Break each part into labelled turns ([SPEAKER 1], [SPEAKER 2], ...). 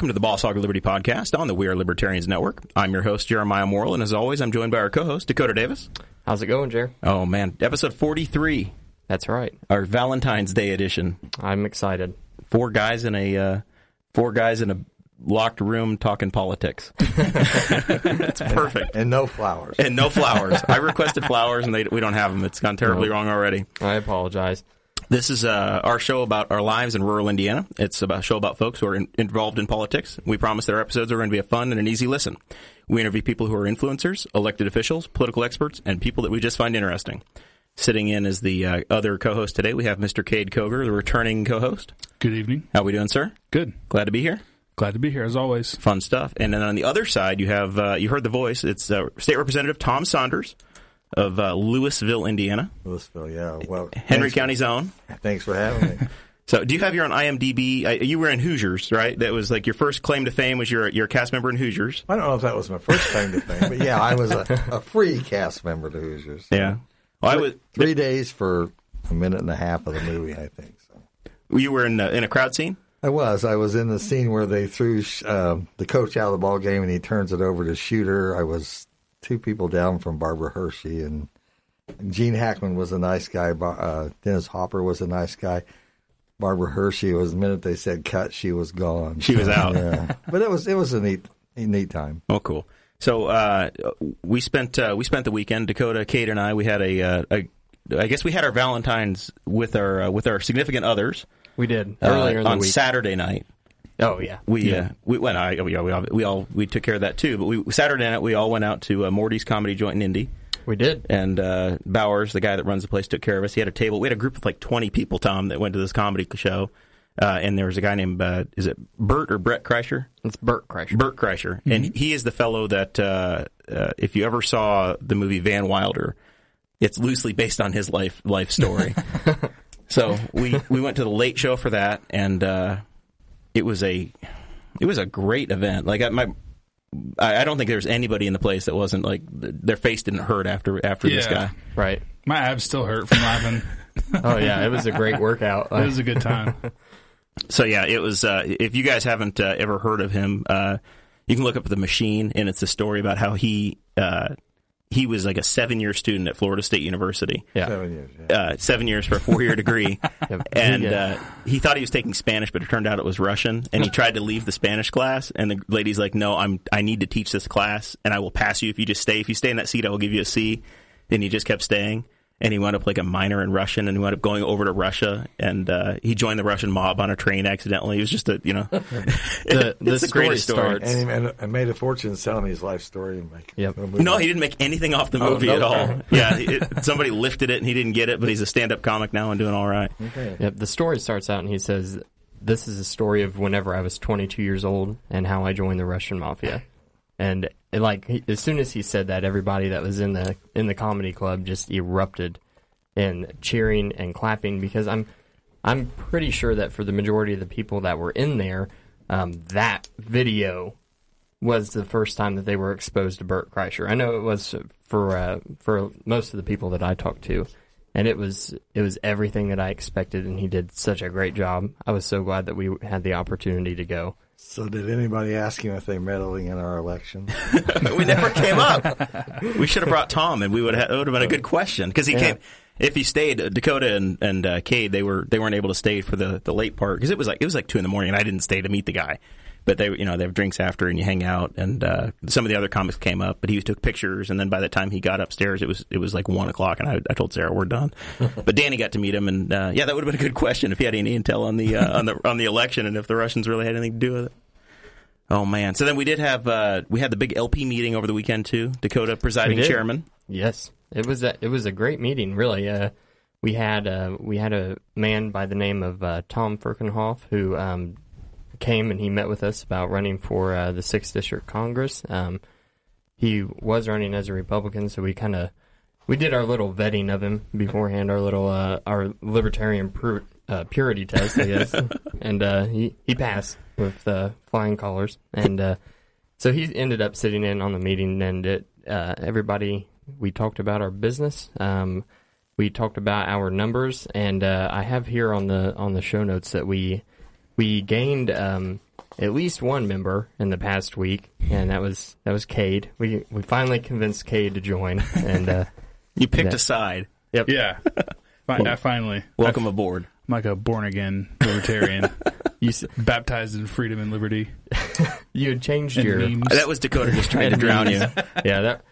[SPEAKER 1] Welcome to the Boss Hog of Liberty podcast on the We Are Libertarians Network. I'm your host, Jeremiah Morrell, and as always, I'm joined by our co host, Dakota Davis.
[SPEAKER 2] How's it going, Jer?
[SPEAKER 1] Oh, man. Episode 43,
[SPEAKER 2] That's right.
[SPEAKER 1] our Valentine's Day edition.
[SPEAKER 2] I'm excited.
[SPEAKER 1] Four guys in a, uh, four guys in a locked room talking politics. it's perfect.
[SPEAKER 3] and no flowers.
[SPEAKER 1] And no flowers. I requested flowers, and they, we don't have them. It's gone terribly wrong already.
[SPEAKER 2] I apologize.
[SPEAKER 1] This is uh, our show about our lives in rural Indiana. It's a show about folks who are in, involved in politics. We promise that our episodes are going to be a fun and an easy listen. We interview people who are influencers, elected officials, political experts, and people that we just find interesting. Sitting in as the uh, other co-host today, we have Mr. Kade Koger, the returning co-host.
[SPEAKER 4] Good evening.
[SPEAKER 1] How are we doing, sir?
[SPEAKER 4] Good.
[SPEAKER 1] Glad to be here.
[SPEAKER 4] Glad to be here as always.
[SPEAKER 1] Fun stuff. And then on the other side, you have uh, you heard the voice. It's uh, State Representative Tom Saunders of uh, Lewisville, Indiana,
[SPEAKER 3] Lewisville, yeah. Well,
[SPEAKER 1] Henry County's own.
[SPEAKER 3] Thanks for having me.
[SPEAKER 1] So, do you have your own IMDb? Uh, you were in Hoosiers, right? That was like your first claim to fame was you're you're cast member in Hoosiers.
[SPEAKER 3] I don't know if that was my first claim to fame, but yeah, I was a, a free cast member to Hoosiers.
[SPEAKER 1] Yeah. Well, I was.
[SPEAKER 3] Three days for a minute and a half of the movie, I think. So
[SPEAKER 1] You were in uh, in a crowd scene.
[SPEAKER 3] I was. I was in the scene where they threw uh, the coach out of the ball game and he turns it over to Shooter. I was two people down from Barbara Hershey and Gene Hackman was a nice guy. Uh, Dennis Hopper was a nice guy. Barbara Hershey was the minute they said cut, she was gone.
[SPEAKER 1] She was out.
[SPEAKER 3] yeah, but it was it was a neat a neat time.
[SPEAKER 1] Oh, cool. So uh, we spent uh, we spent the weekend. Dakota, Kade, and I. We had a, uh, a I guess we had our Valentines with our uh, with our significant others
[SPEAKER 2] We did
[SPEAKER 1] uh,
[SPEAKER 2] earlier in the
[SPEAKER 1] on
[SPEAKER 2] week.
[SPEAKER 1] Saturday night.
[SPEAKER 2] Oh yeah.
[SPEAKER 1] We uh, we went. I, we, all, we all we all we took care of that too. But we Saturday night we all went out to uh, Morty's Comedy Joint in Indy.
[SPEAKER 2] We did.
[SPEAKER 1] and uh, Bowers, the guy that runs the place, took care of us. He had a table. We had a group of like twenty people, Tom, that went to this comedy show. Uh, and there was a guy named uh, is it Bert or Brett Kreischer?
[SPEAKER 2] It's Bert Kreischer.
[SPEAKER 1] Bert Kreischer, and he is the fellow that uh, uh, if you ever saw the movie Van Wilder, it's loosely based on his life life story. so we we went to the late show for that, and uh, it was a it was a great event. Like I, my. I I don't think there's anybody in the place that wasn't like their face didn't hurt after after this guy.
[SPEAKER 2] Right.
[SPEAKER 4] My abs still hurt from laughing.
[SPEAKER 2] Oh yeah, it was a great workout.
[SPEAKER 4] it was a good time.
[SPEAKER 1] So yeah, it was. Uh, if you guys haven't uh, ever heard of him, uh, you can look up the machine, and it's a story about how he uh, he was like a seven year student at Florida State University.
[SPEAKER 2] yeah.
[SPEAKER 3] Seven years. Yeah.
[SPEAKER 1] Uh, seven years for a four year degree, and
[SPEAKER 2] Yeah.
[SPEAKER 1] uh, he thought he was taking Spanish, but it turned out it was Russian. And he tried to leave the Spanish class, and the lady's like, "No, I'm I need to teach this class, and I will pass you if you just stay. If you stay in that seat, I will give you a C." And he just kept staying, and he wound up like a minor in Russian, and he wound up going over to Russia, and uh, he joined the Russian mob on a train accidentally. It was just a you know,
[SPEAKER 2] The, the
[SPEAKER 1] it's the
[SPEAKER 2] story
[SPEAKER 1] greatest story.
[SPEAKER 2] starts.
[SPEAKER 3] And he made, and made a fortune selling his life story. And make
[SPEAKER 2] Yep.
[SPEAKER 3] movie.
[SPEAKER 1] No, he didn't make anything off the
[SPEAKER 3] Oh,
[SPEAKER 1] movie
[SPEAKER 3] no.
[SPEAKER 1] at all. Yeah, it, somebody lifted it and he didn't get it, but he's a stand-up comic now and doing all right.
[SPEAKER 3] Okay.
[SPEAKER 2] Yep. The story starts out and he says, "This is a story of whenever I was 22 years old and how I joined the Russian mafia." And it, like as soon as he said that, everybody that was in the in the comedy club just erupted in cheering and clapping because I'm I'm pretty sure that for the majority of the people that were in there, um, that video was the first time that they were exposed to Bert Kreischer. I know it was for uh, for most of the people that I talked to, and it was it was everything that I expected, and he did such a great job. I was so glad that we had the opportunity to go.
[SPEAKER 3] So did anybody ask him if they're meddling in our election?
[SPEAKER 1] we never came up. We should have brought Tom, and we would have, it would have been a good question because he came. If he stayed, uh, Dakota and and uh, Kade, they were they weren't able to stay for the, the late part because it was like it was like two in the morning, and I didn't stay to meet the guy. But they you know they have drinks after and you hang out and uh, some of the other comics came up, but he took pictures and then by the time he got upstairs it was it was like one o'clock and I, I told Sarah we're done, but Danny got to meet him and uh, yeah that would have been a good question if he had any intel on the uh, on the on the election and if the Russians really had anything to do with it. Oh man! So then we did have uh, we had the big LP meeting over the weekend too. Dakota presiding chairman.
[SPEAKER 2] Yes, it was a it was a great meeting. Really, uh, we had uh, we had a man by the name of uh, Tom Ferkinhoff who um, came and he met with us about running for uh, the sixth district Congress. Um, he was running as a Republican, so we kind of we did our little vetting of him beforehand, our little uh, our libertarian pur- uh, purity test, I guess, and uh, he he passed with uh, flying colors, and uh, so he ended up sitting in on the meeting, and it, uh, everybody we talked about our business. Um, we talked about our numbers, and uh, I have here on the on the show notes that we we gained um, at least one member in the past week, and that was that was Kade. We we finally convinced Kade to join, and uh,
[SPEAKER 1] You picked
[SPEAKER 2] Yeah.
[SPEAKER 1] a side.
[SPEAKER 2] yep,
[SPEAKER 4] Yeah. Fi- uh, finally.
[SPEAKER 1] Welcome
[SPEAKER 4] I-
[SPEAKER 1] aboard.
[SPEAKER 4] I'm like a born again libertarian,
[SPEAKER 2] you s-
[SPEAKER 4] baptized in freedom and liberty.
[SPEAKER 2] you had changed
[SPEAKER 4] And
[SPEAKER 2] your
[SPEAKER 4] memes.
[SPEAKER 1] That was Dakota just trying to drown you.
[SPEAKER 2] yeah, that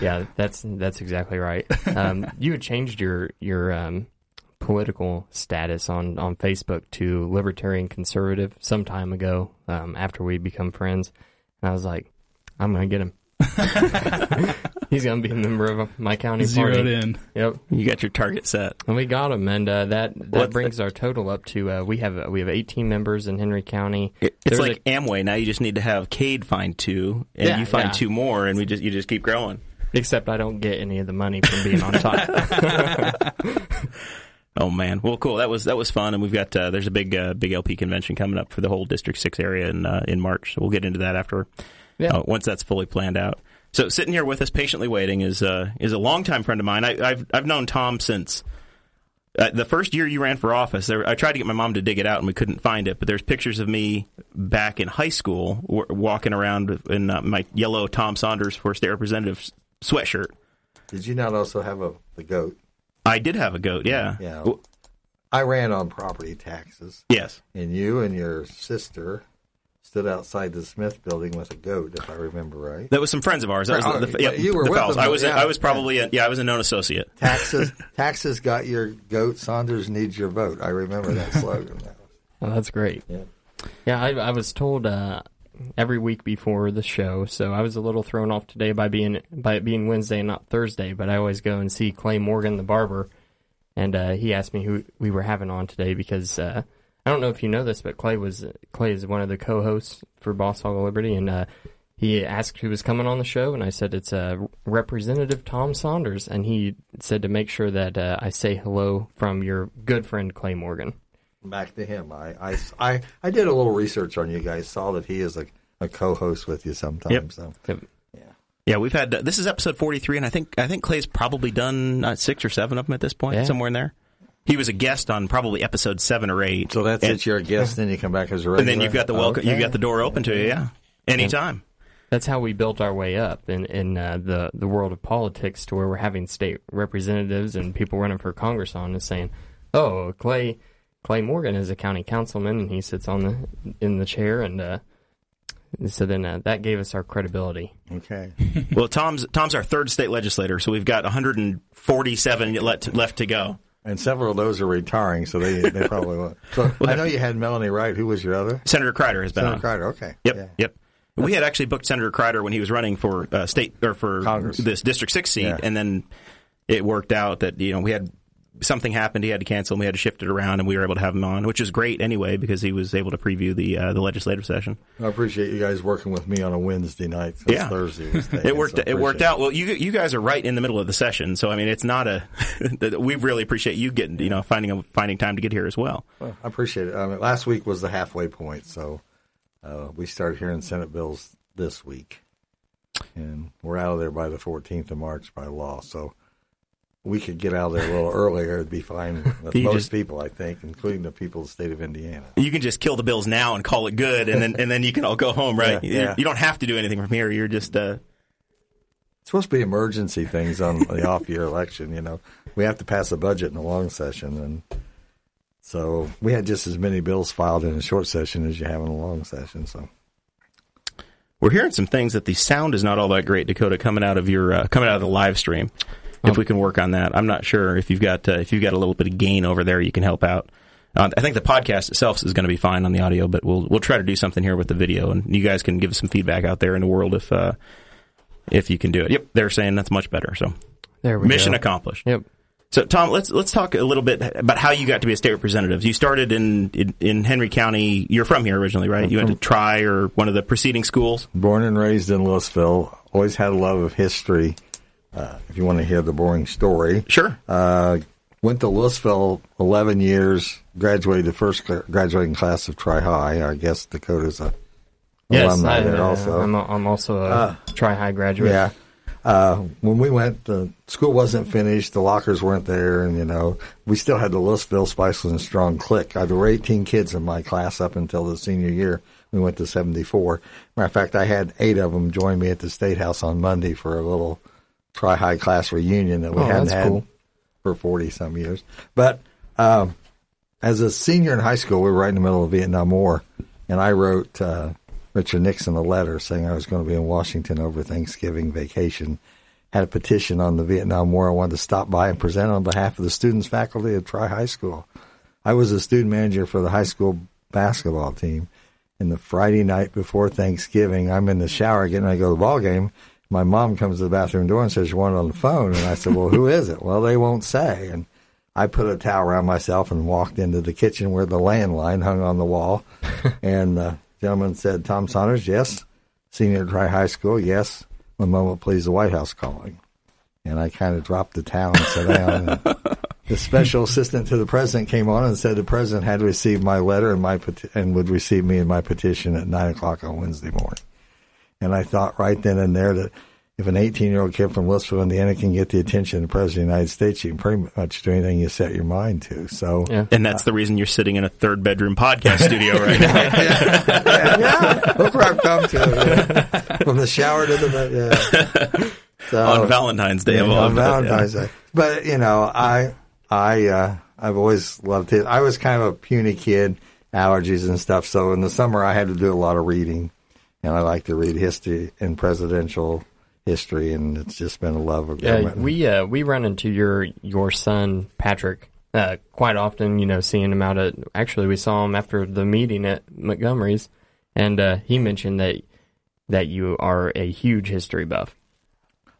[SPEAKER 2] yeah, that's that's exactly right. Um, you had changed your your um, political status on on Facebook to libertarian conservative some time ago. Um, after we become friends, and I was like, I'm gonna get him. He's gonna be a member of my county
[SPEAKER 4] Zeroed
[SPEAKER 2] party.
[SPEAKER 4] in.
[SPEAKER 2] Yep,
[SPEAKER 1] You got your target set.
[SPEAKER 2] and we got him, and uh, that that
[SPEAKER 1] What's
[SPEAKER 2] brings our total up to uh, we have we have 18 members in Henry County.
[SPEAKER 1] It- it's
[SPEAKER 2] There's
[SPEAKER 1] like Amway. Now you just need to have Kade find two, and
[SPEAKER 2] Yeah,
[SPEAKER 1] you find
[SPEAKER 2] yeah.
[SPEAKER 1] two more, and we just you just keep growing.
[SPEAKER 2] Except I don't get any of the money from being on top.
[SPEAKER 1] Oh man, well, cool. That was that was fun, and we've got uh, there's a big uh, big LP convention coming up for the whole District Six area in uh, in March. So we'll get into that after
[SPEAKER 2] Yeah.
[SPEAKER 1] uh, once that's fully planned out. So sitting here with us, patiently waiting, is uh, is a longtime friend of mine. I, I've I've known Tom since. Uh, the first year you ran for office, there, I tried to get my mom to dig it out and we couldn't find it. But there's pictures of me back in high school w- walking around in uh, my yellow Tom Saunders for state representative sweatshirt.
[SPEAKER 3] Did you not also have a the goat?
[SPEAKER 1] I did have a goat, yeah.
[SPEAKER 3] Yeah.
[SPEAKER 1] W-
[SPEAKER 3] I ran on property taxes,
[SPEAKER 1] Yes.
[SPEAKER 3] and you and your sister stood outside the Smith building with a goat, if I remember right.
[SPEAKER 1] That was some friends of ours. That was
[SPEAKER 3] Oh,
[SPEAKER 1] the, the, yeah,
[SPEAKER 3] you were
[SPEAKER 1] the
[SPEAKER 3] with them,
[SPEAKER 1] I was
[SPEAKER 3] yeah.
[SPEAKER 1] I was probably a, yeah I was a known associate.
[SPEAKER 3] Taxes, taxes got your goat. Saunders needs your vote. I remember that slogan.
[SPEAKER 2] Oh, that's great.
[SPEAKER 3] Yeah.
[SPEAKER 2] Yeah, I, I was told uh, every week before the show, so I was a little thrown off today by being by it being Wednesday and not Thursday. But I always go and see Clay Morgan, the barber, and uh, he asked me who we were having on today because uh, I don't know if you know this, but Clay was Clay is one of the co-hosts for Boss Hog Liberty, and uh, he asked who was coming on the show, and I said it's uh, Representative Tom Saunders, and he said to make sure that uh, I say hello from your good friend Clay Morgan.
[SPEAKER 3] Back to him. I, I, I, I did a little research on you guys. Saw that he is a, a co-host with you sometimes.
[SPEAKER 1] Yep.
[SPEAKER 3] So
[SPEAKER 1] Yeah, we've had uh, this is episode forty three, and I think I think Clay's probably done uh, six or seven of them at this point,
[SPEAKER 2] Yeah.
[SPEAKER 1] somewhere in there. He was a guest on probably episode seven or eight.
[SPEAKER 3] So that's
[SPEAKER 1] and,
[SPEAKER 3] it. You're a guest, then you come back as a regular.
[SPEAKER 1] and then you've got the welcome. You
[SPEAKER 3] Okay.
[SPEAKER 1] got the door open to you. Yeah, anytime.
[SPEAKER 2] That's how we built our way up in in uh, the the world of politics to where we're having state representatives and people running for Congress on and saying, "Oh, Clay Clay Morgan is a county councilman and he sits on the in the chair and uh, so then uh, that gave us our credibility."
[SPEAKER 3] Okay.
[SPEAKER 1] well, Tom's Tom's our third state legislator, so we've got one hundred and forty seven left left to go.
[SPEAKER 3] And several of those are retiring, so they they probably won't. So I know you had Melanie Wright. Who was your other?
[SPEAKER 1] Senator Crider has been
[SPEAKER 3] Senator
[SPEAKER 1] on.
[SPEAKER 3] Carter. Okay.
[SPEAKER 1] Yep,
[SPEAKER 3] Yeah.
[SPEAKER 1] yep. We had actually booked Senator Crider when he was running for uh, state or for
[SPEAKER 3] Congress.
[SPEAKER 1] this District Six seat,
[SPEAKER 3] Yeah.
[SPEAKER 1] and then it worked out that you know we had something happened. He had to cancel. and We had to shift it around, and we were able to have him on, which is great anyway because he was able to preview the uh, the legislative session.
[SPEAKER 3] I appreciate you guys working with me on a Wednesday night.
[SPEAKER 1] Yeah.
[SPEAKER 3] Thursday
[SPEAKER 1] It worked.
[SPEAKER 3] so
[SPEAKER 1] it worked out well. You you guys are right in the middle of the session, so I mean it's not a. we really appreciate you getting you know finding a, finding time to get here as well.
[SPEAKER 3] Well, I appreciate it. I mean, last week was the halfway point, so uh, we started hearing Senate bills this week, and we're out of there by the 14th of March by law. So we could get out of there a little earlier. It'd be fine with
[SPEAKER 1] You
[SPEAKER 3] most
[SPEAKER 1] just-
[SPEAKER 3] people, I think, including the people of the state of Indiana.
[SPEAKER 1] You can just kill the bills now and call it good, and then and then you can all go home, right?
[SPEAKER 3] Yeah,
[SPEAKER 1] You-
[SPEAKER 3] yeah.
[SPEAKER 1] You don't have to do anything from here. You're just. Uh,
[SPEAKER 3] It's supposed to be emergency things on the off-year election. You know, we have to pass a budget in a long session, and so we had just as many bills filed in a short session as you have in a long session. So
[SPEAKER 1] We're hearing some things that the sound is not all that great, Dakota, coming out of your uh, coming out of the live stream. If we can work on that, I'm not sure if you've got uh, if you've got a little bit of gain over there, you can help out. Uh, I think the podcast itself is going to be fine on the audio, but we'll we'll try to do something here with the video, and you guys can give us some feedback out there in the world if uh, if you can do it. Yep, they're saying that's much better. So
[SPEAKER 2] There we
[SPEAKER 1] mission
[SPEAKER 2] go.
[SPEAKER 1] accomplished.
[SPEAKER 2] Yep.
[SPEAKER 1] So, Tom, let's let's talk a little bit about how you got to be a state representative. You started in in, in Henry County. You're from here originally, right? You went to Tri or one of the preceding schools.
[SPEAKER 3] Born and raised in Lewisville. Always had a love of history. Uh, if you want to hear the boring story,
[SPEAKER 1] Sure.
[SPEAKER 3] Uh, went to Lewisville 11 years, graduated the first graduating class of Tri High. I guess Dakota's a
[SPEAKER 2] Yes,
[SPEAKER 3] alumni
[SPEAKER 2] I,
[SPEAKER 3] there
[SPEAKER 2] uh,
[SPEAKER 3] also.
[SPEAKER 2] I'm, a, I'm also a tri-high graduate.
[SPEAKER 3] Yeah. Uh, when we went, the school wasn't finished. The lockers weren't there, and you know, we still had the Lewisville Spiceland Strong clique. I, there were 18 kids in my class up until the senior year. We went to 74. Matter of fact, I had eight of them join me at the State House on Monday for a little tri high class reunion that we
[SPEAKER 2] Oh,
[SPEAKER 3] hadn't had
[SPEAKER 2] cool.
[SPEAKER 3] for 40 some years. But um, as a senior in high school, we were right in the middle of the Vietnam War, and I wrote uh, Richard Nixon a letter saying I was going to be in Washington over Thanksgiving vacation. Had a petition on the Vietnam War. I wanted to stop by and present on behalf of the students, faculty at Tri High School. I was a student manager for the high school basketball team. And the Friday night before Thanksgiving, I'm in the shower getting ready to go to the ball game. My mom comes to the bathroom door and says, "You want it on the phone?" And I said, "Well, who is it?" Well, they won't say. And I put a towel around myself and walked into the kitchen where the landline hung on the wall. and the gentleman said, "Tom Saunders, yes." Senior at Tri High School, yes. One moment, please. The White House calling. And I kind of dropped the towel and sat down. And the special assistant to the president came on and said the president had received my letter and my peti- and would receive me and my petition at nine o'clock on Wednesday morning. And I thought right then and there that if an 18 year old kid from Lewisville, Indiana, can get the attention of the president of the United States, you can pretty much do anything you set your mind to. So,
[SPEAKER 2] Yeah.
[SPEAKER 1] And that's the reason you're sitting in a third bedroom podcast studio right now.
[SPEAKER 3] yeah, look where I've come to. yeah. From the shower to the bed. Yeah. So,
[SPEAKER 1] on Valentine's Day of
[SPEAKER 3] Yeah,
[SPEAKER 1] all.
[SPEAKER 3] on Valentine's Day. But you know, I I uh, I've always loved it. I was kind of a puny kid, allergies and stuff. So in the summer, I had to do a lot of reading, and I like to read history and presidential history, and it's just been a love of
[SPEAKER 2] Yeah,
[SPEAKER 3] government.
[SPEAKER 2] we uh, we run into your your son Patrick uh, quite often. You know, seeing him out at actually we saw him after the meeting at Montgomery's, and uh, he mentioned that that you are a huge history buff.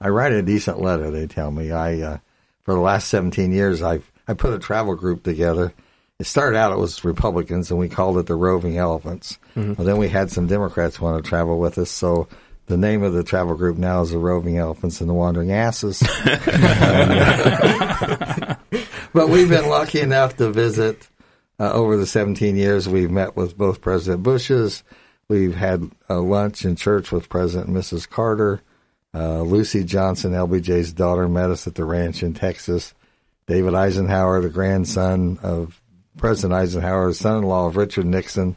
[SPEAKER 3] I write a decent letter. They tell me I uh, for the last 17 years I've I put a travel group together. It started out it was Republicans and we called it the Roving Elephants. Well, then we had some Democrats want to travel with us, so the name of the travel group now is the Roving Elephants and the Wandering Asses. but we've been lucky enough to visit uh, over the 17 years. We've met with both President Bush's. We've had a lunch in church with President and Mrs. Carter. Uh, Luci Johnson, LBJ's daughter, met us at the ranch in Texas. David Eisenhower, the grandson of President Eisenhower, son-in-law of Richard Nixon,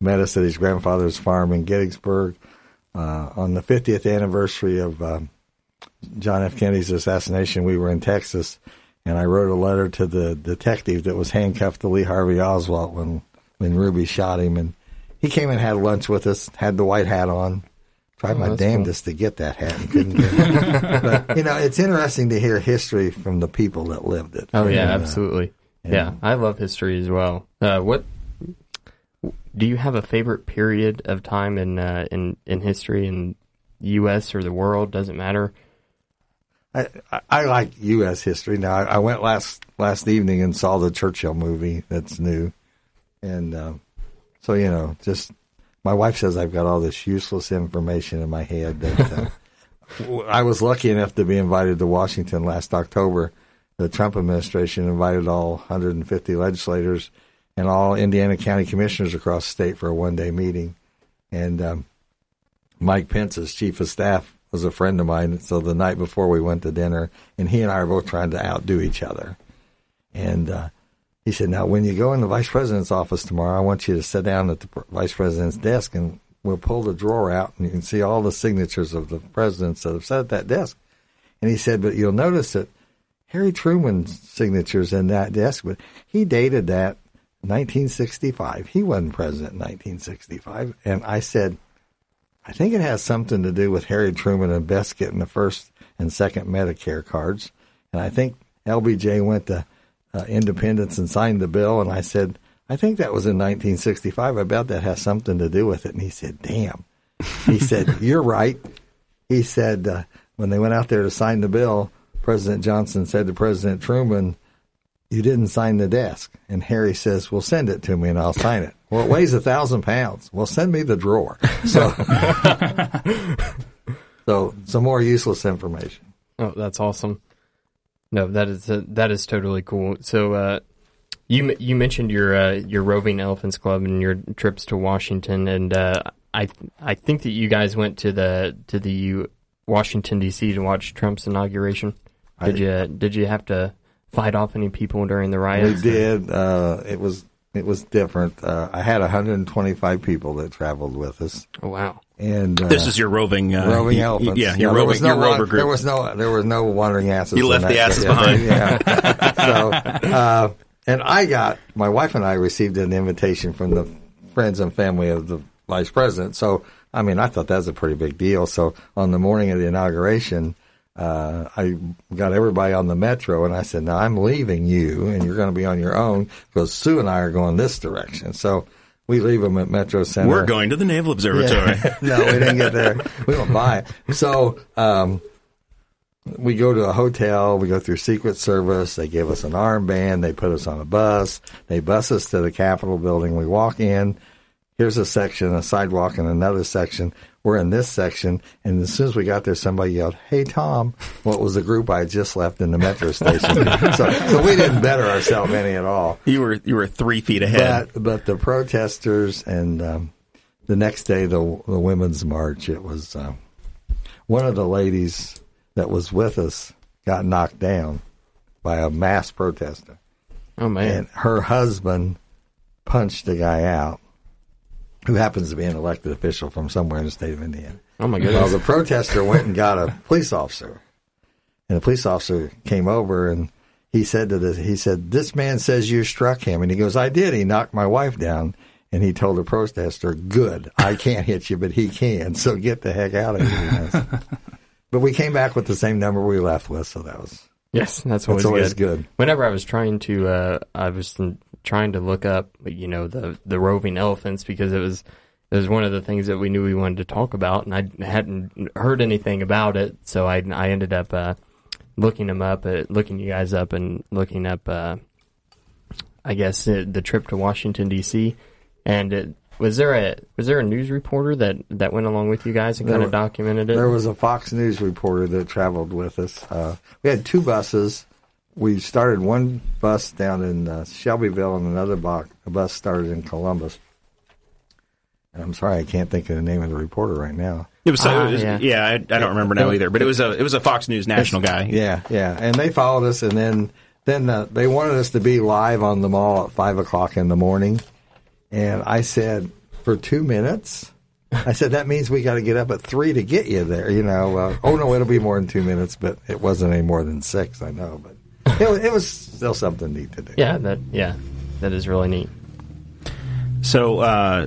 [SPEAKER 3] met us at his grandfather's farm in Gettysburg. Uh, on the 50th anniversary of um, John F. Kennedy's assassination, we were in Texas, and I wrote a letter to the detective that was handcuffed to Lee Harvey Oswald when when Ruby shot him, and he came and had lunch with us, had the white hat on. Tried my
[SPEAKER 2] that's
[SPEAKER 3] damnedest to get that hat and couldn't get it. but you know, it's interesting to hear history from the people that lived it.
[SPEAKER 2] Oh yeah,
[SPEAKER 3] And, uh,
[SPEAKER 2] absolutely. Yeah, I love history as well. Uh, what do you have a favorite period of time in uh, in in history in U.S. or the world? Doesn't matter.
[SPEAKER 3] I, I, like U.S. history. Now, I, I went last last evening and saw the Churchill movie that's new, and um, so you know, just my wife says I've got all this useless information in my head. That uh, I was lucky enough to be invited to Washington last October. The Trump administration invited all 150 legislators and all Indiana County commissioners across the state for a one day meeting, and um, Mike Pence, as chief of staff, was a friend of mine. So the night before we went to dinner, and he and I were both trying to outdo each other. And uh, he said, "Now, when you go in the vice president's office tomorrow, I want you to sit down at the vice president's desk, and we'll pull the drawer out, and you can see all the signatures of the presidents that have sat at that desk." And he said, "But you'll notice that Harry Truman's signature's in that desk, but he dated that 1965. He wasn't president in 1965." And I said. I think it has something to do with Harry Truman and Bess getting the first and second Medicare cards. And I think LBJ went to uh, Independence and signed the bill. And I said, I think that was in 1965. I bet that has something to do with it. And he said, damn. He said, you're right. He said, uh, when they went out there to sign the bill, President Johnson said to President Truman, you didn't sign the desk. And Harry says, well, send it to me and I'll sign it. Well, it weighs a thousand pounds. Well, send me the drawer. So, so some more useless information.
[SPEAKER 2] Oh, that's awesome. No, that is uh, that is totally cool. So, uh, you you mentioned your uh, your roving elephants club and your trips to Washington, and uh, I I think that you guys went to the to the Washington D.C. to watch Trump's inauguration. Did you did you have to fight off any people during the riots?
[SPEAKER 3] We did. Uh, it was it was different. Uh, I had 125 people that traveled with us,
[SPEAKER 2] Oh, wow.
[SPEAKER 3] and uh,
[SPEAKER 1] This is your roving, uh,
[SPEAKER 3] roving
[SPEAKER 1] you-
[SPEAKER 3] elephants.
[SPEAKER 1] Yeah, your
[SPEAKER 3] know, there
[SPEAKER 1] roving,
[SPEAKER 3] was no
[SPEAKER 1] your rover
[SPEAKER 3] wa-
[SPEAKER 1] group.
[SPEAKER 3] There was no there was no wandering asses.
[SPEAKER 1] You left the asses
[SPEAKER 3] group.
[SPEAKER 1] behind.
[SPEAKER 3] Yeah. so, uh, and I got my wife and I received an invitation from the friends and family of the vice president. So I mean, I thought that was a pretty big deal. So on the morning of the inauguration. Uh, I got everybody on the metro and I said, now I'm leaving you and you're going to be on your own because Sue and I are going this direction. So we leave them at Metro Center.
[SPEAKER 1] We're going to the Naval Observatory.
[SPEAKER 3] no, we didn't get there. We don't buy it. So um, we go to a hotel. We go through Secret Service. They give us an armband. They put us on a bus. They bus us to the Capitol building. We walk in. Here's a section, a sidewalk, and another section. We're in this section, and as soon as we got there, somebody yelled, "Hey, Tom!" What was the group I had just left in the metro station? so, so we didn't better ourselves any at all.
[SPEAKER 1] you were you were three feet ahead.
[SPEAKER 3] But but the protesters and um, the next day the the women's march. It was uh, one of the ladies that was with us got knocked down by a mass protester,
[SPEAKER 2] Oh man.
[SPEAKER 3] and her husband punched the guy out, who happens to be an elected official from somewhere in the state of Indiana.
[SPEAKER 2] Oh my goodness!
[SPEAKER 3] Well, the protester went and got a police officer, and the police officer came over and he said to this, he said, "This man says you struck him," and he goes, "I did. He knocked my wife down." And he told the protester, "Good, I can't hit you, but he can. So get the heck out of here." but we came back with the same number we left with, so that was
[SPEAKER 2] Yes, that's always,
[SPEAKER 3] that's always
[SPEAKER 2] good.
[SPEAKER 3] good.
[SPEAKER 2] Whenever I was trying to, uh, I was trying to look up, you know, the the roving elephants because it was it was one of the things that we knew we wanted to talk about, and I hadn't heard anything about it, so I I ended up uh, looking them up, uh, looking you guys up, and looking up, uh, I guess uh, the trip to Washington D.C. And it, was there a was there a news reporter that that went along with you guys and
[SPEAKER 3] There
[SPEAKER 2] kind of documented it?
[SPEAKER 3] There was a Fox News reporter that traveled with us. Uh, we had two buses. We started one bus down in uh, Shelbyville, and another bo- bus started in Columbus. And I'm sorry, I can't think of the name of the reporter right now.
[SPEAKER 1] It was,
[SPEAKER 2] Ah,
[SPEAKER 1] it was
[SPEAKER 2] yeah.
[SPEAKER 1] yeah. I, I don't remember now either, but it was a it was a Fox News national guy.
[SPEAKER 3] Yeah, yeah. And they followed us, and then then uh, they wanted us to be live on the mall at five o'clock in the morning. And I said, for two minutes. I said that means we got to get up at three to get you there. You know, uh, oh no, it'll be more than two minutes, but it wasn't any more than six. I know, but it, was- it was still something neat to do.
[SPEAKER 2] yeah, that yeah, that is really neat.
[SPEAKER 1] So uh,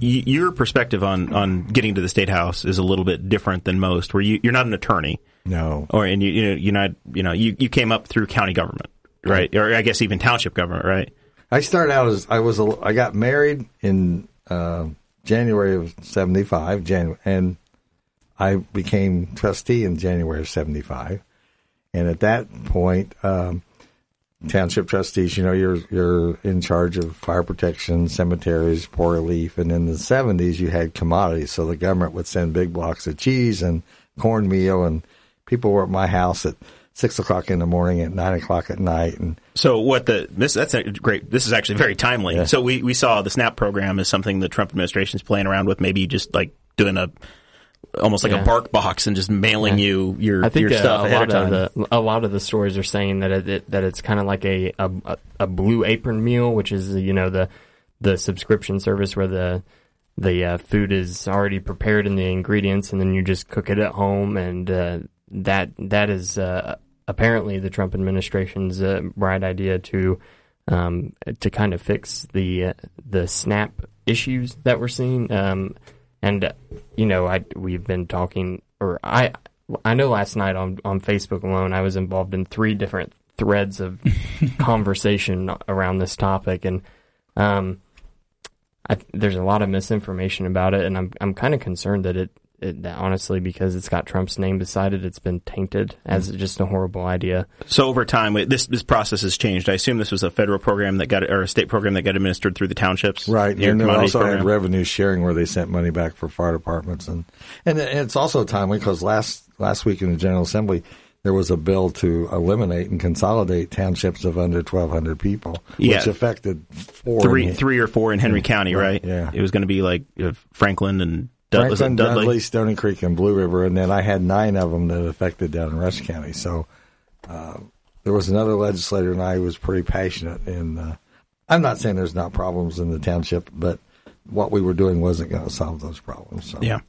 [SPEAKER 1] your perspective on on getting to the state house is a little bit different than most. Where you you're not an attorney,
[SPEAKER 3] No,
[SPEAKER 1] or and you you know you're not you know you you came up through county government, right? Or I guess even township government, right?
[SPEAKER 3] I started out as I was. A, I got married in uh, January of '75, January, and I became trustee in January of '75. And at that point, um, township trustees, you know, you're you're in charge of fire protection, cemeteries, poor relief, and in the '70s, you had commodities. So the government would send big blocks of cheese and cornmeal, and people were at my house at six o'clock in the morning, at nine o'clock at night, and
[SPEAKER 1] So what the this that's a great. This is actually very timely. So we we saw the SNAP program as something the Trump administration is playing around with, maybe just like doing a almost like
[SPEAKER 2] Yeah.
[SPEAKER 1] a bark box and just mailing you your
[SPEAKER 2] I think
[SPEAKER 1] your
[SPEAKER 2] uh,
[SPEAKER 1] stuff
[SPEAKER 2] a
[SPEAKER 1] ahead
[SPEAKER 2] lot
[SPEAKER 1] of
[SPEAKER 2] the a lot of the stories are saying that it, it that it's kind of like a, a a blue apron meal, which is you know the the subscription service where the the uh, food is already prepared in the ingredients, and then you just cook it at home, and uh, that that is uh, apparently the Trump administration's uh, bright idea to um, to kind of fix the uh, the SNAP issues that we're seeing. Um, and you know, I we've been talking, or I I know last night on on Facebook alone, I was involved in three different threads of conversation around this topic, and um, I, there's a lot of misinformation about it, and I'm I'm kind of concerned that it, it that honestly because it's got Trump's name beside it, it's been tainted as just a horrible idea.
[SPEAKER 1] So over time, this this process has changed. I assume this was a federal program that got or a state program that got administered through the townships,
[SPEAKER 3] Right, and they
[SPEAKER 1] commodities
[SPEAKER 3] also had revenue sharing where they sent money back for fire departments, and and it's also timely because last last week in the General Assembly there was a bill to eliminate and consolidate townships of under twelve hundred people,
[SPEAKER 1] Yeah.
[SPEAKER 3] which affected four
[SPEAKER 1] three
[SPEAKER 3] in-
[SPEAKER 1] three or four in Henry County, right?
[SPEAKER 3] yeah.
[SPEAKER 1] it was going to be like uh, Franklin and Dud-
[SPEAKER 3] Franklin,
[SPEAKER 1] Dudley.
[SPEAKER 3] Dudley, Stoney Creek, and Blue River, and then I had nine of them that affected down in Rush County. So uh, there was another legislator, and I was pretty passionate. And uh, I'm not saying there's not problems in the township, but what we were doing wasn't going to solve those problems. So.
[SPEAKER 1] Yeah.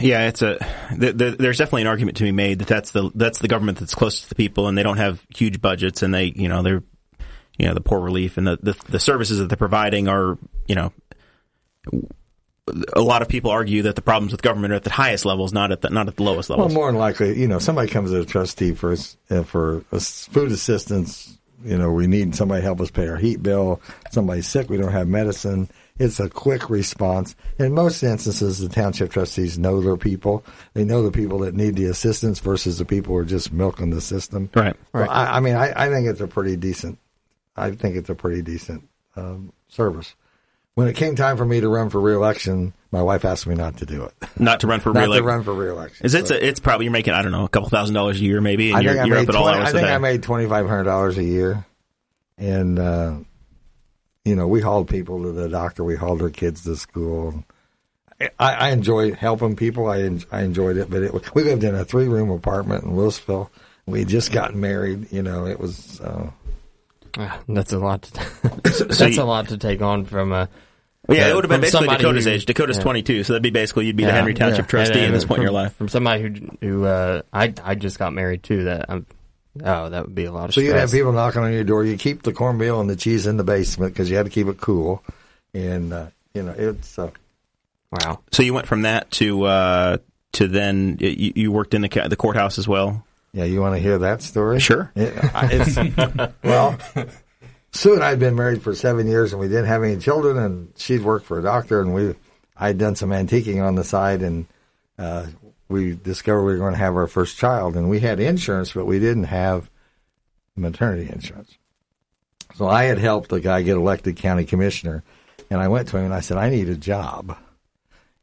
[SPEAKER 1] Yeah, it's a. Th- th- there's definitely an argument to be made that that's the that's the government that's close to the people, and they don't have huge budgets, and they you know they're you know the poor relief and the the, the services that they're providing are you know a lot of people argue that the problems with government are at the highest levels, not at the not at the lowest levels.
[SPEAKER 3] Well, more than likely, you know, somebody comes as a trustee for uh, for food assistance. You know, we need somebody to help us pay our heat bill. Somebody's sick, we don't have medicine. It's a quick response. In most instances, the township trustees know their people. They know the people that need the assistance versus the people who are just milking the system.
[SPEAKER 1] Right.
[SPEAKER 3] Well, I, I mean, I, I think it's a pretty decent. I think it's a pretty decent um, service. When it came time for me to run for reelection, my wife asked me not to do it.
[SPEAKER 1] Not to run for
[SPEAKER 3] not
[SPEAKER 1] reelection.
[SPEAKER 3] to run for reelection.
[SPEAKER 1] Is it?
[SPEAKER 3] So-
[SPEAKER 1] It's probably you're making I don't know a couple thousand dollars a year maybe, and
[SPEAKER 3] I
[SPEAKER 1] you're,
[SPEAKER 3] think I
[SPEAKER 1] you're
[SPEAKER 3] made
[SPEAKER 1] up at all
[SPEAKER 3] 20
[SPEAKER 1] hours
[SPEAKER 3] I think
[SPEAKER 1] the
[SPEAKER 3] I made twenty five hundred dollars a year, and uh, you know we hauled people to the doctor, we hauled our kids to school. I, I enjoy helping people. I en- I enjoyed it, but it, we lived in a three room apartment in Lewisville. We just gotten married. You know, it was. Uh,
[SPEAKER 2] Ah, That's a lot. To that's
[SPEAKER 1] you-
[SPEAKER 2] a lot to take on from a.
[SPEAKER 1] yeah,
[SPEAKER 2] uh,
[SPEAKER 1] it would have been basically Dakota's
[SPEAKER 2] who-
[SPEAKER 1] age. Dakota's
[SPEAKER 2] yeah.
[SPEAKER 1] 22, so that'd be basically you'd be the Henry Township
[SPEAKER 3] Yeah.
[SPEAKER 1] trustee at this point in your life.
[SPEAKER 2] From somebody who who uh, I I just got married too. That I'm, oh, that would be a lot of
[SPEAKER 3] so
[SPEAKER 2] stress.
[SPEAKER 3] you'd have people knocking on your door. You keep the cornmeal and the cheese in the basement because you had to keep it cool, and uh, you know it's. Uh,
[SPEAKER 2] Wow.
[SPEAKER 1] So you went from that to uh, to then you, you worked in the the courthouse as well.
[SPEAKER 3] Yeah, you want to hear that story?
[SPEAKER 1] Sure.
[SPEAKER 3] Yeah, I- it's, well, Sue and I had been married for seven years, and we didn't have any children. And she'd worked for a doctor, and we I'd done some antiquing on the side, and uh, we discovered we were going to have our first child, and we had insurance, but we didn't have maternity insurance. So I had helped a guy get elected county commissioner, and I went to him and I said, "I need a job."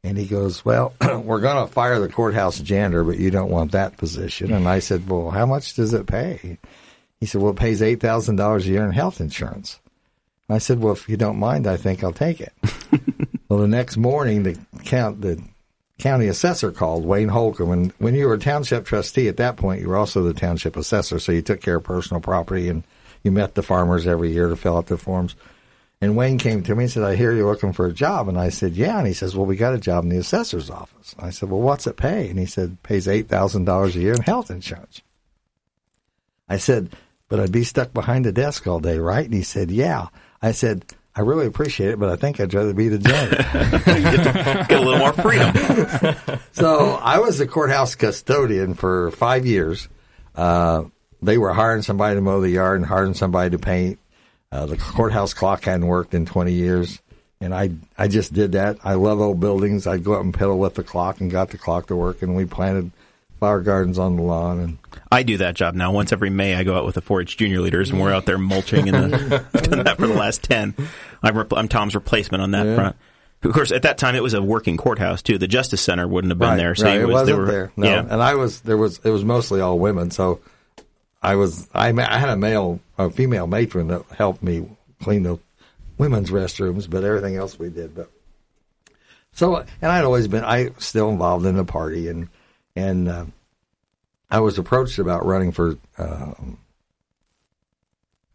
[SPEAKER 3] And he goes, Well, we're going to fire the courthouse janitor, but you don't want that position. And I said, Well, how much does it pay? He said, Well, it pays $8,000 a year in health insurance. I said, Well, if you don't mind, I think I'll take it. well, the next morning, the count, the county assessor called, Wayne Holcomb. And when you were a township trustee at that point, you were also the township assessor. So you took care of personal property and you met the farmers every year to fill out their forms. And Wayne came to me and said, I hear you're looking for a job. And I said, Yeah. And he says, Well, we got a job in the assessor's office. I said, Well, what's it pay? And he said, Pays $8,000 a year in health insurance. I said, But I'd be stuck behind a desk all day, right? And he said, Yeah. I said, I really appreciate it, but I think I'd rather be the janitor.
[SPEAKER 1] Get a little more freedom.
[SPEAKER 3] so I was the courthouse custodian for five years. Uh, they were hiring somebody to mow the yard and hiring somebody to paint. Uh, the courthouse clock hadn't worked in 20 years. And I, I just did that. I love old buildings. I'd go up and pedal with the clock and got the clock to work. And we planted flower gardens on the lawn. And
[SPEAKER 1] I do that job now. Once every May, I go out with the 4-H junior leaders, and we're out there mulching. And the, I've done that for the last ten. I'm, repl- I'm Tom's replacement on that
[SPEAKER 3] Yeah.
[SPEAKER 1] front. Of course, at that time, it was a working courthouse too. The Justice Center wouldn't have been there, so
[SPEAKER 3] right.
[SPEAKER 1] it was, were,
[SPEAKER 3] there. No.
[SPEAKER 1] Yeah,
[SPEAKER 3] And I was, there was, it was mostly all women. So I was, I, I had a male, a female matron that helped me clean the women's restrooms, but everything else we did. But so, and I'd always been, I still involved in the party and, and, uh, I was approached about running for, um,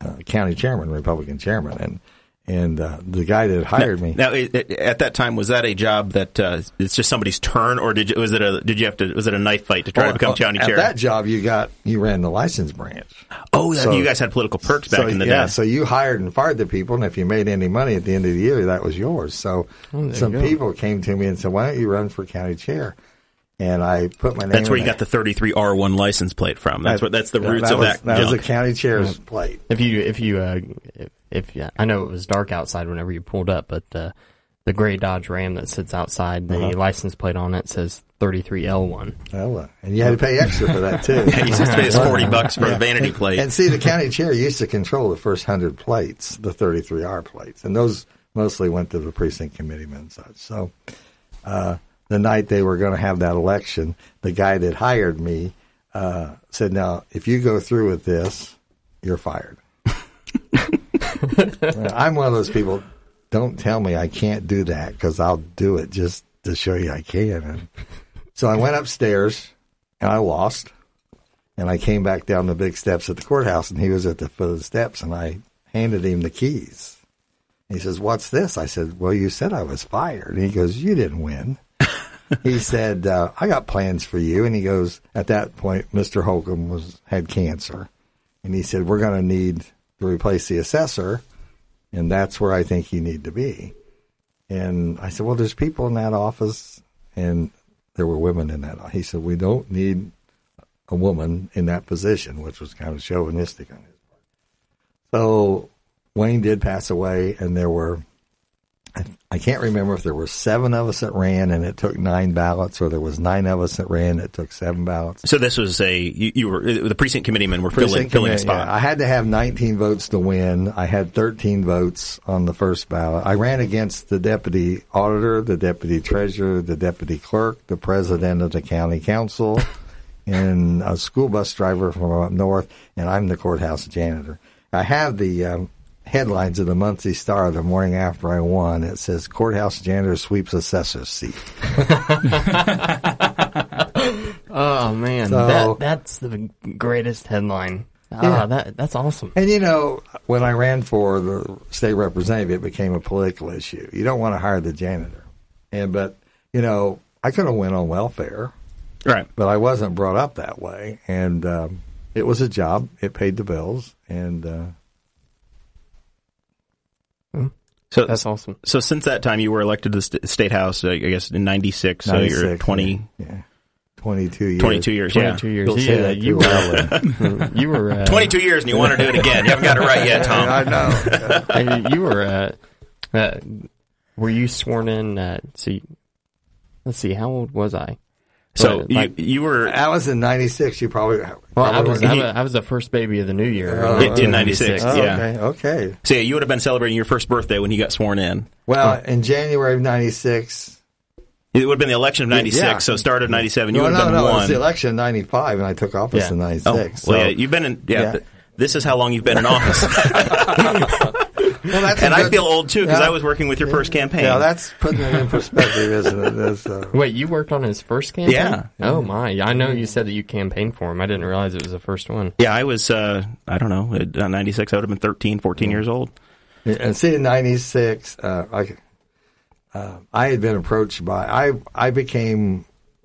[SPEAKER 3] uh, county chairman, Republican chairman. And, and uh, the guy that hired me.
[SPEAKER 1] Now, it, it- at that time, was that a job that uh, it's just somebody's turn, or did you, was it a did you have to was it a knife fight to try to become county chair?
[SPEAKER 3] at that job, you got you ran the license branch.
[SPEAKER 1] oh,
[SPEAKER 3] so-
[SPEAKER 1] you guys had political perks back
[SPEAKER 3] so,
[SPEAKER 1] in the
[SPEAKER 3] yeah,
[SPEAKER 1] day.
[SPEAKER 3] so you hired and fired the people, and if you made any money at the end of the year, that was yours. So
[SPEAKER 2] there
[SPEAKER 3] some
[SPEAKER 2] you
[SPEAKER 3] people came to me and said, "Why don't you run for county chair?" And I put my name.
[SPEAKER 1] that's where
[SPEAKER 3] in
[SPEAKER 1] you got the 33R1 license plate from. That's what that's the
[SPEAKER 3] Yeah,
[SPEAKER 1] roots
[SPEAKER 3] that
[SPEAKER 1] of
[SPEAKER 3] was,
[SPEAKER 1] that.
[SPEAKER 3] That was a county chair's plate.
[SPEAKER 2] If you if you uh, if, if yeah, I know it was dark outside whenever you pulled up, but uh, the gray Dodge Ram that sits outside, the
[SPEAKER 3] Uh-huh.
[SPEAKER 2] license plate on it says 33L1.
[SPEAKER 3] Oh, well, and you had to pay extra for that too.
[SPEAKER 1] you used to pay us 40 bucks for a vanity plate.
[SPEAKER 3] And see, the county chair used to control the first hundred plates, the 33R plates, and those mostly went to the precinct committeemen and such. So, uh, the night they were going to have that election, the guy that hired me uh, said, "Now, if you go through with this, you're fired." I'm one of those people. Don't tell me I can't do that because I'll do it just to show you I can. And so I went upstairs and I lost. And I came back down the big steps at the courthouse, and he was at the foot of the steps, and I handed him the keys. He says, "What's this?" I said, "Well, you said I was fired." And he goes, "You didn't win." he said, uh, "I got plans for you." And he goes, at that point, Mr. Holcomb was had cancer, and he said, "We're going to need to replace the assessor, and that's where I think you need to be." And I said, "Well, there's people in that office, and there were women in that." He said, "We don't need a woman in that position," which was kind of chauvinistic on his part. So Wayne did pass away, and there were. I, can't remember if there were seven of us that ran and it took nine ballots, or there was nine of us that ran and it took seven ballots.
[SPEAKER 1] So this was a you, you were the precinct committeemen were filling
[SPEAKER 3] Precinct
[SPEAKER 1] filling a
[SPEAKER 3] committee,
[SPEAKER 1] spot.
[SPEAKER 3] yeah. I had to have 19 votes to win. I had 13 votes on the first ballot. I ran against the deputy auditor, the deputy treasurer, the deputy clerk, the president of the county council, and a school bus driver from up north, and I'm the courthouse janitor. I have the um, headlines of the Muncie Star the morning after I won. It says courthouse janitor sweeps assessor's seat.
[SPEAKER 2] Oh man,
[SPEAKER 3] So-
[SPEAKER 2] that that's the greatest headline. Ah,
[SPEAKER 3] Yeah.
[SPEAKER 2] that that's awesome.
[SPEAKER 3] And you know, when I ran for the state representative, it became a political issue. You don't want to hire the janitor, and but you know, I could have went on welfare,
[SPEAKER 1] right.
[SPEAKER 3] but I wasn't brought up that way, and um, it was a job. It paid the bills, and uh,
[SPEAKER 1] So
[SPEAKER 2] That's awesome.
[SPEAKER 1] So since that time, you were elected to the st- state house. uh, I guess in '96. So you're
[SPEAKER 3] 96,
[SPEAKER 1] 20,
[SPEAKER 3] yeah, twenty-two years.
[SPEAKER 1] 22 years. Yeah,
[SPEAKER 2] 22 years.
[SPEAKER 3] Don't say
[SPEAKER 2] Yeah,
[SPEAKER 3] that
[SPEAKER 2] you were you were uh,
[SPEAKER 1] 22 years, and you want to do it again. You haven't got it right yet, Tom.
[SPEAKER 3] I know.
[SPEAKER 2] you were uh, uh, were you sworn in? Uh, see, let's see, how old was I?
[SPEAKER 1] So
[SPEAKER 2] What,
[SPEAKER 1] you,
[SPEAKER 2] like-
[SPEAKER 1] you were
[SPEAKER 3] I was in '96. You probably.
[SPEAKER 2] Well, I was,
[SPEAKER 3] weren't-
[SPEAKER 2] I was I was the first baby of the new year
[SPEAKER 3] Oh,
[SPEAKER 1] In- in 96,
[SPEAKER 3] Oh,
[SPEAKER 1] yeah.
[SPEAKER 3] Okay. Okay.
[SPEAKER 1] so yeah, you would have been celebrating your first birthday when you got sworn in.
[SPEAKER 3] Well, in January of '96.
[SPEAKER 1] It would have been the election of '96.
[SPEAKER 3] Yeah.
[SPEAKER 1] So start of '97, you
[SPEAKER 3] No,
[SPEAKER 1] would have
[SPEAKER 3] no,
[SPEAKER 1] been
[SPEAKER 3] no. It was the election in '95, and I took office
[SPEAKER 2] Yeah.
[SPEAKER 3] in
[SPEAKER 1] Oh,
[SPEAKER 3] '96.
[SPEAKER 1] well, yeah, you've been in. Yeah,
[SPEAKER 3] Yeah.
[SPEAKER 1] th- this is how long you've been in office,
[SPEAKER 3] well, that's
[SPEAKER 1] and
[SPEAKER 3] a
[SPEAKER 1] I
[SPEAKER 3] good-
[SPEAKER 1] feel old too because
[SPEAKER 3] Yeah.
[SPEAKER 1] I was working with your first campaign.
[SPEAKER 3] Yeah, that's putting it in perspective, isn't it? That's, uh,
[SPEAKER 2] Wait, you worked on his first campaign?
[SPEAKER 1] Yeah.
[SPEAKER 2] Oh my! I know you said that you campaigned for him. I didn't realize it was the first one.
[SPEAKER 1] yeah, I was. Uh, I don't know. At uh, '96, I would have been 13, 14 years old.
[SPEAKER 3] and see, in '96, uh, I, uh, I had been approached by I I became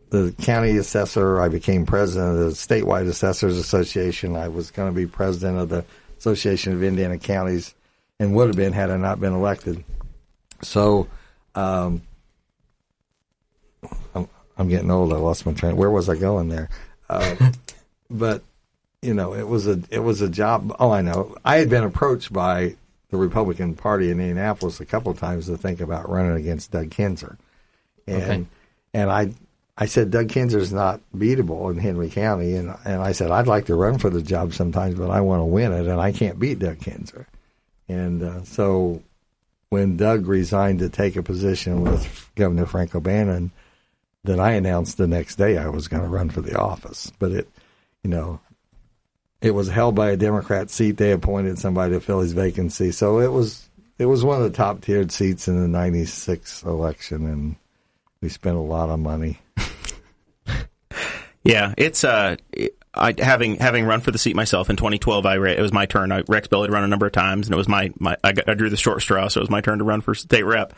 [SPEAKER 3] the county assessor. I became president of the statewide assessors association. I was going to be president of the Association of Indiana Counties, and would have been had I not been elected. So, um, I'm, I'm getting old. I lost my train. Where was I going there? Uh, but you know, it was a it was a job. Oh, I know. I had been approached by the Republican Party in Indianapolis a couple of times to think about running against Doug Kinzer, and
[SPEAKER 2] Okay.
[SPEAKER 3] and I I said Doug Kinzer's not beatable in Henry County, and and I said I'd like to run for the job sometimes, but I want to win it, and I can't beat Doug Kinzer, and uh, so when Doug resigned to take a position with Governor Frank O'Bannon, then I announced the next day I was going to run for the office, but it you know it was held by a Democrat seat. They appointed somebody to fill his vacancy, so it was it was one of the top tiered seats in the '96 election, and we spent a lot of money.
[SPEAKER 1] Yeah, it's uh, I having having run for the seat myself in 2012, I it was my turn. I, Rex Bell had run a number of times, and it was my, my I, got, I drew the short straw, so it was my turn to run for state rep.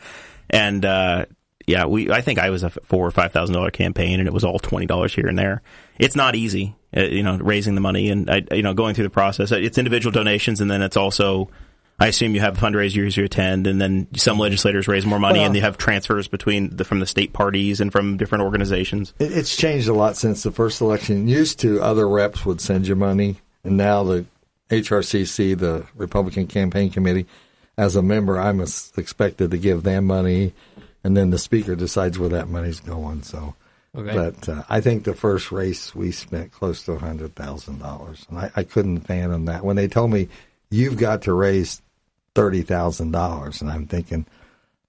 [SPEAKER 1] And uh, yeah, we I think I was a four or five thousand dollar campaign, and it was all twenty dollars here and there. It's not easy, uh, you know, raising the money and I, you know going through the process. It's individual donations, and then it's also. I assume you have fundraisers you attend, and then some legislators raise more money,
[SPEAKER 3] Well-
[SPEAKER 1] and they have transfers between the, from the state parties and from different organizations.
[SPEAKER 3] It, it's changed a lot since the first election. Used to, other reps would send you money, and now the HRCC, the Republican Campaign Committee, as a member, I'm expected to give them money, and then the speaker decides where that money's going. So,
[SPEAKER 2] Okay.
[SPEAKER 3] but uh, I think the first race we spent close to a hundred thousand dollars, and I, I couldn't fathom that when they told me you've got to raise thirty thousand dollars, and I'm thinking.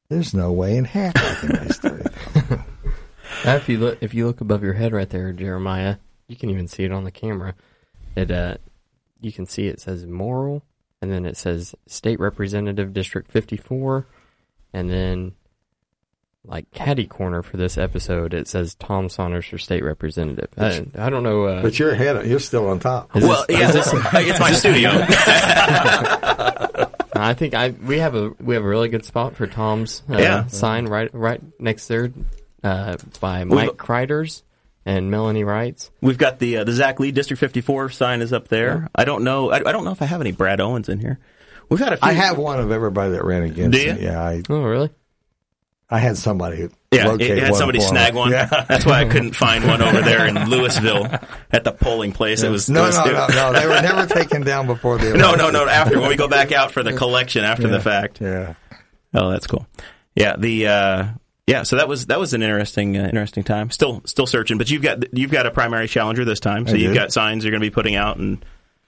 [SPEAKER 3] There's no way in heck I can raise thirty thousand.
[SPEAKER 2] Now, if you look, if you look above your head right there, Jeremiah, you can even see it on the camera. It, uh, you can see it says Morrell, and then it says state representative district fifty four, and then like caddy corner for this episode, it says Tom Saunders for state representative. I, I don't know. Uh,
[SPEAKER 3] But you're ahead. You're still on top.
[SPEAKER 2] is
[SPEAKER 1] Well,
[SPEAKER 2] this-
[SPEAKER 1] yeah,
[SPEAKER 2] is this-
[SPEAKER 1] it's my studio.
[SPEAKER 2] I think I we have a we have a really good spot for Tom's uh,
[SPEAKER 1] Yeah.
[SPEAKER 2] sign right right next there uh, by Mike Criders and Melanie Wrights.
[SPEAKER 1] We've got the uh, the Zach Lee District 54 sign is up there. I don't know. I, I don't know if I have any Brad Owens in here. We've had a few.
[SPEAKER 3] I have one of everybody that ran against
[SPEAKER 1] Do you?
[SPEAKER 3] me. Yeah, I,
[SPEAKER 2] Oh, really?
[SPEAKER 3] I had somebody.
[SPEAKER 1] Yeah, it had somebody
[SPEAKER 3] me.
[SPEAKER 1] snag one.
[SPEAKER 3] Yeah.
[SPEAKER 1] That's why I couldn't find one over there in Lewisville at the polling place. It was
[SPEAKER 3] No,
[SPEAKER 1] it was,
[SPEAKER 3] no, no, no. They were never taken down before the
[SPEAKER 1] no,
[SPEAKER 3] election.
[SPEAKER 1] no, no. After when we go back out for the collection after the fact.
[SPEAKER 3] Yeah.
[SPEAKER 1] Oh, that's cool. Yeah, the uh, yeah. So that was that was an interesting uh, interesting time. Still still searching, but you've got you've got a primary challenger this time. So
[SPEAKER 3] I
[SPEAKER 1] you've
[SPEAKER 3] do.
[SPEAKER 1] got signs you're going to be putting out, and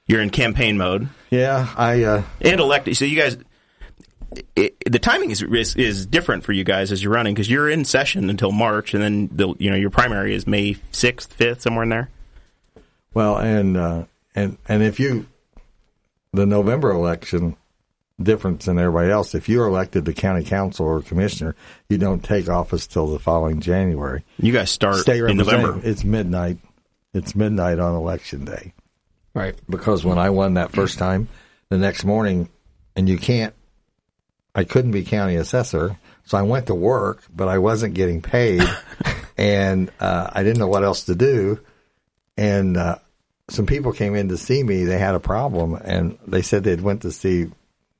[SPEAKER 1] you're in campaign mode
[SPEAKER 3] Yeah, I, uh,
[SPEAKER 1] and elected. So you guys. It, the timing is, is is different for you guys as you're running because you're in session until March, and then the you know your primary is May sixth, fifth, somewhere in there.
[SPEAKER 3] well, and, uh, and, and if you, the November election, difference than everybody else, if you're elected to county council or commissioner, you don't take office till the following January.
[SPEAKER 1] You guys start
[SPEAKER 3] State
[SPEAKER 1] in November.
[SPEAKER 3] it's midnight. It's midnight on election day.
[SPEAKER 2] Right.
[SPEAKER 3] because when I won that first time, the next morning, and you can't, I couldn't be county assessor, so I went to work, but I wasn't getting paid, and uh, I didn't know what else to do, and uh, some people came in to see me. They had a problem, and they said they'd went to see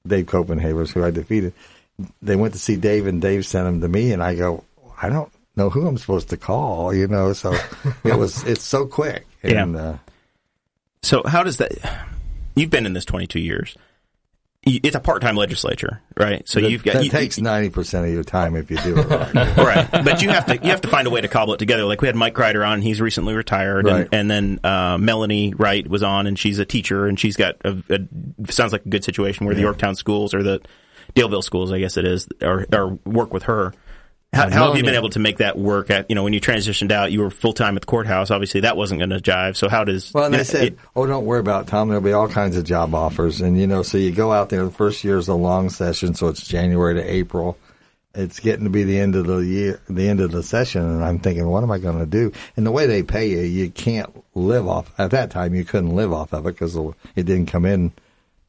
[SPEAKER 3] Dave Copenhavers, who I defeated. They went to see Dave, and Dave sent them to me, and I go, I don't know who I'm supposed to call, you know. So it was, it's so quick,
[SPEAKER 1] Yeah.
[SPEAKER 3] Uh,
[SPEAKER 1] So how does that? You've been in this 22 years. It's a part-time legislature, right? So
[SPEAKER 3] that,
[SPEAKER 1] you've got
[SPEAKER 3] that
[SPEAKER 1] you-
[SPEAKER 3] takes ninety percent of your time if you do it right.
[SPEAKER 1] right, but you have to you have to find a way to cobble it together. Like we had Mike Crider on; he's recently retired,
[SPEAKER 3] Right.
[SPEAKER 1] and, and then uh, Melanie Wright was on, and she's a teacher, and she's got a, a sounds like a good situation where the Yorktown schools or the Daleville schools, I guess it is, or, or work with her. How, how have you been able to make that work? At you know when you transitioned out, you were full time at the courthouse. Obviously, that wasn't going to jive. So how does
[SPEAKER 3] Well, and they
[SPEAKER 1] know,
[SPEAKER 3] said,
[SPEAKER 1] it-
[SPEAKER 3] "Oh, don't worry about it, Tom. There'll be all kinds of job offers." And you know, so you go out there. The first year is a long session, so it's January to April. It's getting to be the end of the year, the end of the session, and I'm thinking, what am I going to do? And the way they pay you, you can't live off. At that time, you couldn't live off of it because it didn't come in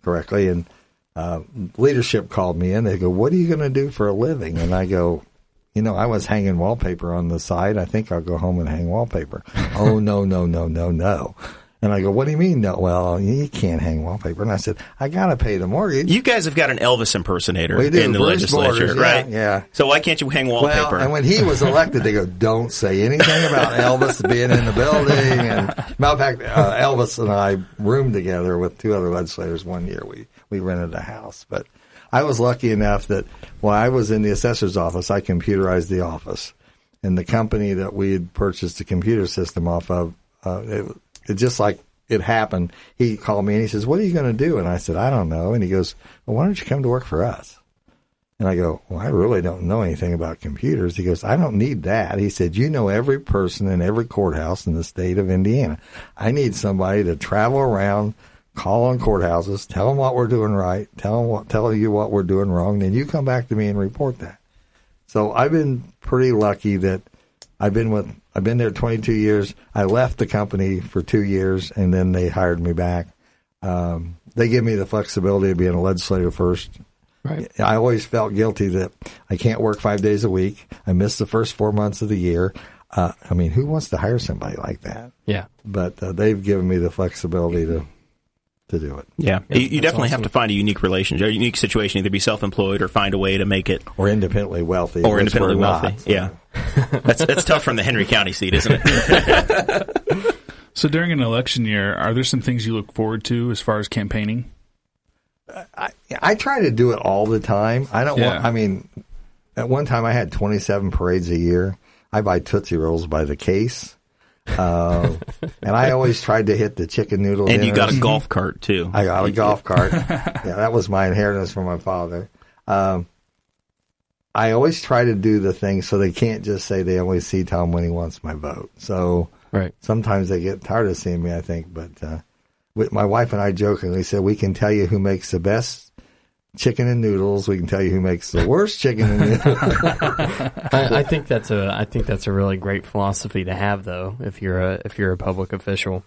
[SPEAKER 3] correctly. And uh, leadership called me in. They go, "What are you going to do for a living?" And I go, you know, I was hanging wallpaper on the side. I think I'll go home and hang wallpaper. oh, no, no, no, no, no. And I go, what do you mean? No, well, you can't hang wallpaper. And I said, I got to pay the mortgage.
[SPEAKER 1] you guys have got an Elvis impersonator in the
[SPEAKER 3] Bruce
[SPEAKER 1] legislature,
[SPEAKER 3] Borders, yeah,
[SPEAKER 1] right?
[SPEAKER 3] yeah.
[SPEAKER 1] So why can't you hang wallpaper?
[SPEAKER 3] Well, and when he was elected, they go, don't say anything about Elvis being in the building. And matter of fact, uh, Elvis and I roomed together with two other legislators one year. We, we rented a house, but I was lucky enough that while I was in the assessor's office, I computerized the office. And the company that we had purchased the computer system off of, uh, it, it just like it happened. He called me and he says, what are you going to do? And I said, I don't know. And he goes, well, why don't you come to work for us? And I go, well, I really don't know anything about computers. He goes, I don't need that. He said, you know every person in every courthouse in the state of Indiana. I need somebody to travel around, call on courthouses, tell them what we're doing right, tell them what, tell you what we're doing wrong. Then you come back to me and report that. So I've been pretty lucky that I've been with I've been there 22 years. I left the company for two years, and then they hired me back. Um, they give me the flexibility of being a legislator first.
[SPEAKER 2] Right.
[SPEAKER 3] I always felt guilty that I can't work five days a week. I missed the first four months of the year. Uh, I mean, who wants to hire somebody like that?
[SPEAKER 2] Yeah.
[SPEAKER 3] But uh, they've given me the flexibility to to do it,
[SPEAKER 1] Yeah,
[SPEAKER 2] Yeah,
[SPEAKER 1] you, you
[SPEAKER 2] that's
[SPEAKER 1] definitely have to find a unique relationship, a unique situation, either be self-employed or find a way to make it,
[SPEAKER 3] or independently wealthy,
[SPEAKER 1] or independently wealthy.
[SPEAKER 3] not, so.
[SPEAKER 1] Yeah, that's that's tough from the Henry County seat, isn't it?
[SPEAKER 4] So during an election year, are there some things you look forward to as far as campaigning?
[SPEAKER 3] I, I try to do it all the time. I don't want, I mean, at one time I had 27 parades a year. I buy Tootsie Rolls by the case. Uh, and I always tried to hit the chicken noodle
[SPEAKER 1] and you got a golf cart too.
[SPEAKER 3] I got a golf cart. yeah, that was my inheritance from my father. Um, I always try to do the thing so they can't just say they only see Tom when he wants my vote. So
[SPEAKER 2] Right.
[SPEAKER 3] sometimes they get tired of seeing me, I think. But uh, with my wife and I jokingly said, we can tell you who makes the best chicken and noodles. We can tell you who makes the worst chicken and noodles.
[SPEAKER 2] I, I think that's a I think that's a really great philosophy to have though if you're a if you're a public official.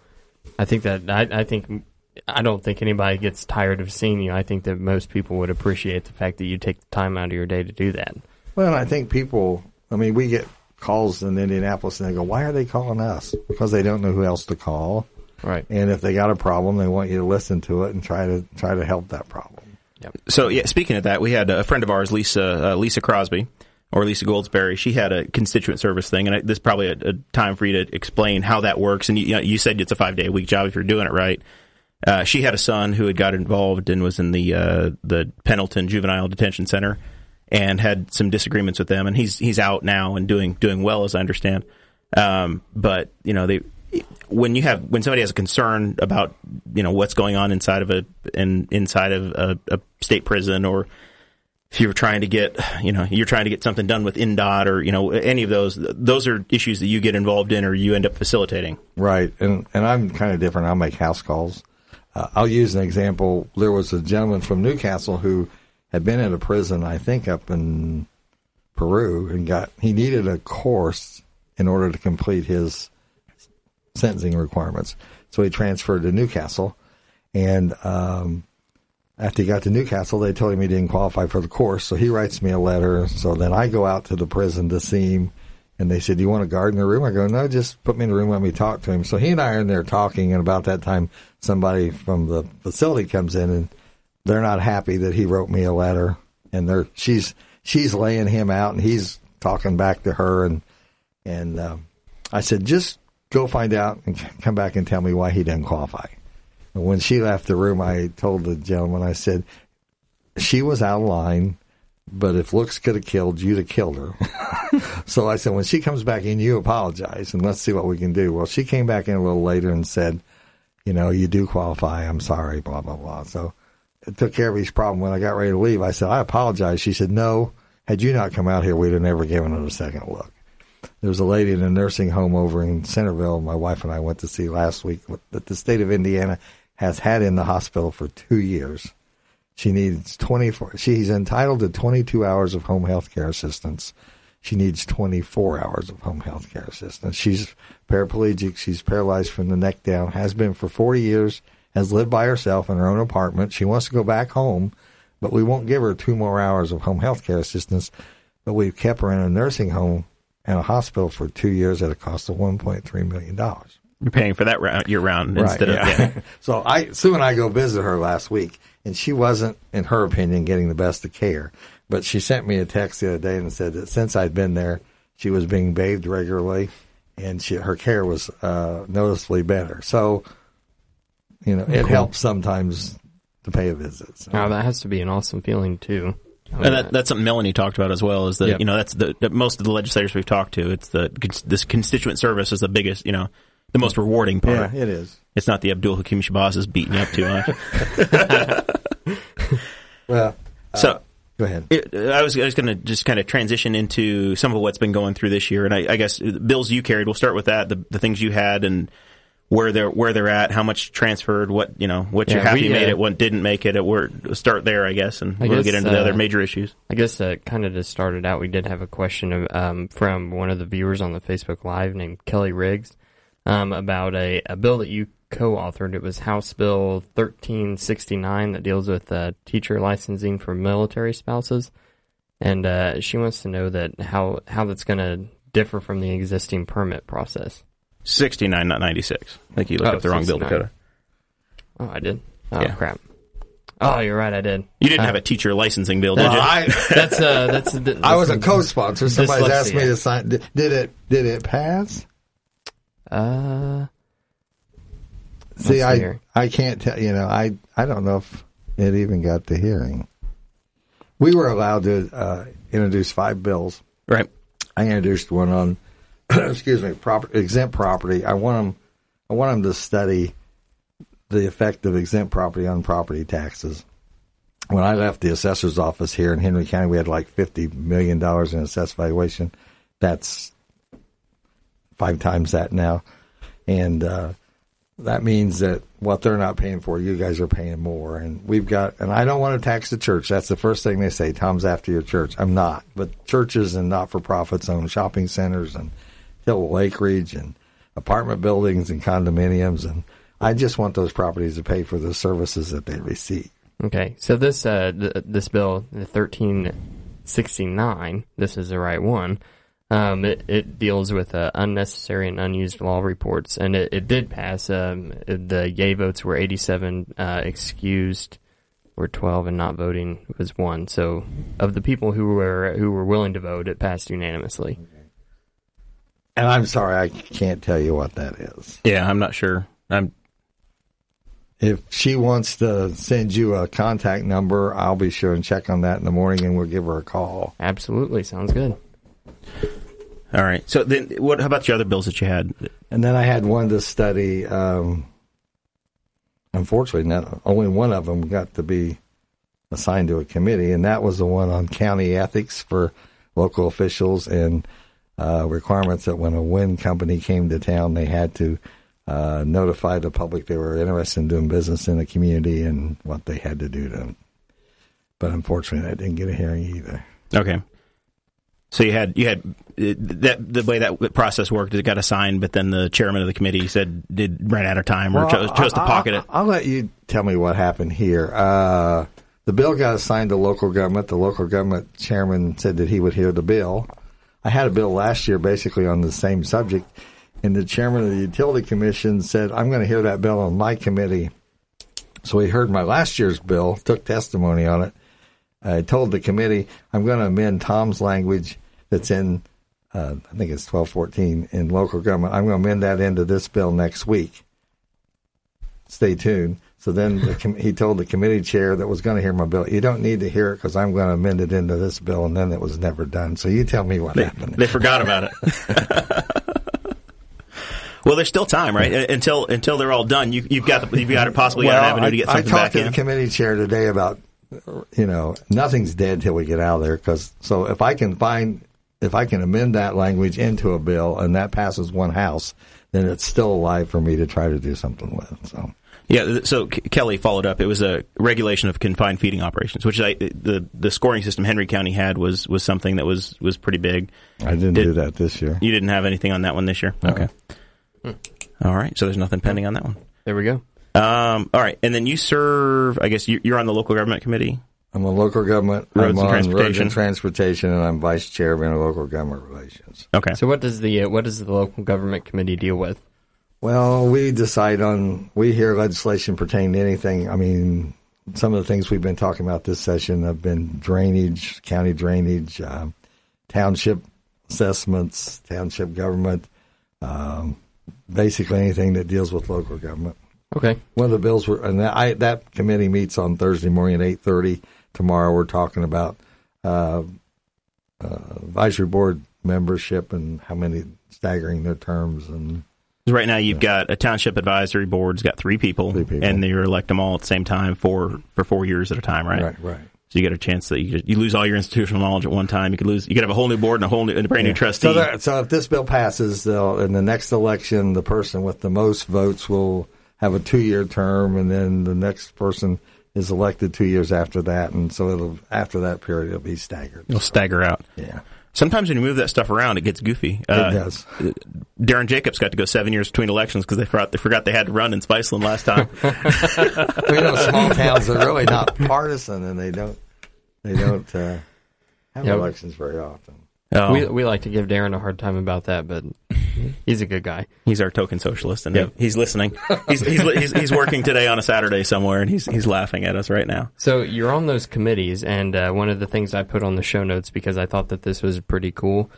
[SPEAKER 2] I think that I, I think I don't think anybody gets tired of seeing you. I think that most people would appreciate the fact that you take the time out of your day to do that.
[SPEAKER 3] well, I think people, I mean, we get calls in Indianapolis and they go, why are they calling us? Because they don't know who else to call.
[SPEAKER 2] Right.
[SPEAKER 3] And if they got a problem, they want you to listen to it and try to try to help that problem.
[SPEAKER 1] So yeah, speaking of that, we had a friend of ours, Lisa uh, Lisa Crosby or Lisa Goldsberry. She had a constituent service thing, and I, this is probably a, a time for you to explain how that works. And you, you, know, you said it's a five day a week job if you're doing it right. Uh, she had a son who had got involved and was in the uh, the Pendleton Juvenile Detention Center and had some disagreements with them, and he's he's out now and doing doing well as I understand. Um, but you know they when you have when somebody has a concern about you know what's going on inside of a in, inside of a, a state prison or if you're trying to get you know you're trying to get something done with INDOT or you know any of those those are issues that you get involved in or you end up facilitating.
[SPEAKER 3] Right, and and I'm kind of different. I'll make house calls. Uh, I'll use an example. There was a gentleman from Newcastle who had been in a prison, I think, up in Peru, and got he needed a course in order to complete his sentencing requirements. So he transferred to Newcastle, and um, after he got to Newcastle, they told him he didn't qualify for the course. So he writes me a letter. So then I go out to the prison to see him. And they said, "Do you want a guard in the room?" I go, "No, just put me in the room. Let me talk to him." So he and I are in there talking, and about that time, somebody from the facility comes in, and they're not happy that he wrote me a letter, and they're she's she's laying him out, and he's talking back to her, and and um, I said, "Just go find out and come back and tell me why he didn't qualify." And when she left the room, I told the gentleman, I said, "She was out of line." But if looks could have killed, you'd have killed her. So I said, when she comes back in, you apologize and let's see what we can do. Well, she came back in a little later and said, you know, you do qualify. I'm sorry, blah, blah, blah. So it took care of his problem. When I got ready to leave, I said, I apologize. She said, no, had you not come out here, we'd have never given it a second look. There was a lady in a nursing home over in Centerville, my wife and I went to see last week that the state of Indiana has had in the hospital for two years. She needs 24, she's entitled to 22 hours of home health care assistance. She needs 24 hours of home health care assistance. She's paraplegic. She's paralyzed from the neck down, has been for 40 years, has lived by herself in her own apartment. She wants to go back home, but we won't give her two more hours of home health care assistance. But we've kept her in a nursing home and a hospital for two years at a cost of $1.3 million.
[SPEAKER 1] You're paying for that round, year round instead of
[SPEAKER 3] yeah.
[SPEAKER 1] yeah.
[SPEAKER 3] so I Sue and I go visit her last week, and she wasn't, in her opinion, getting the best of care. But she sent me a text the other day and said that since I'd been there, she was being bathed regularly, and she, her care was uh, noticeably better. So, you know, it helps sometimes to pay a visit. So.
[SPEAKER 2] Now that has to be an awesome feeling too. I mean,
[SPEAKER 1] And that, that's something Melanie talked about as well. Is that
[SPEAKER 2] Yep.
[SPEAKER 1] you know that's the that most of the legislators we've talked to. It's the this constituent service is the biggest, you know, the most rewarding
[SPEAKER 3] yeah,
[SPEAKER 1] part.
[SPEAKER 3] it is.
[SPEAKER 1] It's not the Abdul Hakim Shabazz is beating you up too much.
[SPEAKER 3] Well,
[SPEAKER 1] so
[SPEAKER 3] go ahead.
[SPEAKER 1] It, I was I was going to just kind of transition into some of what's been going through this year, and I, I guess uh, bills you carried. We'll start with that. The, the things you had, and where they're where they're at, how much transferred, what you know, what you're happy
[SPEAKER 2] we,
[SPEAKER 1] made
[SPEAKER 2] uh,
[SPEAKER 1] it, what didn't make it. We're start there, I guess, and
[SPEAKER 2] I
[SPEAKER 1] we'll
[SPEAKER 2] guess,
[SPEAKER 1] get into the
[SPEAKER 2] uh,
[SPEAKER 1] other major issues.
[SPEAKER 2] I guess uh, kind of to start it out, we did have a question of, um, from one of the viewers on the Facebook Live named Kelly Riggs um, about a, a bill that you co-authored. It was House Bill 1369 that deals with uh, teacher licensing for military spouses, and uh, she wants to know that how how that's going to differ from the existing permit process.
[SPEAKER 1] Sixty nine, not ninety six. I think you looked
[SPEAKER 2] Oh,
[SPEAKER 1] up the wrong bill,
[SPEAKER 2] 69.
[SPEAKER 1] Dakota.
[SPEAKER 2] Oh, I did. Oh
[SPEAKER 1] Yeah.
[SPEAKER 2] crap. Oh, you're right. I did.
[SPEAKER 1] You didn't
[SPEAKER 2] Uh,
[SPEAKER 1] have a teacher licensing bill, did
[SPEAKER 3] Well,
[SPEAKER 1] you?
[SPEAKER 3] I,
[SPEAKER 2] That's uh, that's. that's
[SPEAKER 3] I was a co-sponsor. Somebody asked me to sign. Did, did it? Did it pass?
[SPEAKER 2] Uh,
[SPEAKER 3] See, I
[SPEAKER 2] see here.
[SPEAKER 3] I can't tell. You know, I I don't know if it even got to hearing. We were allowed to uh, introduce five bills.
[SPEAKER 1] right.
[SPEAKER 3] I introduced one on, excuse me, proper, exempt property. I want them, I want them to study the effect of exempt property on property taxes. When I left the assessor's office here in Henry County, we had like fifty million dollars in assessed valuation. That's five times that now, and uh, that means that what they're not paying for, you guys are paying more. And we've got, and I don't want to tax the church. That's the first thing they say. Tom's after your church. I'm not, but churches and not for profits own shopping centers and Hill Lake region, apartment buildings and condominiums. And I just want those properties to pay for the services that they receive.
[SPEAKER 2] Okay, so this uh, th- this bill, thirteen sixty nine, this is the right one. Um, it, it deals with uh, unnecessary and unused law reports, and it, it did pass. Um, the yay votes were eighty seven, uh, excused were twelve, and not voting was one. So, of the people who were who were willing to vote, it passed unanimously.
[SPEAKER 3] And I'm sorry, I can't tell you what that is.
[SPEAKER 1] Yeah, I'm not sure. I'm
[SPEAKER 3] If she wants to send you a contact number, I'll be sure and check on that in the morning and we'll give her a call.
[SPEAKER 2] Absolutely, sounds good.
[SPEAKER 1] all right. So then, what? How about your other bills that you had?
[SPEAKER 3] And then I had one to study. Um, unfortunately, not, only one of them got to be assigned to a committee, and that was the one on county ethics for local officials and uh, requirements that when a wind company came to town, they had to uh, notify the public they were interested in doing business in the community and what they had to do to. But unfortunately, I didn't get a hearing either.
[SPEAKER 1] Okay. So you had you had that the way that process worked. It got assigned, but then the chairman of the committee said did ran out of time or
[SPEAKER 3] Well,
[SPEAKER 1] chose, chose to pocket
[SPEAKER 3] I-
[SPEAKER 1] it.
[SPEAKER 3] I'll let you tell me what happened here. Uh, the bill got assigned to local government. The local government chairman said that he would hear the bill. I had a bill last year basically on the same subject, and the chairman of the utility commission said, I'm going to hear that bill on my committee. So he heard my last year's bill, took testimony on it. I told the committee, I'm going to amend Tom's language that's in, uh, I think it's 1214 in local government. I'm going to amend that into this bill next week stay tuned. So then the com- he told the committee chair that was going to hear my bill, you don't need to hear it because I'm going to amend it into this bill, and then it was never done. So you tell me what
[SPEAKER 1] They,
[SPEAKER 3] happened.
[SPEAKER 1] they forgot about it. well, there's still time, right? Uh, Until until they're all done, you, you've got the, you've got it possibly got an avenue
[SPEAKER 3] I,
[SPEAKER 1] to get something back I
[SPEAKER 3] talked
[SPEAKER 1] back
[SPEAKER 3] to
[SPEAKER 1] in.
[SPEAKER 3] the committee chair today about, you know, nothing's dead till we get out of there. Because so if I can find, if I can amend that language into a bill and that passes one house, then it's still alive for me to try to do something with. So.
[SPEAKER 1] Yeah, so K- Kelly followed up. It was a regulation of confined feeding operations, which I, the the scoring system Henry County had was was something that was was pretty big.
[SPEAKER 3] I didn't
[SPEAKER 1] Did-
[SPEAKER 3] do that this year.
[SPEAKER 1] You didn't have anything on that one this year. Okay. All right. So there's nothing pending on that one.
[SPEAKER 2] There we go.
[SPEAKER 1] Um, all right, and then you serve. I guess you, you're on the local government committee.
[SPEAKER 3] I'm a local government.
[SPEAKER 1] Roads
[SPEAKER 3] I'm
[SPEAKER 1] and
[SPEAKER 3] on Roads
[SPEAKER 1] Transportation.
[SPEAKER 3] and Transportation, and I'm vice chairman of local government relations.
[SPEAKER 1] Okay.
[SPEAKER 2] So, what does the uh, what does the local government committee deal with?
[SPEAKER 3] Well, we decide on, we hear legislation pertaining to anything. I mean, some of the things we've been talking about this session have been drainage, county drainage, uh, township assessments, township government, um, basically anything that deals with local government.
[SPEAKER 2] Okay.
[SPEAKER 3] One of the bills were, and that, I, that committee meets on Thursday morning at eight thirty. Tomorrow we're talking about uh, uh, advisory board membership and how many staggering their terms and
[SPEAKER 1] Right now, you've got a township advisory board's got three people,
[SPEAKER 3] Three people.
[SPEAKER 1] and you elect them all at the same time for for four years at a time, right?
[SPEAKER 3] right, right.
[SPEAKER 1] So you get a chance that you, you lose all your institutional knowledge at one time. You could lose. You could have a whole new board and a whole new, and a brand new trustee.
[SPEAKER 3] So, so if this bill passes, in the next election, the person with the most votes will have a two-year term, and then the next person is elected two years after that, and so it'll after that period it'll be staggered.
[SPEAKER 1] It'll stagger out.
[SPEAKER 3] Yeah,
[SPEAKER 1] Sometimes when you move that stuff around, it gets goofy. Uh,
[SPEAKER 3] it does.
[SPEAKER 1] Darren Jacobs got to go seven years between elections because they forgot they forgot they had to run in Spiceland last time.
[SPEAKER 3] you know, small towns are really not partisan, and they don't they don't uh, have
[SPEAKER 2] Yeah.
[SPEAKER 3] elections very often.
[SPEAKER 1] Oh,
[SPEAKER 2] We we like to give Darren a hard time about that, but he's a good guy.
[SPEAKER 1] he's our token socialist, and
[SPEAKER 2] Yep.
[SPEAKER 1] he- he's listening. He's, he's he's he's working today on a Saturday somewhere, and he's he's laughing at us right now.
[SPEAKER 2] So you're on those committees, and uh, one of the things I put on the show notes because I thought that this was pretty cool,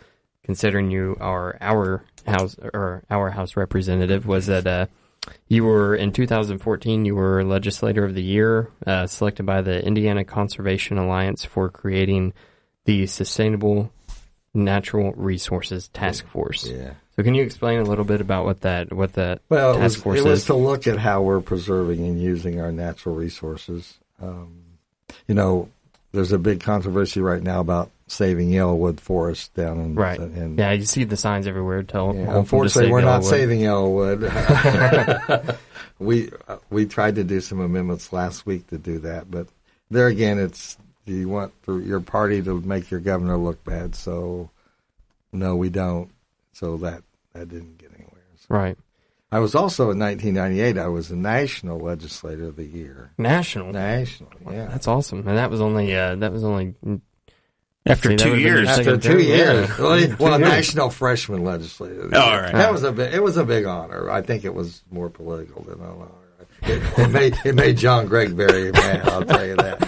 [SPEAKER 2] considering you are our house or our house representative, was that uh, you were in 2014 you were legislator of the year, uh, selected by the Indiana Conservation Alliance for creating the Sustainable Natural Resources Task Force.
[SPEAKER 3] Yeah.
[SPEAKER 2] So can you explain a little bit about what that what that
[SPEAKER 3] Well, it
[SPEAKER 2] task
[SPEAKER 3] was,
[SPEAKER 2] force
[SPEAKER 3] it was to look at how we're preserving and using our natural resources. Um, you know, there's a big controversy right now about saving Yellowwood Forest down in
[SPEAKER 2] Right.
[SPEAKER 3] In,
[SPEAKER 2] yeah, you see the signs everywhere. Tell
[SPEAKER 3] Yeah,
[SPEAKER 2] all them to
[SPEAKER 3] unfortunately, we're not saving Yellowwood. we we tried to do some amendments last week to do that, but there again, it's you want for your party to make your governor look bad? So no, we don't. So that that didn't get anywhere. So
[SPEAKER 2] Right.
[SPEAKER 3] I was also in 1998. I was the national legislator of the year.
[SPEAKER 2] National.
[SPEAKER 3] National, yeah.
[SPEAKER 2] That's awesome, and that was only uh, that was only
[SPEAKER 1] After
[SPEAKER 2] See,
[SPEAKER 1] two years,
[SPEAKER 3] After two
[SPEAKER 2] term,
[SPEAKER 3] years,
[SPEAKER 2] yeah.
[SPEAKER 3] well, well
[SPEAKER 2] years.
[SPEAKER 3] national freshman legislator.
[SPEAKER 1] Oh, all right.
[SPEAKER 3] That was a big, it was a big honor. I think it was more political than an honor. It, it made it made John Gregg very mad. I'll tell you that.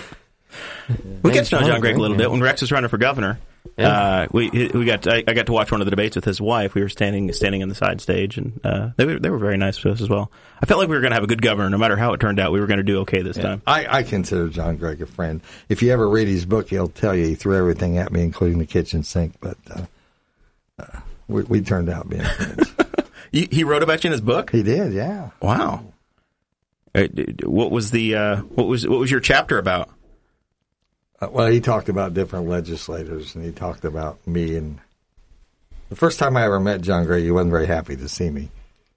[SPEAKER 1] We get to know
[SPEAKER 2] John
[SPEAKER 1] John Gregg a little bit when Rex was running for governor.
[SPEAKER 2] Yeah.
[SPEAKER 1] Uh, we we got I, I got to watch one of the debates with his wife. We were standing standing in the side stage, and uh, they were they were very nice to us as well. I felt like we were going to have a good governor, no matter how it turned out. We were going to do okay this time.
[SPEAKER 3] I, I consider John Gregg a friend. If you ever read his book, he'll tell you he threw everything at me, including the kitchen sink. But uh, uh, we, we turned out being friends.
[SPEAKER 1] He, he wrote about you in his book.
[SPEAKER 3] he did, yeah.
[SPEAKER 1] Wow. Uh, d- d- What was the uh, what was what was your chapter about?
[SPEAKER 3] Uh, well, he talked about different legislators, and he talked about me. And the first time I ever met John Gregg, he wasn't very happy to see me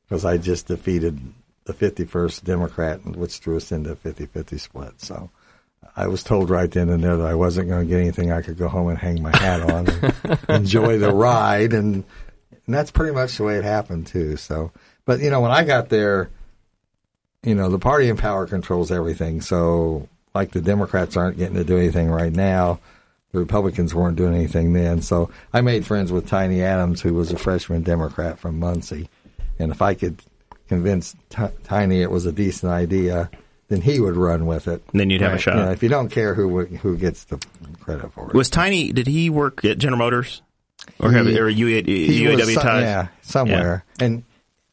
[SPEAKER 3] because I just defeated the 51st Democrat, which threw us into a 50-50 split. So I was told right then and there that I wasn't going to get anything. I could go home and hang my hat on and enjoy the ride, and and that's pretty much the way it happened too. So, but you know, when I got there, you know, the party in power controls everything. So, like the Democrats aren't getting to do anything right now, the Republicans weren't doing anything then. So, I made friends with Tiny Adams, who was a freshman Democrat from Muncie, and if I could convince T- Tiny it was a decent idea, then he would run with it.
[SPEAKER 1] And then you'd have a shot.
[SPEAKER 3] You know, if you don't care who who gets the credit for it,
[SPEAKER 1] Was Tiny? Did he work at General Motors or have
[SPEAKER 3] He-
[SPEAKER 1] or UA, UAW
[SPEAKER 3] was
[SPEAKER 1] ties?
[SPEAKER 3] yeah, somewhere, and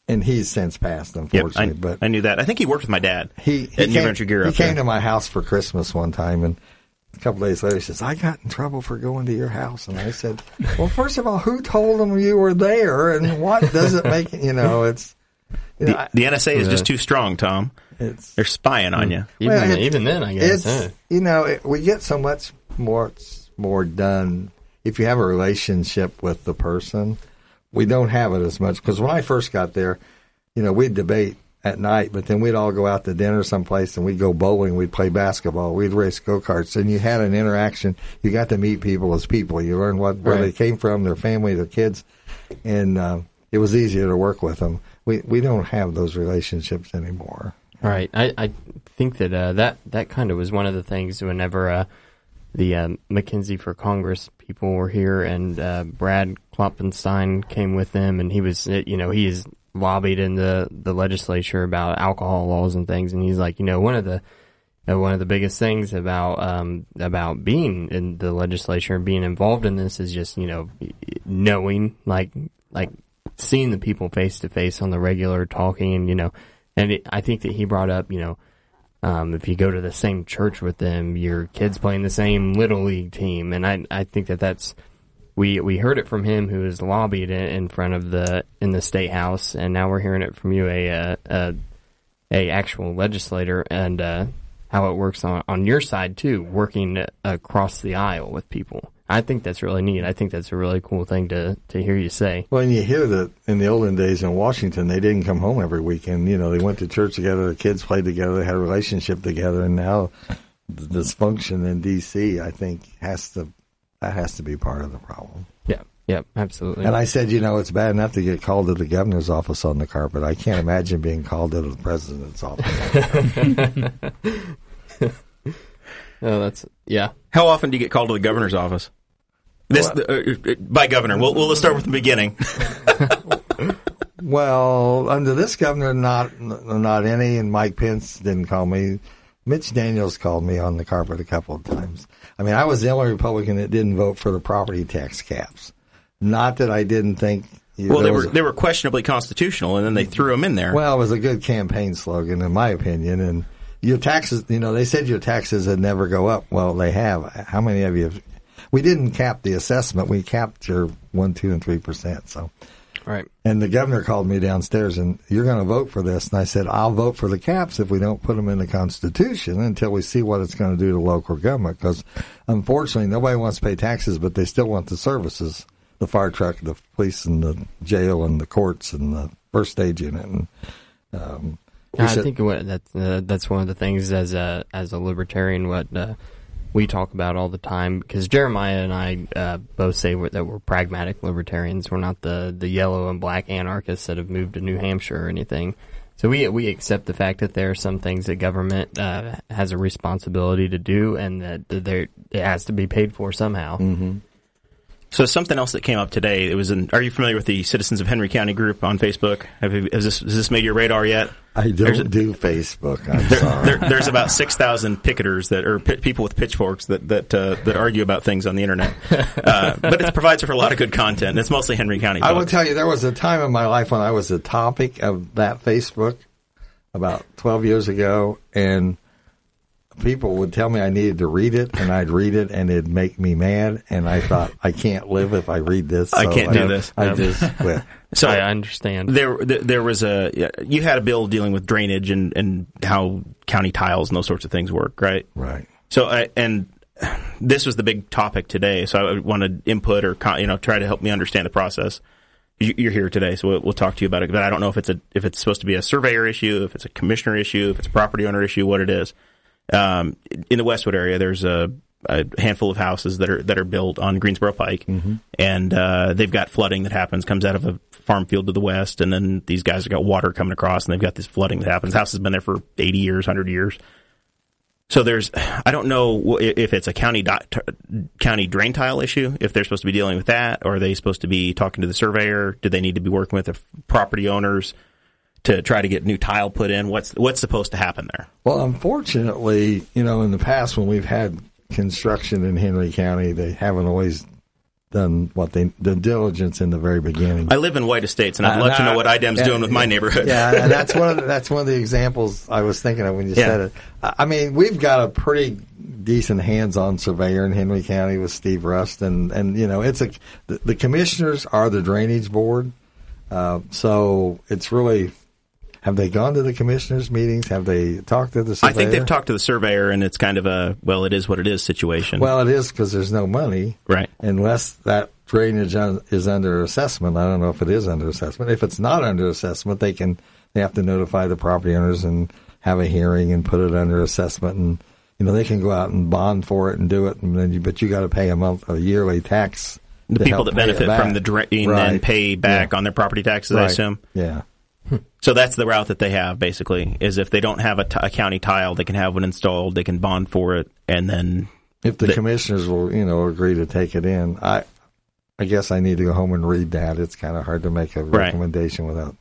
[SPEAKER 3] and he's since passed,
[SPEAKER 1] Yep,
[SPEAKER 3] unfortunately.
[SPEAKER 1] I,
[SPEAKER 3] but
[SPEAKER 1] I knew that. I think he worked with my dad.
[SPEAKER 3] he, he
[SPEAKER 1] at New
[SPEAKER 3] came,
[SPEAKER 1] Venture Gear
[SPEAKER 3] he
[SPEAKER 1] up
[SPEAKER 3] came
[SPEAKER 1] there.
[SPEAKER 3] to my house for Christmas one time, and a couple days later, he says, "I got in trouble for going to your house." And I said, "Well, first of all, who told them you were there, and what does it make? You know, it's you know,
[SPEAKER 1] The,
[SPEAKER 3] I-
[SPEAKER 1] the NSA is
[SPEAKER 2] Yeah.
[SPEAKER 1] just too strong, Tom.
[SPEAKER 3] it's
[SPEAKER 1] They're spying on hmm. you.
[SPEAKER 2] even
[SPEAKER 3] Well, it-
[SPEAKER 2] even then I guess.
[SPEAKER 3] it's
[SPEAKER 2] huh?
[SPEAKER 3] you know it, we get so much more more done if you have a relationship with the person. We don't have it as much because when I first got there, you know, we'd debate at night, but then we'd all go out to dinner someplace and we'd go bowling, we'd play basketball, we'd race go karts, and you had an interaction. You got to meet people as people. You learn what where
[SPEAKER 2] Right.
[SPEAKER 3] they came from, their family, their kids, and uh, it was easier to work with them. We we don't have those relationships anymore.
[SPEAKER 2] Right. I, I think that uh, that that kind of was one of the things whenever uh, the um, McKinsey for Congress people were here and uh, Brad Klopfenstein came with them and he was you know he is lobbied in the the legislature about alcohol laws and things and he's like you know one of the uh, one of the biggest things about um, about being in the legislature and being involved in this is just you know knowing like like seeing the people face to face on the regular talking and you know and it, I think that he brought up you know um, if you go to the same church with them your kids playing the same little league team and I I think that that's we we heard it from him who was lobbied in, front of the in the state house and now we're hearing it from you a uh, a, a actual legislator and uh, how it works on on your side too, working across the aisle with people. I think that's really neat. I think that's a really cool thing to to hear you say.
[SPEAKER 3] Well, and you hear that in the olden days in Washington, they didn't come home every weekend. You know, they went to church together, the kids played together, they had a relationship together, and now the dysfunction in D.C. I think has to that has to be part of the problem.
[SPEAKER 2] Yeah. Yep, absolutely.
[SPEAKER 3] And I said, you know, it's bad enough to get called to the governor's office on the carpet. I can't imagine being called to the president's office.
[SPEAKER 2] oh, that's yeah.
[SPEAKER 1] How often do you get called to the governor's office? This uh, uh, by governor. We'll we'll start with the beginning.
[SPEAKER 3] well, under this governor, not not any, and Mike Pence didn't call me. Mitch Daniels called me on the carpet a couple of times. I mean, I was the only Republican that didn't vote for the property tax caps. Not that I didn't think.
[SPEAKER 1] You, well, they were they were questionably constitutional, and then they threw them in there.
[SPEAKER 3] Well, it was a good campaign slogan, in my opinion. And your taxes, you know, they said your taxes would never go up. Well, they have. How many of you? Have, we didn't cap the assessment. We capped your one, two, and three percent. So,
[SPEAKER 2] right.
[SPEAKER 3] And the governor called me downstairs, and you're going to vote for this. And I said, I'll vote for the caps if we don't put them in the Constitution until we see what it's going to do to local government. Because unfortunately, nobody wants to pay taxes, but they still want the services the fire truck, the police, and the jail, and the courts, and the first aid unit. And um,
[SPEAKER 2] I said, think what that uh, that's one of the things as a as a libertarian what uh, we talk about all the time because Jeremiah and I uh, both say we're, that we're pragmatic libertarians. We're not the the yellow and black anarchists that have moved to New Hampshire or anything. So we we accept the fact that there are some things that government uh, has a responsibility to do, and that there it has to be paid for somehow.
[SPEAKER 3] Mm-hmm.
[SPEAKER 1] So something else that came up today. It was in. Are you familiar with the Citizens of Henry County group on Facebook? Have you, has this has this made your radar yet?
[SPEAKER 3] I don't a, do Facebook. I'm there, sorry.
[SPEAKER 1] There, there's about six thousand picketers that are people with pitchforks that that uh, that argue about things on the internet. Uh, but it provides for a lot of good content. It's mostly Henry County.
[SPEAKER 3] I will tell you, there was a time in my life when I was the topic of that Facebook about 12 years ago, and people would tell me I needed to read it, and I'd read it, and it'd make me mad. And I thought, I can't live if I read this. So
[SPEAKER 1] I can't do this.
[SPEAKER 3] I just quit.
[SPEAKER 2] So I understand.
[SPEAKER 1] There, there was a you had a bill dealing with drainage and and how county tiles and those sorts of things work, right?
[SPEAKER 3] Right.
[SPEAKER 1] So I and this was the big topic today. So I wanted input or you know try to help me understand the process. You're here today, so we'll, we'll talk to you about it. But I don't know if it's a if it's supposed to be a surveyor issue, if it's a commissioner issue, if it's a property owner issue, what it is. Um, in the Westwood area, there's a, a, handful of houses that are that are built on Greensboro Pike,
[SPEAKER 3] mm-hmm.
[SPEAKER 1] and uh, they've got flooding that happens comes out of a farm field to the west, and then these guys have got water coming across, and they've got this flooding that happens. The house has been there for 80 years, 100 years. So there's, I don't know if it's a county county drain tile issue, if they're supposed to be dealing with that, or are they supposed to be talking to the surveyor? Do they need to be working with the property owners? To try to get new tile put in? What's what's supposed to happen there?
[SPEAKER 3] Well, unfortunately, you know, in the past when we've had construction in Henry County, they haven't always done what they the diligence in the very beginning.
[SPEAKER 1] I live in White Estates, and I'd uh, love to know what IDEM's doing with my neighborhood.
[SPEAKER 3] Yeah, that's one of the, that's one of the examples I was thinking of when you yeah. said it. I mean, we've got a pretty decent hands-on surveyor in Henry County with Steve Rust, and and you know, it's a the, the commissioners are the drainage board, uh, so it's really have they gone to the commissioners' meetings? Have they talked to the surveyor?
[SPEAKER 1] I think they've talked to the surveyor, and it's kind of a well, it is what it is situation.
[SPEAKER 3] Well, it is because there's no money,
[SPEAKER 1] right?
[SPEAKER 3] Unless that drainage is under assessment. I don't know if it is under assessment. If it's not under assessment, they can they have to notify the property owners and have a hearing and put it under assessment, and you know they can go out and bond for it and do it, and then you, but you got to pay a month a yearly tax.
[SPEAKER 1] The people that benefit from the drain right. then pay back yeah. on their property taxes.
[SPEAKER 3] Right.
[SPEAKER 1] I assume.
[SPEAKER 3] Yeah.
[SPEAKER 1] So that's the route that they have basically. Is if they don't have a, t- a county tile, they can have one installed. They can bond for it, and then
[SPEAKER 3] if the, the commissioners will, you know, agree to take it in, I, I guess I need to go home and read that. It's kind of hard to make a recommendation right. without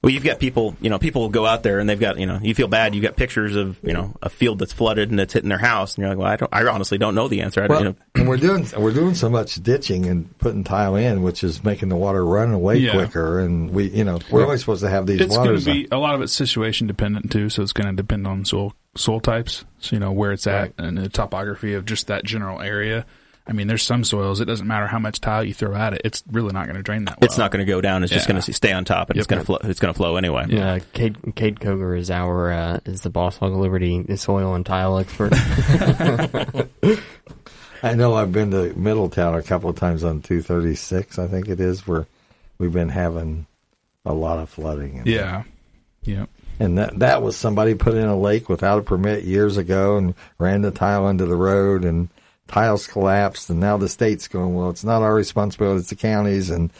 [SPEAKER 1] well, you've got people, you know, people will go out there and they've got, you know, you feel bad. You've got pictures of, you know, a field that's flooded and it's hitting their house, and you're like, well, I don't, I honestly don't know the answer.
[SPEAKER 3] well,
[SPEAKER 1] you know.
[SPEAKER 3] and we're doing, we're doing so much ditching and putting tile in, which is making the water run away yeah. quicker. And we, you know, we're only supposed to have these.
[SPEAKER 4] It's going
[SPEAKER 3] to
[SPEAKER 4] be a lot of it's situation dependent too, so it's going to depend on soil soil types. So you know where it's at right. and the topography of just that general area. I mean, there's some soils. It doesn't matter how much tile you throw at it; it's really not going to drain that well.
[SPEAKER 1] It's not going to go down. It's just going to stay on top, and it's going to flow. It's going to flow anyway.
[SPEAKER 2] Uh, Kade, Kade Koger is our uh, is the Boss Hog Liberty soil and tile expert.
[SPEAKER 3] I know I've been to Middletown a couple of times on 236, I think it is, where we've been having a lot of flooding. And,
[SPEAKER 4] Yeah, yeah.
[SPEAKER 3] And that that was somebody put in a lake without a permit years ago and ran the tile into the road and tiles collapsed and now the state's going, well, it's not our responsibility, it's the county's and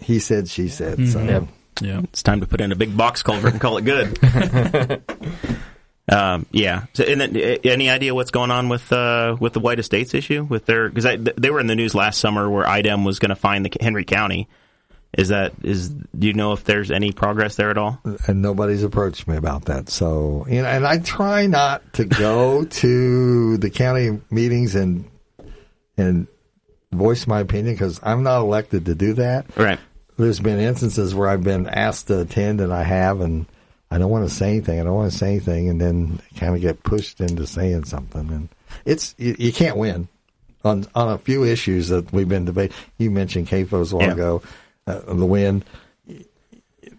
[SPEAKER 3] he said, she said. So
[SPEAKER 2] Yep.
[SPEAKER 4] Yeah.
[SPEAKER 1] It's time to put in a big box culvert and call it good. um, yeah. So, and then, uh, any idea what's going on with uh, with the White Estates issue? With their because they were in the news last summer where IDEM was going to find the Henry County. Is that is? Do you know if there's any progress there at all?
[SPEAKER 3] and nobody's approached me about that. So, you know, and I try not to go to the county meetings and and voice my opinion because I'm not elected to do that.
[SPEAKER 1] Right.
[SPEAKER 3] There's been instances where I've been asked to attend and I have, and I don't want to say anything. I don't want to say anything, and then kind of get pushed into saying something. And it's you, you can't win on on a few issues that we've been debating. You mentioned CAFOs a while
[SPEAKER 1] Yeah.
[SPEAKER 3] ago, uh, the wind.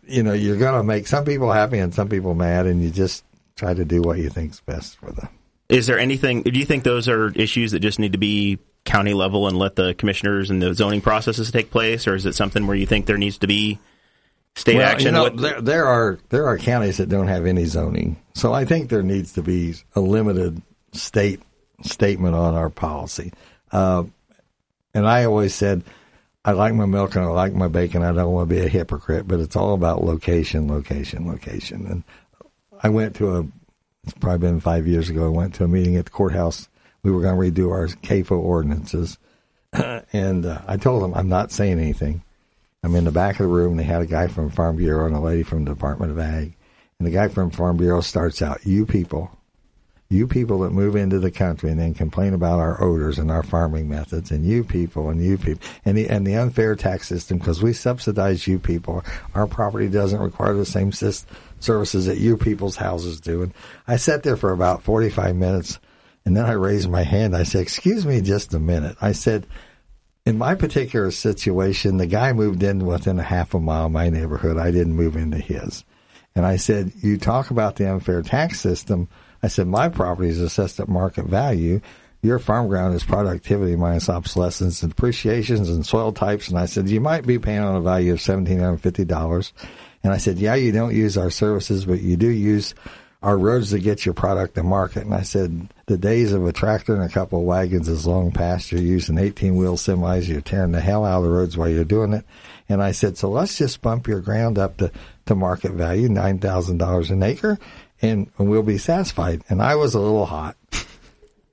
[SPEAKER 3] You know, you're going to make some people happy and some people mad, and you just try to do what you think's best for them.
[SPEAKER 1] Is there anything? Do you think those are issues that just need to be county level and let the commissioners and the zoning processes take place, or is it something where you think there needs to be state
[SPEAKER 3] Well,
[SPEAKER 1] action?
[SPEAKER 3] You know,
[SPEAKER 1] What-
[SPEAKER 3] there, there are there are counties that don't have any zoning, so I think there needs to be a limited state statement on our policy. Uh, and I always said, I like my milk and I like my bacon. I don't want to be a hypocrite, but it's all about location, location, location. And I went to a, it's probably been five years ago. I went to a meeting at the courthouse. We were going to redo our CAFO ordinances, and uh, I told them I'm not saying anything. I'm in the back of the room. They had a guy from Farm Bureau and a lady from the Department of Ag. And the guy from Farm Bureau starts out, you people, you people that move into the country and then complain about our odors and our farming methods and you people and you people and the, and the unfair tax system because we subsidize you people. Our property doesn't require the same services that you people's houses do. And I sat there for about 45 minutes and then I raised my hand. I said, excuse me just a minute. I said, in my particular situation, the guy moved in within a half a mile of my neighborhood. I didn't move into his. And I said, you talk about the unfair tax system. I said, my property is assessed at market value. Your farm ground is productivity minus obsolescence and depreciations and soil types. And I said, you might be paying on a value of $1,750. And I said, yeah, you don't use our services, but you do use our roads to get your product to market. And I said, the days of a tractor and a couple of wagons is long past. You're using 18 wheel semis. You're tearing the hell out of the roads while you're doing it. And I said, so let's just bump your ground up to, to market value, $9,000 an acre, and, and we'll be satisfied. And I was a little hot.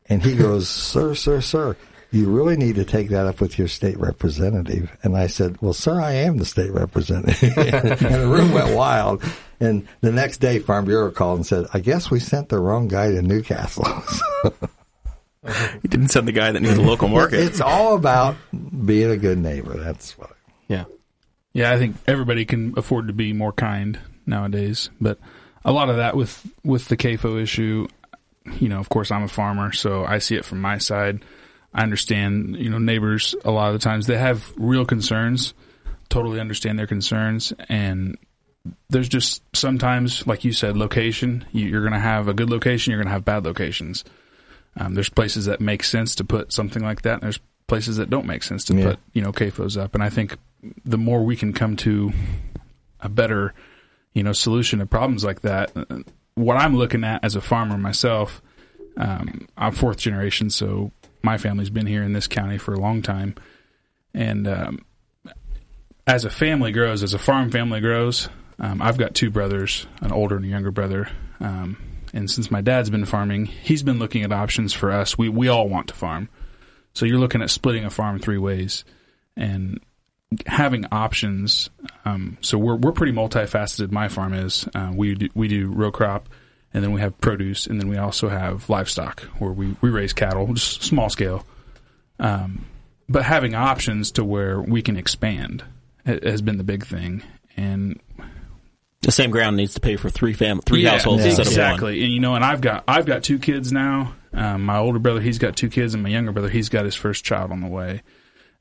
[SPEAKER 3] And he goes, sir, sir, sir, you really need to take that up with your state representative. And I said, well, sir, I am the state representative. and the room went wild. And the next day, Farm Bureau called and said, I guess we sent the wrong guy to Newcastle.
[SPEAKER 1] you didn't send the guy that knew the local market.
[SPEAKER 3] it's all about being a good neighbor. That's what.
[SPEAKER 2] yeah.
[SPEAKER 4] Yeah, I think everybody can afford to be more kind nowadays, but a lot of that with with the CAFO issue, you know, of course I'm a farmer, so I see it from my side. I understand, you know, neighbors a lot of the times they have real concerns, totally understand their concerns and there's just sometimes, like you said, location. You- You're going to have a good location. You're going to have bad locations. Um, there's places that make sense to put something like that. And there's places that don't make sense to
[SPEAKER 3] Yeah.
[SPEAKER 4] put, you know, CAFOs up. And I think the more we can come to a better, you know, solution to problems like that, uh, what I'm looking at as a farmer myself, um, I'm fourth generation, so my family's been here in this county for a long time. And um, as a family grows, as a farm family grows, um, I've got two brothers, an older and a younger brother. Um, and since my dad's been farming, he's been looking at options for us. We we all want to farm, so you're looking at splitting a farm three ways, and having options. Um, so we're we're pretty multifaceted. My farm is uh, we do, we do row crop, and then we have produce, and then we also have livestock where we we raise cattle, just small scale. Um, but having options to where we can expand has been the big thing, and
[SPEAKER 1] the same ground needs to pay for three fam- three
[SPEAKER 4] yeah,
[SPEAKER 1] households
[SPEAKER 4] yeah,
[SPEAKER 1] instead of one.
[SPEAKER 4] exactly. And you know, and I've got I've got two kids now, Um, my older brother, he's got two kids, and my younger brother, he's got his first child on the way.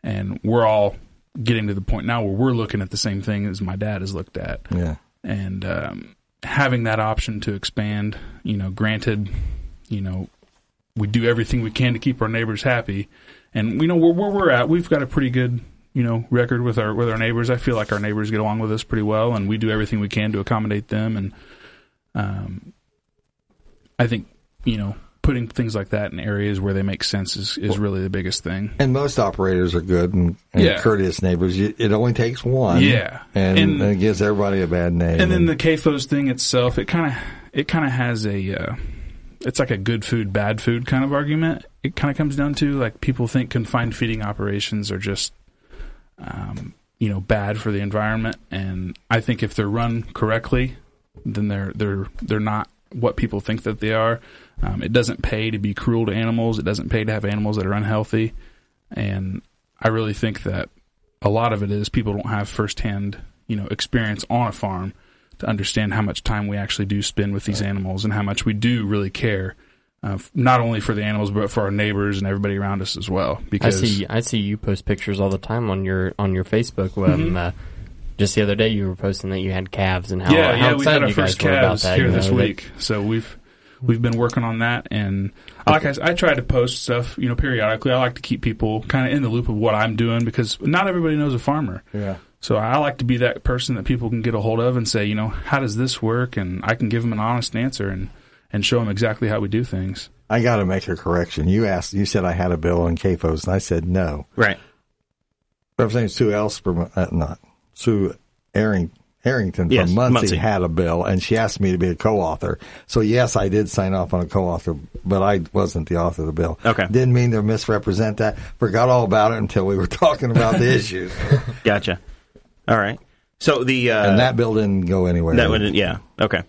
[SPEAKER 4] And we're all getting to the point now where we're looking at the same thing as my dad has looked at.
[SPEAKER 3] Yeah.
[SPEAKER 4] And um, having that option to expand, you know, granted, you know, we do everything we can to keep our neighbors happy. And, you know, where, where we're at, we've got a pretty good you know record with our with our neighbors. I feel like our neighbors get along with us pretty well, and we do everything we can to accommodate them. And um, I think you know putting things like that in areas where they make sense is, is really the biggest thing.
[SPEAKER 3] And most operators are good and, and
[SPEAKER 4] Yeah.
[SPEAKER 3] courteous neighbors. You, it only takes one.
[SPEAKER 4] Yeah.
[SPEAKER 3] And,
[SPEAKER 4] And-
[SPEAKER 3] it gives everybody a bad name.
[SPEAKER 4] And then the CAFOs thing itself, it kind of it kind of has a uh, it's like a good food bad food kind of argument. It kind of comes down to like people think confined feeding operations are just um, you know bad for the environment, and I think if they're run correctly, then they're they're they're not what people think that they are. Um, it doesn't pay to be cruel to animals. It doesn't pay to have animals that are unhealthy, and I really think that a lot of it is people don't have firsthand you know experience on a farm to understand how much time we actually do spend with these animals and how much we do really care, uh, not only for the animals but for our neighbors and everybody around us as well. Because I
[SPEAKER 2] see. I see you post pictures all the time on your on your Facebook. Um,
[SPEAKER 4] Mm-hmm.
[SPEAKER 2] uh, just the other day, you were posting that you had calves and how,
[SPEAKER 4] yeah,
[SPEAKER 2] how
[SPEAKER 4] yeah, we
[SPEAKER 2] excited
[SPEAKER 4] had our first calves
[SPEAKER 2] that.
[SPEAKER 4] here this
[SPEAKER 2] know, that-
[SPEAKER 4] week, so we've we've been working on that. And like I, s- I try to post stuff, you know, periodically. I like to keep people kind of in the loop of what I'm doing because not everybody knows a farmer.
[SPEAKER 3] yeah.
[SPEAKER 4] So I like to be that person that people can get a hold of and say, you know, how does this work? And I can give them an honest answer and and show them exactly how we do things.
[SPEAKER 3] I got to make a correction. You asked, you said I had a bill on CAFOs, and I said no.
[SPEAKER 1] Right.
[SPEAKER 3] Representative Sue Elsper, uh, not Sue Erring, Errington
[SPEAKER 1] Yes,
[SPEAKER 3] from Muncie,
[SPEAKER 1] Muncie.
[SPEAKER 3] had a bill, and she asked me to be a co-author. So yes, I did sign off on a co-author, but I wasn't the author of the bill.
[SPEAKER 1] Okay.
[SPEAKER 3] Didn't mean to misrepresent that. Forgot all about it until we were talking about the issues,
[SPEAKER 1] Gotcha. All right. So the uh,
[SPEAKER 3] and that bill didn't go anywhere.
[SPEAKER 1] that would yeah okay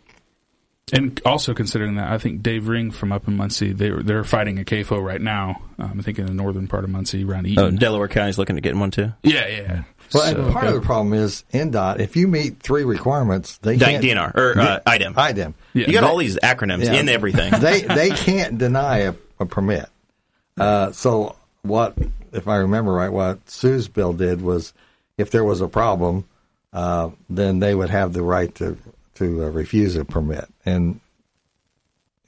[SPEAKER 4] And also considering that, I think Dave Ring from up in Muncie, they are they're fighting a CAFO right now. Um, I think in the northern part of Muncie, around
[SPEAKER 1] oh
[SPEAKER 4] Eaton.
[SPEAKER 1] Delaware County's looking to get one too.
[SPEAKER 4] yeah, yeah.
[SPEAKER 3] Well,
[SPEAKER 4] So-
[SPEAKER 3] and part of the problem is INDOT. If you meet three requirements, they
[SPEAKER 1] D-
[SPEAKER 3] can't.
[SPEAKER 1] DNR or uh, IDEM.
[SPEAKER 3] IDEM.
[SPEAKER 4] Yeah.
[SPEAKER 1] You got
[SPEAKER 3] They-
[SPEAKER 1] all these acronyms
[SPEAKER 3] Yeah.
[SPEAKER 1] in everything.
[SPEAKER 3] they they can't deny a, a permit. Uh, so what, if I remember right, what Sue's bill did was, if there was a problem, uh, then they would have the right to to uh, refuse a permit. And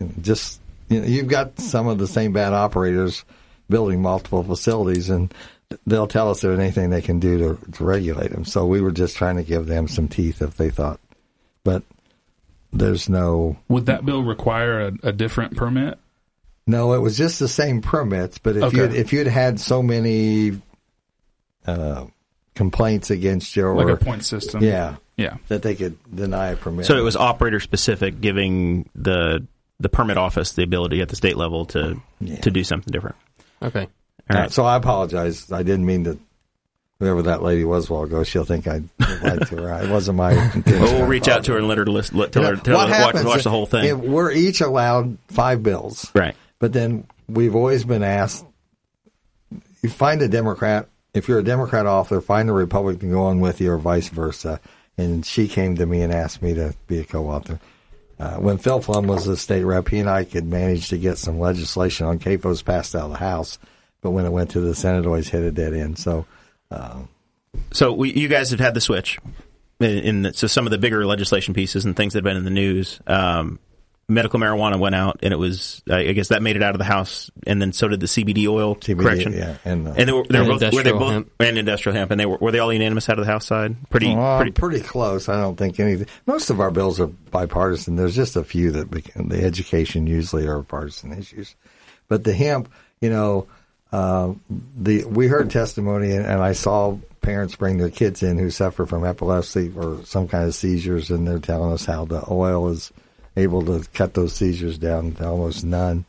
[SPEAKER 3] know, just you know, you've got some of the same bad operators building multiple facilities, and they'll tell us there's anything they can do to, to regulate them. So we were just trying to give them some teeth if they thought, but there's no
[SPEAKER 4] Would that bill require a, a different permit?
[SPEAKER 3] no, it was just the same permits, but if
[SPEAKER 4] Okay.
[SPEAKER 3] you if you'd had so many uh, complaints against your
[SPEAKER 4] Like a point system?
[SPEAKER 3] yeah,
[SPEAKER 4] Yeah.
[SPEAKER 3] that they could deny a permit.
[SPEAKER 1] So it was operator specific, giving the the permit office the ability at the state level to to do something different.
[SPEAKER 2] Okay.
[SPEAKER 1] All
[SPEAKER 3] Uh, so I apologize. I didn't mean to. Whoever that lady was a while ago, she'll think I lied to her. It wasn't my intention.
[SPEAKER 1] Well, we'll reach out to her and let her list, let, tell
[SPEAKER 3] You
[SPEAKER 1] her, tell
[SPEAKER 3] what
[SPEAKER 1] her to watch,
[SPEAKER 3] happens
[SPEAKER 1] watch the whole thing.
[SPEAKER 3] If we're each allowed five bills,
[SPEAKER 1] right.
[SPEAKER 3] But then we've always been asked, you find a Democrat, if you're a Democrat author, find a Republican going with you or vice versa. And she came to me and asked me to be a co-author. Uh, when Phil Pflum was the state rep, he and I could manage to get some legislation on CAFOs passed out of the House. But when it went to the Senate, always hit a dead end. So,
[SPEAKER 1] So we, you guys have had the switch, in, in the, so some of the bigger legislation pieces and things that have been in the news. Um, medical marijuana went out, and it was I I guess that made it out of the house, and then so did the CBD oil.
[SPEAKER 3] CBD,
[SPEAKER 1] correction,
[SPEAKER 3] yeah, and, uh,
[SPEAKER 1] and they were, they were
[SPEAKER 2] And
[SPEAKER 1] both were they both
[SPEAKER 2] hemp.
[SPEAKER 1] and industrial hemp, and they were were they all unanimous out of the House side? Pretty
[SPEAKER 3] Uh,
[SPEAKER 1] pretty.
[SPEAKER 3] pretty close. I don't think anything. Most of our bills are bipartisan. There's just a few that become, the education usually are partisan issues, but the hemp, you know, uh, the we heard testimony and, and I saw parents bring their kids in who suffer from epilepsy or some kind of seizures, and they're telling us how the oil is able to cut those seizures down to almost none.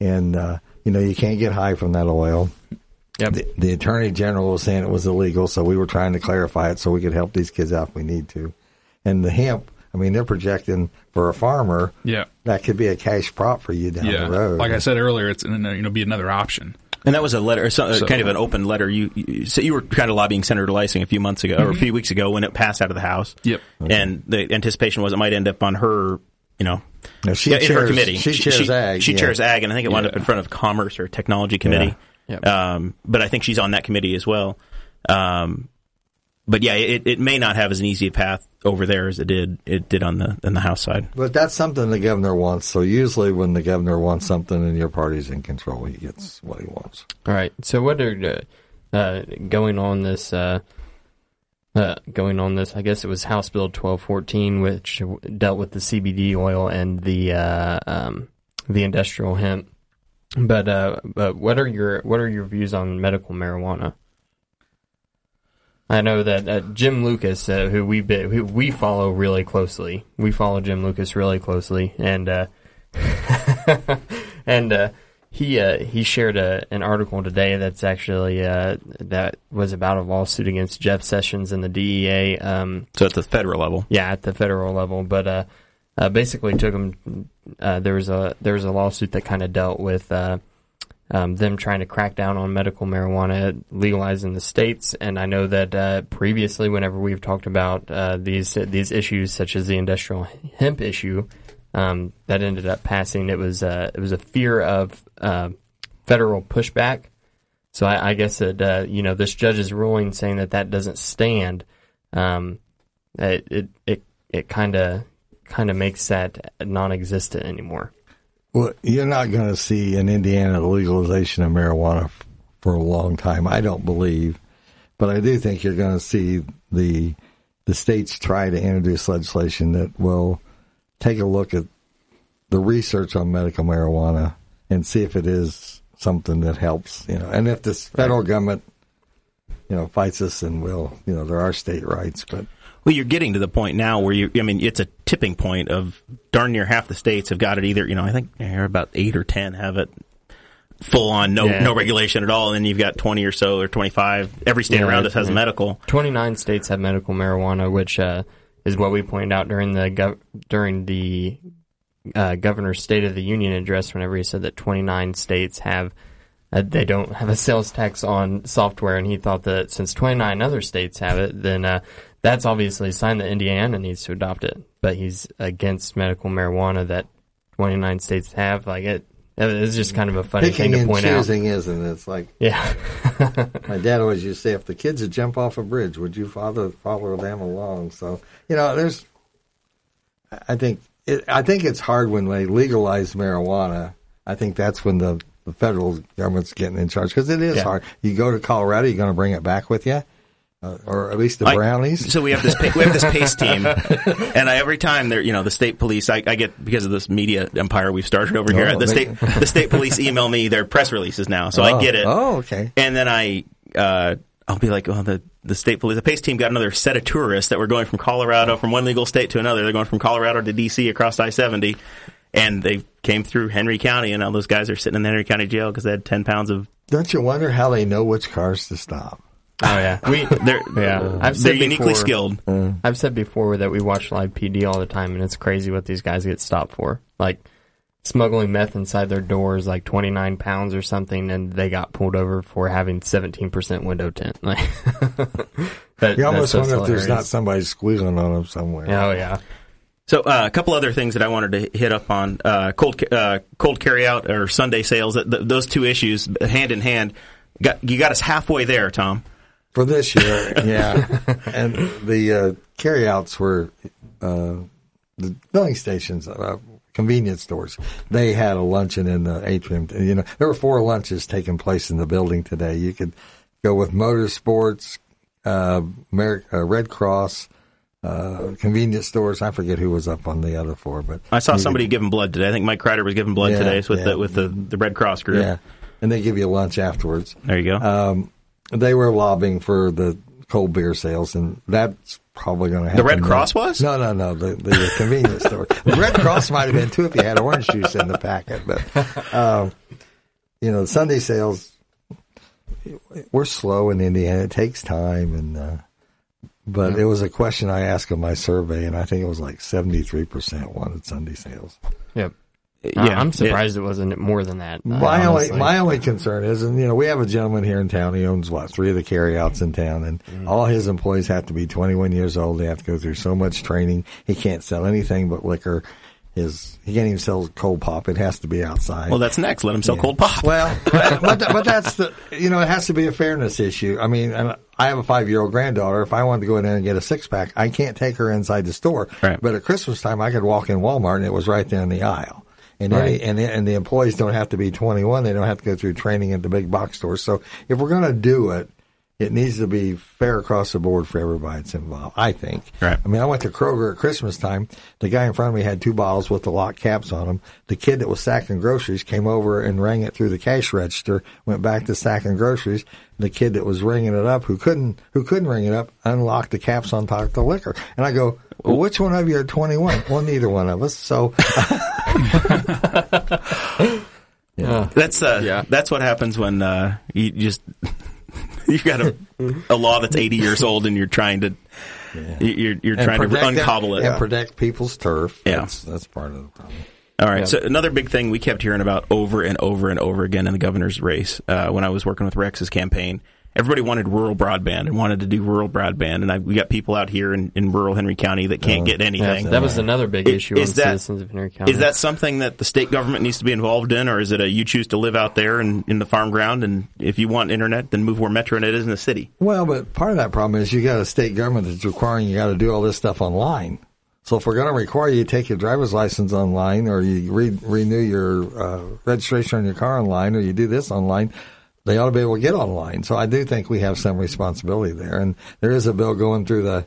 [SPEAKER 3] And uh, you know, you can't get high from that oil.
[SPEAKER 2] Yep.
[SPEAKER 3] The, the attorney general was saying it was illegal, so we were trying to clarify it so we could help these kids out if we need to. And the hemp, I mean, they're projecting for a farmer
[SPEAKER 4] Yeah.
[SPEAKER 3] that could be a cash prop for you down
[SPEAKER 4] Yeah.
[SPEAKER 3] the road.
[SPEAKER 4] Like I said earlier, it's you know be another option.
[SPEAKER 1] And that was a letter, so,
[SPEAKER 4] So-
[SPEAKER 1] kind of an open letter. You, you so you were kind of lobbying Senator Leising a few months ago or a few weeks ago when it passed out of the House.
[SPEAKER 4] Yep.
[SPEAKER 1] And the anticipation was it might end up on her you know,
[SPEAKER 3] No, she
[SPEAKER 1] yeah, in her committee.
[SPEAKER 3] she chairs ag,
[SPEAKER 1] She
[SPEAKER 3] yeah.
[SPEAKER 1] chairs ag, and I think it wound up in front of Commerce or Technology Committee.
[SPEAKER 2] Yeah. Yep.
[SPEAKER 1] Um, but I think she's on that committee as well. Um, but yeah, it, it may not have as an easy path over there as it did it did on the on the House side.
[SPEAKER 3] But that's something the governor wants. So usually, when the governor wants something and your party's in control, he gets what he wants.
[SPEAKER 2] All right. So what are uh, going on this? Uh, uh, going on this, I guess it was House Bill twelve fourteen, which dealt with the CBD oil and the uh, um, the industrial hemp. But uh, but what are your what are your views on medical marijuana? I know that uh, Jim Lucas, uh, who we who we follow really closely, we follow Jim Lucas really closely, and uh, and uh, he uh, he shared a, an article today that's actually uh, that was about a lawsuit against Jeff Sessions and the DEA. Um,
[SPEAKER 1] So at the federal level,
[SPEAKER 2] yeah, at the federal level, but uh, uh, basically took them. Uh, there was a there was a lawsuit that kind of dealt with uh, um, them trying to crack down on medical marijuana legalized in the states. And I know that uh, previously, whenever we've talked about uh, these these issues, such as the industrial hemp issue, um, that ended up passing, it was uh, it was a fear of uh, federal pushback. So I, I guess that uh, you know this judge's ruling saying that that doesn't stand. Um, it it it, it kind of kind of makes that non-existent anymore.
[SPEAKER 3] Well, you're not going to see in Indiana the legalization of marijuana f- for a long time. I don't believe, but I do think you're going to see the the states try to introduce legislation that will take a look at the research on medical marijuana and see if it is something that helps. You know, and if this federal government, you know, fights us, and will, you know, there are state rights, but
[SPEAKER 1] well, you're getting to the point now where you. I mean, it's a tipping point of darn near half the states have got it either. You know, I think about eight or ten have it full on, no
[SPEAKER 2] Yeah.
[SPEAKER 1] no regulation at all, and then you've got twenty or so or twenty five. Every state
[SPEAKER 2] Yeah,
[SPEAKER 1] around us has
[SPEAKER 2] yeah.
[SPEAKER 1] medical.
[SPEAKER 2] Twenty nine states have medical marijuana, which uh, is what we pointed out during the gov- during the uh, governor's State of the Union address. Whenever he said that twenty nine states have uh, they don't have a sales tax on software, and he thought that since twenty nine other states have it, then uh, that's obviously a sign that Indiana needs to adopt it. But he's against medical marijuana that twenty nine states have. Like it, it's just kind of a funny
[SPEAKER 3] picking
[SPEAKER 2] thing to
[SPEAKER 3] and
[SPEAKER 2] point out.
[SPEAKER 3] choosing isn't it? It's like
[SPEAKER 2] Yeah.
[SPEAKER 3] My dad always used to say, if the kids would jump off a bridge, would you follow follow them along? So you know, there's. I think it, I think it's hard when they legalize marijuana. I think that's when the, the federal government's getting in charge because it is
[SPEAKER 2] Yeah.
[SPEAKER 3] hard. You go to Colorado, you're going to bring it back with you, uh, or at least the
[SPEAKER 1] I-
[SPEAKER 3] brownies.
[SPEAKER 1] So we have this we have this pace team, and I, every time they're you know the state police, I, I get because of this media empire we've started over here.
[SPEAKER 3] Oh,
[SPEAKER 1] The
[SPEAKER 3] they-
[SPEAKER 1] state the state police email me their press releases now, so I get it.
[SPEAKER 3] Oh, okay.
[SPEAKER 1] And then I, uh, I'll be like, oh, the, the state police, the pace team got another set of tourists that were going from Colorado, from one legal state to another. They're going from Colorado to D.C. across I-70. And they came through Henry County, and all those guys are sitting in the Henry County jail because they had 10 pounds of.
[SPEAKER 3] Don't you wonder how they know which cars to stop?
[SPEAKER 2] Oh yeah. We
[SPEAKER 1] They're,
[SPEAKER 2] yeah. I've
[SPEAKER 1] they're uniquely
[SPEAKER 2] before-
[SPEAKER 1] skilled.
[SPEAKER 2] I've said before that we watch live PD all the time, and it's crazy what these guys get stopped for. Like smuggling meth inside their doors, like 29 pounds or something, and they got pulled over for having 17% window tint. Like, that,
[SPEAKER 3] You almost
[SPEAKER 2] that's
[SPEAKER 3] wonder
[SPEAKER 2] just
[SPEAKER 3] if there's not somebody squealing on them somewhere.
[SPEAKER 2] Oh yeah.
[SPEAKER 1] So uh, a couple other things that I wanted to hit up on uh, cold ca- uh, cold carry out or Sunday sales. Th- th- those two issues hand in hand. Got you got us halfway there, Tom.
[SPEAKER 3] For this year, yeah. and the uh, carryouts were uh, the filling stations, uh, convenience stores. They had a luncheon in the atrium. You know, there were four lunches taking place in the building today. You could go with motorsports, uh, Mer- uh, Red Cross. Uh, convenience stores. I forget who was up on the other four, but
[SPEAKER 1] I saw somebody giving blood today. I think Mike Crider was giving blood
[SPEAKER 3] Yeah,
[SPEAKER 1] today with
[SPEAKER 3] yeah.
[SPEAKER 1] the with the, the Red Cross group.
[SPEAKER 3] yeah, and they give you lunch afterwards.
[SPEAKER 1] There you go.
[SPEAKER 3] Um, they were lobbying for the cold beer sales, and that's probably going to happen.
[SPEAKER 1] the Red. Cross was.
[SPEAKER 3] No, no, no. The, the convenience store. The Red Cross might have been too if you had orange juice in the packet. But, um, you know, Sunday sales, we're slow in Indiana. It takes time. And, uh, but it was a question I asked in my survey, and I think it was like 73% wanted Sunday sales.
[SPEAKER 2] Yep.
[SPEAKER 1] yeah,
[SPEAKER 2] I'm surprised it wasn't more than that. uh,
[SPEAKER 3] My only my only concern is, and you know, we have a gentleman here in town. He owns what three of the carryouts in town, and all his employees have to be 21 years old. They have to go through so much training. He can't sell anything but liquor, his he can't even sell cold pop. It has to be outside.
[SPEAKER 1] Well, that's next. Let him sell cold pop.
[SPEAKER 3] Well, but, but, but that's the you know it has to be a fairness issue. I mean, and I have a five year old granddaughter. If I wanted to go in there and get a six pack, I can't take her inside the store.
[SPEAKER 1] Right.
[SPEAKER 3] But at Christmas time, I could walk in Walmart and it was right there in the aisle. And any, and and the employees don't have to be 21. They don't have to go through training at the big box stores. So if we're going to do it, it needs to be fair across the board for everybody that's involved. I think.
[SPEAKER 1] Right.
[SPEAKER 3] I mean, I went to Kroger at Christmas time. The guy in front of me had two bottles with the lock caps on them. The kid that was sacking groceries came over and rang it through the cash register. Went back to sacking groceries. The kid that was ringing it up, who couldn't, who couldn't ring it up, unlocked the caps on top of the liquor. And I go, well, which one of you are 21? well, neither one of us. So,
[SPEAKER 2] Uh,
[SPEAKER 1] That's uh,
[SPEAKER 2] Yeah.
[SPEAKER 1] that's what happens when uh, you just you've got a, a law that's 80 years old and you're trying to you're you're
[SPEAKER 3] and
[SPEAKER 1] trying to uncobble it.
[SPEAKER 3] and protect people's turf.
[SPEAKER 1] Yeah.
[SPEAKER 3] That's, that's part of the problem.
[SPEAKER 1] All right. So another big thing we kept hearing about over and over and over again in the governor's race uh, when I was working with Rex's campaign. Everybody wanted rural broadband and wanted to do rural broadband, and I, we got people out here in, in rural Henry County that can't get anything.
[SPEAKER 2] that was another big
[SPEAKER 1] Is-
[SPEAKER 2] issue
[SPEAKER 1] is
[SPEAKER 2] on
[SPEAKER 1] that-
[SPEAKER 2] citizens of Henry County.
[SPEAKER 1] Is that something that the state government needs to be involved in, or is it a you choose to live out there in, in the farm ground, and if you want internet, then move where MetroNet is in the city?
[SPEAKER 3] Well, but part of that problem is you got a state government that's requiring you got to do all this stuff online. So if we're going to require you to take your driver's license online, or you re- renew your uh, registration on your car online, or you do this online, they ought to be able to get online. So I do think we have some responsibility there. And there is a bill going through the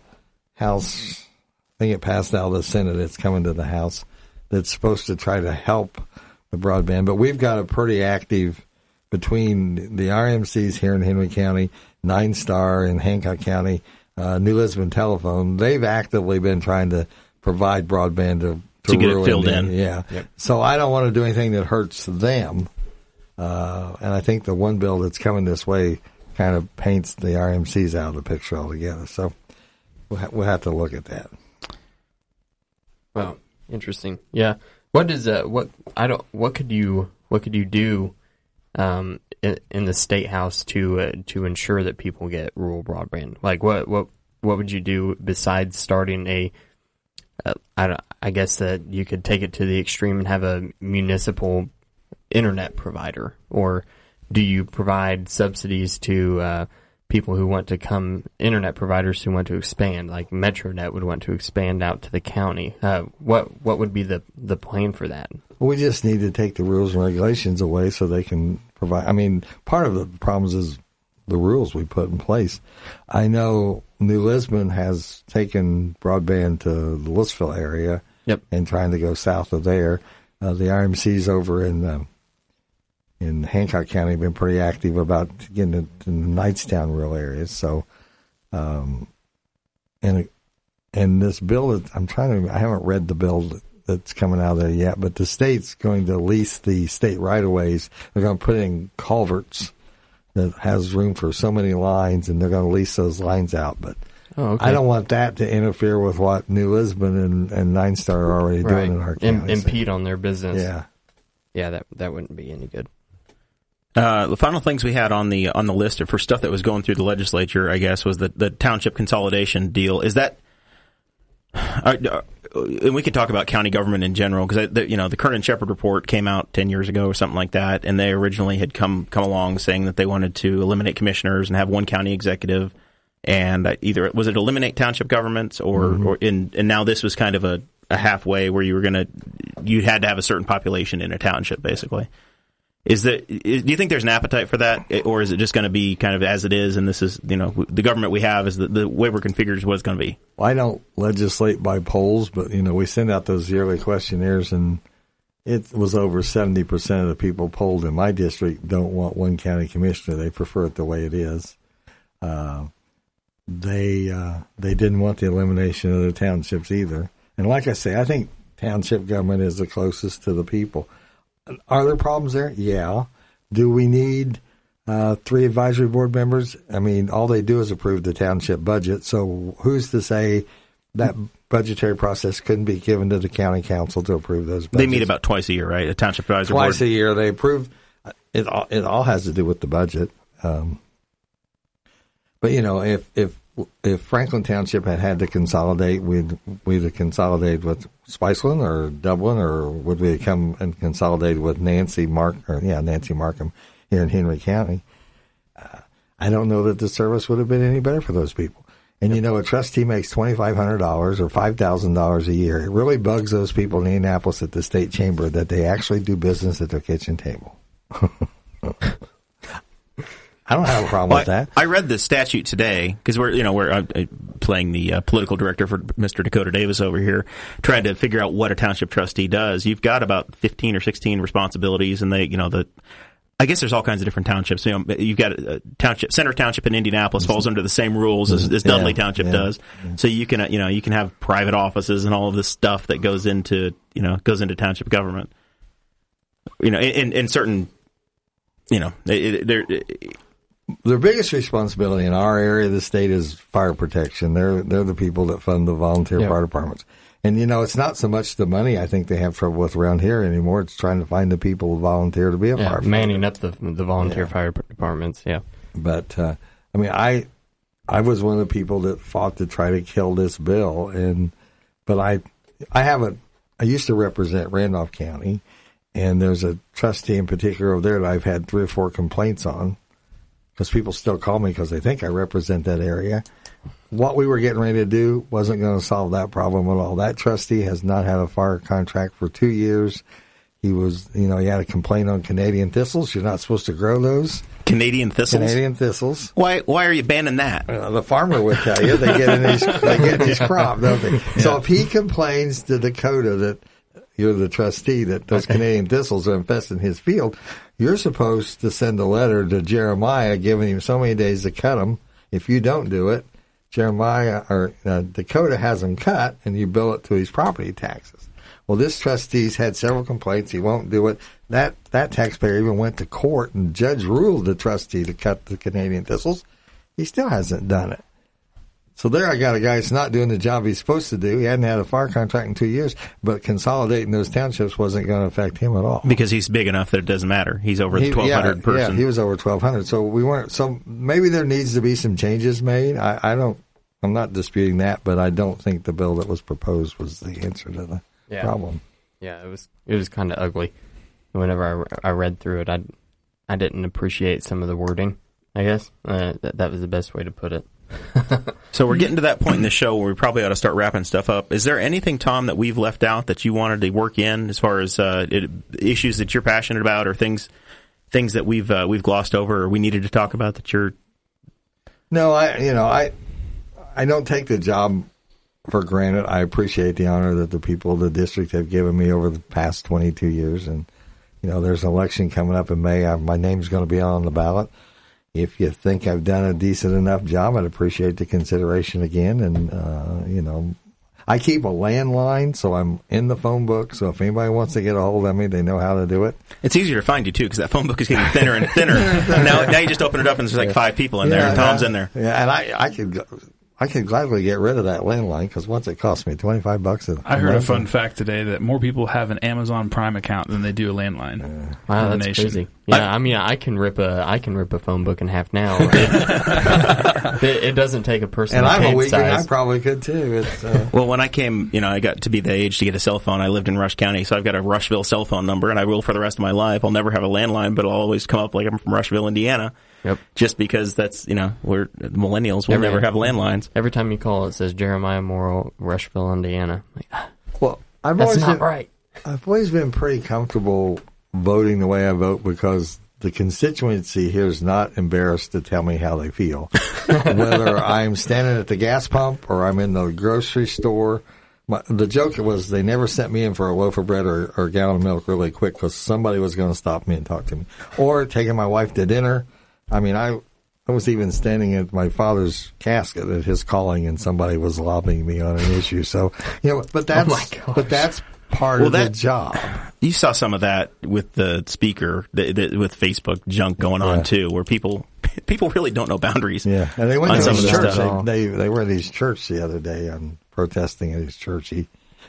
[SPEAKER 3] House. I think it passed out of the Senate. It's coming to the House. That's supposed to try to help the broadband. But we've got a pretty active between the REMCs here in Henry County, Nine Star in Hancock County, uh, New Lisbon Telephone. They've actively been trying to provide broadband to,
[SPEAKER 1] To get it
[SPEAKER 3] rural
[SPEAKER 1] filled
[SPEAKER 3] Indiana.
[SPEAKER 1] in.
[SPEAKER 3] Yeah. So I don't want to do anything that hurts them. Uh, and I think the one bill that's coming this way kind of paints the REMCs out of the picture altogether. So we'll, ha- we'll have to look at that.
[SPEAKER 2] Wow, interesting. Yeah. What does uh what I don't what could you what could you do um in, in the state house to uh, to ensure that people get rural broadband? Like what what what would you do besides starting a uh, I I guess that you could take it to the extreme and have a municipal internet provider or do you provide subsidies to uh, people who want to come internet providers who want to expand like metronet would want to expand out to the county uh, what what would be the the plan for that
[SPEAKER 3] We just need to take the rules and regulations away so they can provide. I mean, part of the problems is the rules we put in place. I know New Lisbon has taken broadband to the Lewisville area
[SPEAKER 2] Yep.
[SPEAKER 3] and trying to go south of there. Uh, the RMCs over in um, in Hancock County have been pretty active about getting it in the Knightstown rural areas. So, um, and and this bill, is- I'm trying to, I haven't read the bill that's coming out of there yet, but the state's going to lease the state right of ways. They're going to put in culverts that has room for so many lines, and they're going to lease those lines out. But
[SPEAKER 2] oh okay
[SPEAKER 3] I don't want that to interfere with what New Lisbon and, and Nine Star are already
[SPEAKER 2] right
[SPEAKER 3] doing in our
[SPEAKER 2] Im-
[SPEAKER 3] county.
[SPEAKER 2] impede on their business
[SPEAKER 3] yeah.
[SPEAKER 2] yeah that that wouldn't be any good
[SPEAKER 1] Uh, the final things we had on the on the list for stuff that was going through the legislature, I guess, was the, the township consolidation deal. Is that? Uh, uh, and we could talk about county government in general because you know the Kernan Shepard report came out ten years ago or something like that, and they originally had come come along saying that they wanted to eliminate commissioners and have one county executive, and either was it eliminate township governments or or in and now this was kind of a, a halfway where you were gonna you had to have a certain population in a township basically. Is that? Do you think there's an appetite for that, or is it just going to be kind of as it is? And this is, you know, the government we have is the, the way we're configured is what it's going to be.
[SPEAKER 3] Well, I don't legislate by polls, but you know, we send out those yearly questionnaires, and it was over seventy percent of the people polled in my district don't want one county commissioner; they prefer it the way it is. Uh, they uh, they didn't want the elimination of the townships either. And like I say, I think township government is the closest to the people. Are there problems there? Yeah. Do we need uh, three advisory board members? I mean, all they do is approve the township budget. So who's to say that budgetary process couldn't be given to the county council to approve those? Budgets?
[SPEAKER 1] They meet about twice a year, right? A township advisory
[SPEAKER 3] twice
[SPEAKER 1] board.
[SPEAKER 3] a year. They approve. It all, it all has to do with the budget. Um, but you know, if if if Franklin Township had had to consolidate, we'd we'd have consolidated with Spiceland or Dublin, or would we have come and consolidated with Nancy Mark or yeah Nancy Markham here in Henry County? Uh, I don't know that the service would have been any better for those people. And you know, a trustee makes twenty five hundred dollars or five thousand dollars a year. It really bugs those people in Indianapolis at the state chamber that they actually do business at their kitchen table. I don't have a problem
[SPEAKER 1] Well,
[SPEAKER 3] with that.
[SPEAKER 1] I, I read the statute today because we're you know we're uh, uh, playing the uh, political director for Mr. Dakota Davis over here, trying to figure out what a township trustee does. You've got about fifteen or sixteen responsibilities, and they you know the. I guess there's all kinds of different townships. You know, you've got a township, Center Township in Indianapolis falls under the same rules as, as Dudley
[SPEAKER 3] Yeah,
[SPEAKER 1] Township
[SPEAKER 3] yeah,
[SPEAKER 1] does. So you can, uh, you know, you can have private offices and all of this stuff that goes into, you know, goes into township government. You know, in, in certain, you know, there,
[SPEAKER 3] their biggest responsibility in our area of the state is fire protection. They're they're the people that fund the volunteer
[SPEAKER 2] Yeah.
[SPEAKER 3] fire departments. And you know, it's not so much the money I think they have trouble with around here anymore. It's trying to find the people who volunteer to be a
[SPEAKER 2] Yeah,
[SPEAKER 3] firefighter.
[SPEAKER 2] manning up the the volunteer fire departments. Yeah.
[SPEAKER 3] But uh, I mean, I I was one of the people that fought to try to kill this bill, and but I I haven't. I used to represent Randolph County, and there's a trustee in particular over there that I've had three or four complaints on because people still call me because they think I represent that area. What we were getting ready to do wasn't going to solve that problem at all. That trustee has not had a fire contract for two years. He was, you know, he had a complaint on Canadian thistles. You're not supposed to grow those
[SPEAKER 1] Canadian thistles.
[SPEAKER 3] Canadian thistles.
[SPEAKER 1] Why why are you banning that?
[SPEAKER 3] Uh, the farmer would tell you they get in his they get in his crop, don't they? So if he complains to Dakota that you're the trustee that those Canadian thistles are infesting his field, you're supposed to send a letter to Jeremiah giving him so many days to cut them. If you don't do it, Jeremiah or uh, Dakota has them cut, and you bill it to his property taxes. Well, this trustee's had several complaints. He won't do it. That that taxpayer even went to court, and judge ruled the trustee to cut the Canadian thistles. He still hasn't done it. So there, I got a guy that's not doing the job he's supposed to do. He hadn't had a fire contract in two years, but consolidating those townships wasn't going to affect him at all.
[SPEAKER 1] Because he's big enough that it doesn't matter. He's over
[SPEAKER 3] He-
[SPEAKER 1] twelve hundred
[SPEAKER 3] yeah,
[SPEAKER 1] person.
[SPEAKER 3] Yeah, he was over twelve hundred. So we weren't. So maybe there needs to be some changes made. I, I don't. I'm not disputing that, but I don't think the bill that was proposed was the answer to the
[SPEAKER 2] Yeah.
[SPEAKER 3] problem.
[SPEAKER 2] Yeah, it was it was kind of ugly. Whenever I, I read through it, I I didn't appreciate some of the wording. I guess uh, that that was the best way to put it.
[SPEAKER 1] So we're getting to that point in the show where we probably ought to start wrapping stuff up. Is there anything, Tom, that we've left out that you wanted to work in as far as uh, it, issues that you're passionate about, or things things that we've uh, we've glossed over, or we needed to talk about that you're
[SPEAKER 3] No, I you know I I don't take the job for granted. I appreciate the honor that the people of the district have given me over the past 22 years, and you know there's an election coming up in May. I, my name's going to be on the ballot. If you think I've done a decent enough job, I'd appreciate the consideration again. And uh, you know, I keep a landline, so I'm in the phone book. So if anybody wants to get a hold of me, they know how to do it.
[SPEAKER 1] It's easier to find you too because that phone book is getting thinner and thinner. now, now you just open it up and there's like five people in there, and Tom's in there.
[SPEAKER 3] Yeah, and I, I could, go- I could gladly get rid of that landline because once it cost me twenty five bucks. A
[SPEAKER 4] I heard a fun fact today that more people have an Amazon Prime account than they do a landline.
[SPEAKER 2] Wow, that's
[SPEAKER 4] nation.
[SPEAKER 2] crazy. Yeah, I, mean, I can rip a I can rip a phone book in half now. It, it, it doesn't take a person.
[SPEAKER 3] And
[SPEAKER 2] of
[SPEAKER 3] I'm a
[SPEAKER 2] Kate's
[SPEAKER 3] weakling. I probably could too. It's, uh,
[SPEAKER 1] Well, when I came, you know, I got to be the age to get a cell phone. I lived in Rush County, so I've got a Rushville cell phone number, and I will for the rest of my life. I'll never have a landline, but I'll always come up like I'm from Rushville, Indiana.
[SPEAKER 2] Yep.
[SPEAKER 1] Just because that's, you know, we're millennials. We'll
[SPEAKER 2] Every-
[SPEAKER 1] never have landlines.
[SPEAKER 2] Every time you call, it says Jeremiah Morrell, Rushville, Indiana. Like, ah,
[SPEAKER 3] well, I've
[SPEAKER 2] that's
[SPEAKER 3] always
[SPEAKER 2] not
[SPEAKER 3] been,
[SPEAKER 2] right.
[SPEAKER 3] I've always been pretty comfortable voting the way I vote because the constituency here is not embarrassed to tell me how they feel. Whether I'm standing at the gas pump or I'm in the grocery store. My, the joke was they never sent me in for a loaf of bread or, or a gallon of milk really quick because somebody was going to stop me and talk to me. Or taking my wife to dinner. I mean, I I was even standing at my father's casket at his calling, and somebody was lobbying me on an issue. So you know, but that's
[SPEAKER 2] my gosh.
[SPEAKER 3] but that's part
[SPEAKER 1] Well,
[SPEAKER 3] of the
[SPEAKER 1] that-
[SPEAKER 3] job.
[SPEAKER 1] You saw some of that with the speaker, the, the, with Facebook junk going on
[SPEAKER 3] Yeah.
[SPEAKER 1] too, where people people really don't know boundaries.
[SPEAKER 3] Yeah, and they went to
[SPEAKER 1] some
[SPEAKER 3] his church. They, they they were at his church the other day on protesting at his church. He,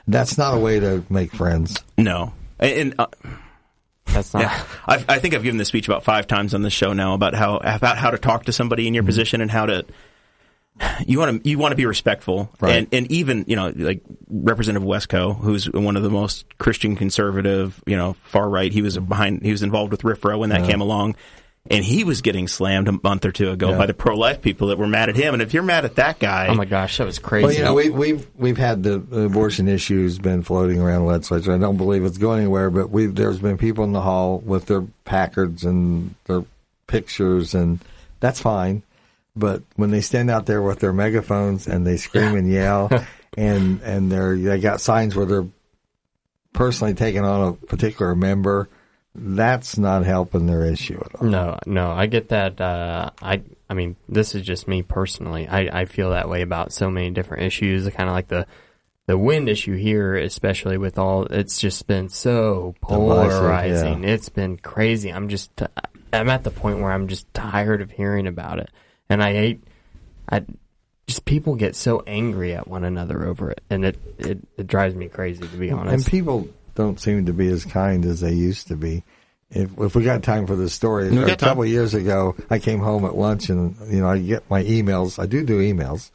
[SPEAKER 3] that's not a way to make friends.
[SPEAKER 1] No, and, and uh,
[SPEAKER 2] That's not.
[SPEAKER 1] Yeah, I've, I think I've given this speech about five times on the show now about how about how to talk to somebody in your mm-hmm. position and how to you want to you want to be respectful,
[SPEAKER 3] Right.
[SPEAKER 1] and and even you know like Representative Wesco, who's one of the most Christian conservative, you know, far right. He was behind. He was involved with RFRA when that came along, and he was getting slammed a month or two ago
[SPEAKER 3] Yeah.
[SPEAKER 1] by the pro life people that were mad at him. And if you're mad at that guy,
[SPEAKER 2] Oh my gosh, that was crazy.
[SPEAKER 3] Well, you know, we, we've we've had the, the abortion issues been floating around the legislature. I don't believe it's going anywhere, but we there's been people in the hall with their placards and their pictures, and that's fine. But when they stand out there with their megaphones and they scream and yell, and and they're they got signs where they're personally taking on a particular member, that's not helping their issue at all.
[SPEAKER 2] No, no, I get that. Uh, I, I mean, this is just me personally. I, I feel that way about so many different issues. Kind of like the, the wind issue here, especially with all. It's just been so polarizing.
[SPEAKER 3] yeah.
[SPEAKER 2] It's been crazy. I'm just, I'm at the point where I'm just tired of hearing about it, and I hate, I, just people get so angry at one another over it, and it, it, it drives me crazy to be honest.
[SPEAKER 3] And people don't seem to be as kind as they used to be. If, if we got time for this story, a couple of years ago, I came home at lunch and you know I get my emails. I do do emails,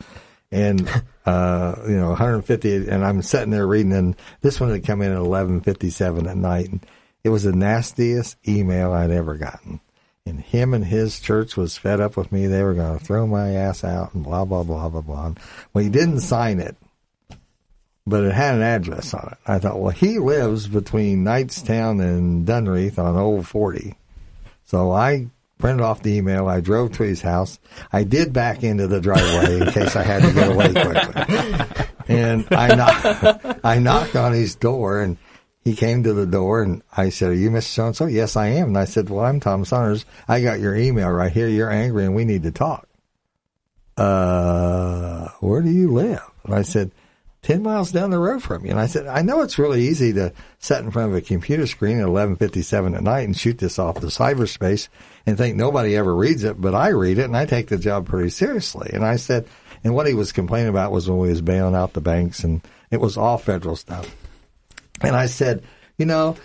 [SPEAKER 3] and uh, you know 150, and I'm sitting there reading, and this one had come in at 11:57 at night, and it was the nastiest email I'd ever gotten. And him and his church was fed up with me. They were going to throw my ass out and blah blah blah blah blah. Well, he didn't sign it but it had an address on it. I thought, well, he lives between Knightstown and Dunreith on Old 40. So I printed off the email. I drove to his house. I did back into the driveway in case I had to get away quickly. And I knocked, I knocked on his door and he came to the door and I said, are you Mr. So-and-so? Yes, I am. And I said, well, I'm Tom Saunders. I got your email right here. You're angry and we need to talk. Uh, where do you live? And I said, 10 miles down the road from you. And I said, I know it's really easy to sit in front of a computer screen at 1157 at night and shoot this off the cyberspace and think nobody ever reads it, but I read it and I take the job pretty seriously. And I said, and what he was complaining about was when we was bailing out the banks and it was all federal stuff. And I said, you know,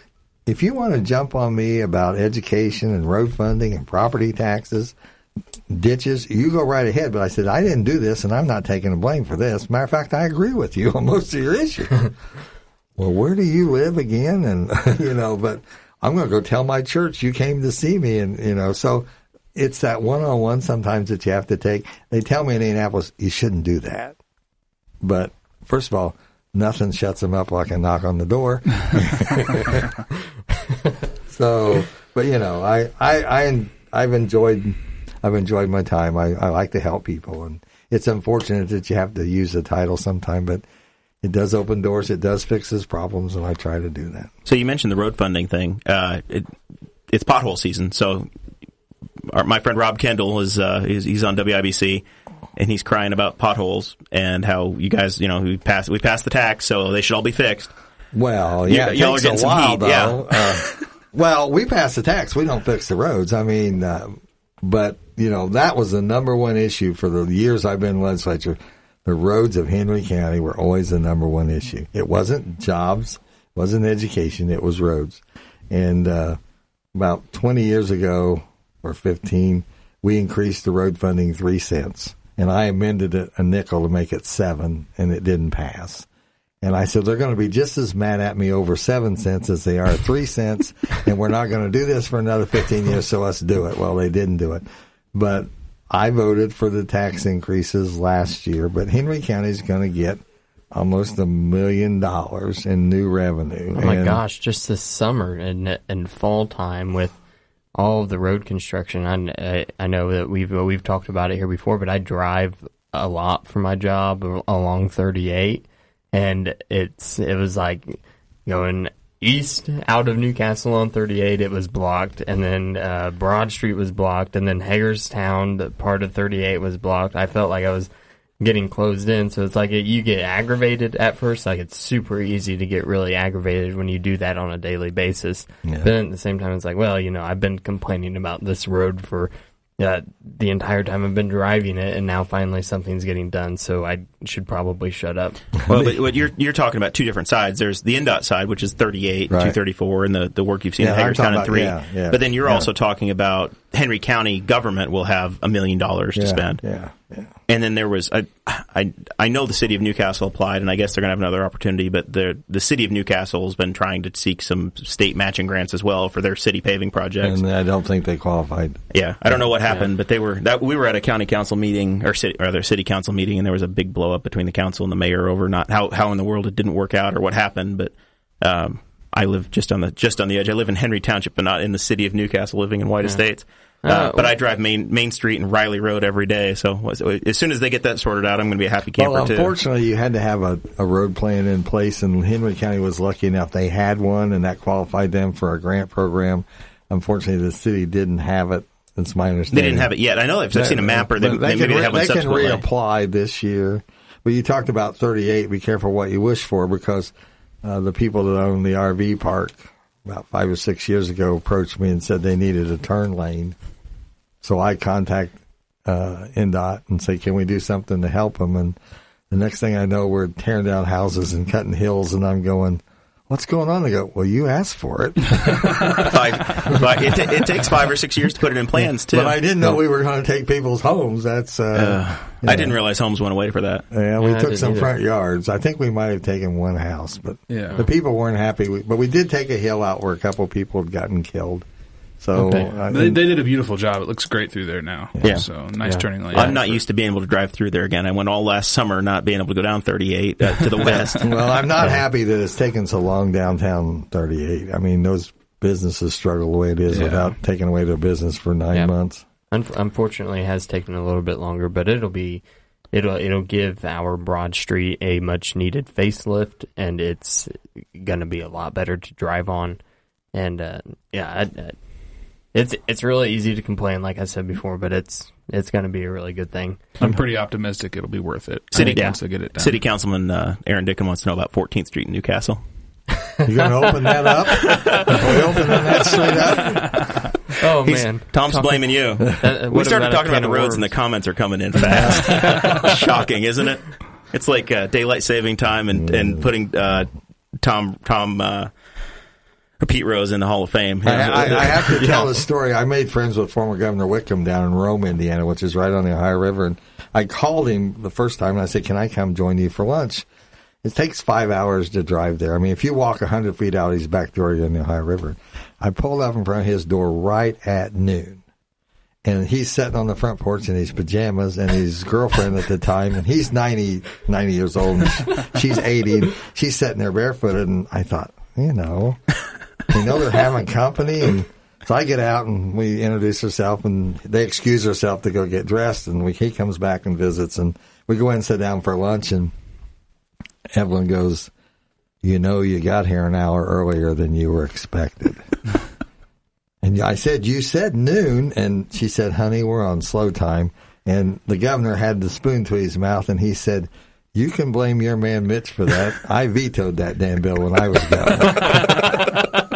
[SPEAKER 3] if you want to jump on me about education and road funding and property taxes, ditches, you go right ahead. But I said, I didn't do this and I'm not taking the blame for this. Matter of fact, I agree with you on most of your issues. well, where do you live again? And, you know, but I'm going to go tell my church you came to see me. And, you know, so it's that one on one sometimes that you have to take. They tell me in Indianapolis, you shouldn't do that. But first of all, nothing shuts them up like a knock on the door. so, but you know, I, I, I, I've enjoyed, I've enjoyed my time. I, I like to help people and it's unfortunate that you have to use the title sometime, but it does open doors. It does fixes problems and I try to do that.
[SPEAKER 1] So you mentioned the road funding thing. Uh, it, it's pothole season, so our, my friend Rob Kendall is uh, he's, he's on WIBC, and he's crying about potholes and how you guys, you know, we passed we passed the tax, so they should all be fixed.
[SPEAKER 3] Well,
[SPEAKER 1] You-
[SPEAKER 3] yeah, it
[SPEAKER 1] y'all are getting
[SPEAKER 3] a
[SPEAKER 1] some heat,
[SPEAKER 3] though.
[SPEAKER 1] yeah.
[SPEAKER 3] Uh, well, we pass the tax. We don't fix the roads. I mean, uh, but you know that was the number one issue for the years I've been in legislature. The roads of Henry County were always the number one issue. It wasn't jobs, wasn't education. It was roads. And uh, about twenty years ago or fifteen, we increased the road funding three cents, and I amended it a nickel to make it seven, and it didn't pass. And I said, they're going to be just as mad at me over seven cents as they are three cents. And we're not going to do this for another 15 years. So let's do it. Well, they didn't do it, but I voted for the tax increases last year, but Henry County is going to get almost a million dollars in new revenue.
[SPEAKER 2] Oh my
[SPEAKER 3] And-
[SPEAKER 2] gosh, just this summer and and fall time with all of the road construction. I, I, I know that we've we've talked about it here before, but I drive a lot for my job along 38, and it's it was like going east out of Newcastle on 38. It was blocked, and then uh, Broad Street was blocked, and then Hagerstown, the part of 38 was blocked. I felt like I was getting closed in. So it's like it, you get aggravated at first. Like it's super easy to get really aggravated when you do that on a daily basis.
[SPEAKER 3] Yeah.
[SPEAKER 2] Then at the same time, it's like, well, you know, I've been complaining about this road for uh, the entire time I've been driving it, and now finally something's getting done. So I should probably shut up.
[SPEAKER 1] Well, but, but you're you're talking about two different sides. There's the INDOT side, which is 38,
[SPEAKER 3] Right.
[SPEAKER 1] 234, and the, the work you've seen
[SPEAKER 3] Yeah,
[SPEAKER 1] in Hagerstown and three.
[SPEAKER 3] yeah, yeah,
[SPEAKER 1] but then you're
[SPEAKER 3] yeah.
[SPEAKER 1] also talking about Henry County government will have a million dollars to
[SPEAKER 3] yeah,
[SPEAKER 1] spend.
[SPEAKER 3] Yeah, yeah.
[SPEAKER 1] And then there was, I, I, I know the city of Newcastle applied, and I guess they're going to have another opportunity. But the the city of Newcastle has been trying to seek some state matching grants as well for their city paving projects.
[SPEAKER 3] And I don't think they qualified.
[SPEAKER 1] yeah, I don't know what happened, but they were that we were at a county council meeting or city or rather city council meeting, and there was a big blow up between the council and the mayor over not how how in the world it didn't work out or what happened. But um, I live just on the just on the edge. I live in Henry Township, but not in the city of Newcastle, living in White Estates. Uh,
[SPEAKER 2] Uh,
[SPEAKER 1] but I drive Main Main Street and Riley Road every day. So as soon as they get that sorted out, I'm going to be a happy camper
[SPEAKER 3] Well,
[SPEAKER 1] too.
[SPEAKER 3] unfortunately, you had to have a, a road plan in place, and Henry County was lucky enough they had one, and that qualified them for a grant program. Unfortunately, the city didn't have it. That's my understanding.
[SPEAKER 1] They didn't have it yet. I know I've, I've seen a map or they, they,
[SPEAKER 3] can
[SPEAKER 1] they have one
[SPEAKER 3] they can reapply this year. But you talked about 38. Be careful what you wish for because uh, the people that own the RV park about five or six years ago approached me and said they needed a turn lane. So I contact uh, INDOT and say, can we do something to help them? And the next thing I know, we're tearing down houses and cutting hills, and I'm going, what's going on? They go, well, you asked for it.
[SPEAKER 1] five, five, it, ta- it takes five or six years to put it in plans too.
[SPEAKER 3] but I didn't know we were going to take people's homes. That's, uh,
[SPEAKER 1] I didn't realize homes went away for that.
[SPEAKER 3] Yeah, we
[SPEAKER 2] Yeah,
[SPEAKER 3] took some
[SPEAKER 2] either.
[SPEAKER 3] front yards. I think we might have taken one house, but
[SPEAKER 4] Yeah.
[SPEAKER 3] the people weren't happy. We- But we did take a hill out where a couple of people had gotten killed. So
[SPEAKER 2] Okay.
[SPEAKER 3] uh,
[SPEAKER 4] They, they did a beautiful job. It looks great through there now.
[SPEAKER 1] Yeah.
[SPEAKER 4] So nice
[SPEAKER 2] Yeah.
[SPEAKER 4] turning lane.
[SPEAKER 1] I'm not used to being able to drive through there again. I went all last summer not being able to go down 38 uh, to the west.
[SPEAKER 3] well, I'm not happy that it's taken so long downtown 38. I mean, those businesses struggle the way it is
[SPEAKER 4] Yeah.
[SPEAKER 3] without taking away their business for nine
[SPEAKER 2] Yeah.
[SPEAKER 3] months.
[SPEAKER 2] Un- unfortunately, it has taken a little bit longer, but it'll be it'll it'll give our Broad Street a much needed facelift, and it's gonna be a lot better to drive on. And uh, yeah, I, I, it's it's really easy to complain, like I said before, but it's it's gonna be a really good thing.
[SPEAKER 4] I'm pretty optimistic it'll be worth it.
[SPEAKER 1] City-
[SPEAKER 4] I think once get it done.
[SPEAKER 1] City Councilman uh, Aaron Dickin wants to know about 14th Street in Newcastle.
[SPEAKER 3] You're going to open that up? Are we opening that street up?
[SPEAKER 2] Oh
[SPEAKER 1] He's-
[SPEAKER 2] man,
[SPEAKER 1] Tom's
[SPEAKER 2] Talking-
[SPEAKER 1] blaming you.
[SPEAKER 2] Uh,
[SPEAKER 1] we started talking about the
[SPEAKER 2] of
[SPEAKER 1] roads and the comments are coming in fast. Shocking, isn't it? It's like uh, daylight saving time and, and putting uh, Tom Tom uh, Pete Rose in the Hall of Fame.
[SPEAKER 3] I, I, I have to tell the story. I made friends with former Governor Whitcomb down in Rome, Indiana, which is right on the Ohio River. And I called him the first time and I said, Can I come join you for lunch? It takes five hours to drive there. I mean, if you walk 100 feet out his back door, you're in the Ohio River. I pulled up in front of his door right at noon. And he's sitting on the front porch in his pajamas and his girlfriend at the time, and he's 90, 90 years old, and she's 80, she's sitting there barefooted. And I thought, you know, you know they're having company and so I get out and we introduce ourselves and they excuse herself to go get dressed and we, he comes back and visits and we go in and sit down for lunch and Evelyn goes, you know, you got here an hour earlier than you were expected. and I said, you said noon. And she said, honey, we're on slow time. And the governor had the spoon to his mouth and he said, you can blame your man Mitch for that. I vetoed that damn bill when I was governor.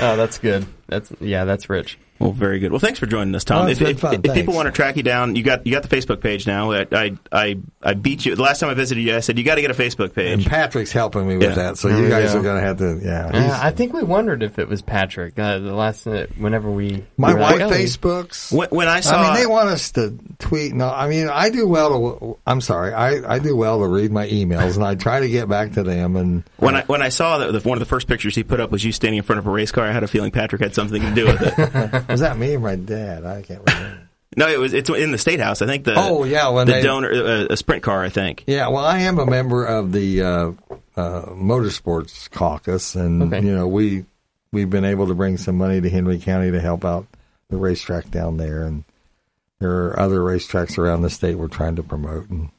[SPEAKER 2] Oh, that's good. That's yeah, that's rich.
[SPEAKER 1] Well, very good. Well, thanks for joining us, Tom.
[SPEAKER 3] Oh, it's
[SPEAKER 1] if if,
[SPEAKER 3] fun.
[SPEAKER 1] if people want to track you down, you got you got the Facebook page now. I I I, I beat you the last time I visited you. I said you got to get a Facebook
[SPEAKER 3] And
[SPEAKER 1] page.
[SPEAKER 3] Patrick's helping me with
[SPEAKER 1] Yeah.
[SPEAKER 3] that, so
[SPEAKER 2] There
[SPEAKER 3] you guys
[SPEAKER 2] go.
[SPEAKER 3] are going to have to, yeah.
[SPEAKER 2] Yeah, I think we wondered if it was Patrick. Uh, the last uh, whenever we
[SPEAKER 3] my
[SPEAKER 2] we
[SPEAKER 3] wife
[SPEAKER 2] like, oh,
[SPEAKER 3] Facebooks.
[SPEAKER 1] When, when I saw,
[SPEAKER 3] I mean, they want us to tweet. No, I mean, I do well to. I'm sorry, I, I do well to read my emails, and I try to get back to them. And
[SPEAKER 1] when I when I saw that the, one of the first pictures he put up was you standing in front of a race car, I had a feeling Patrick had something to do with it.
[SPEAKER 3] was that me or my dad? I can't remember.
[SPEAKER 1] no, it was it's in the state house. I think the
[SPEAKER 3] Oh, yeah, when
[SPEAKER 1] the
[SPEAKER 3] they-
[SPEAKER 1] donor uh, a sprint car. I think.
[SPEAKER 3] yeah, well, I am a member of the uh, uh, motorsports caucus, and
[SPEAKER 2] Okay.
[SPEAKER 3] you know we we've been able to bring some money to Henry County to help out the racetrack down there, and there are other racetracks around the state we're trying to promote, and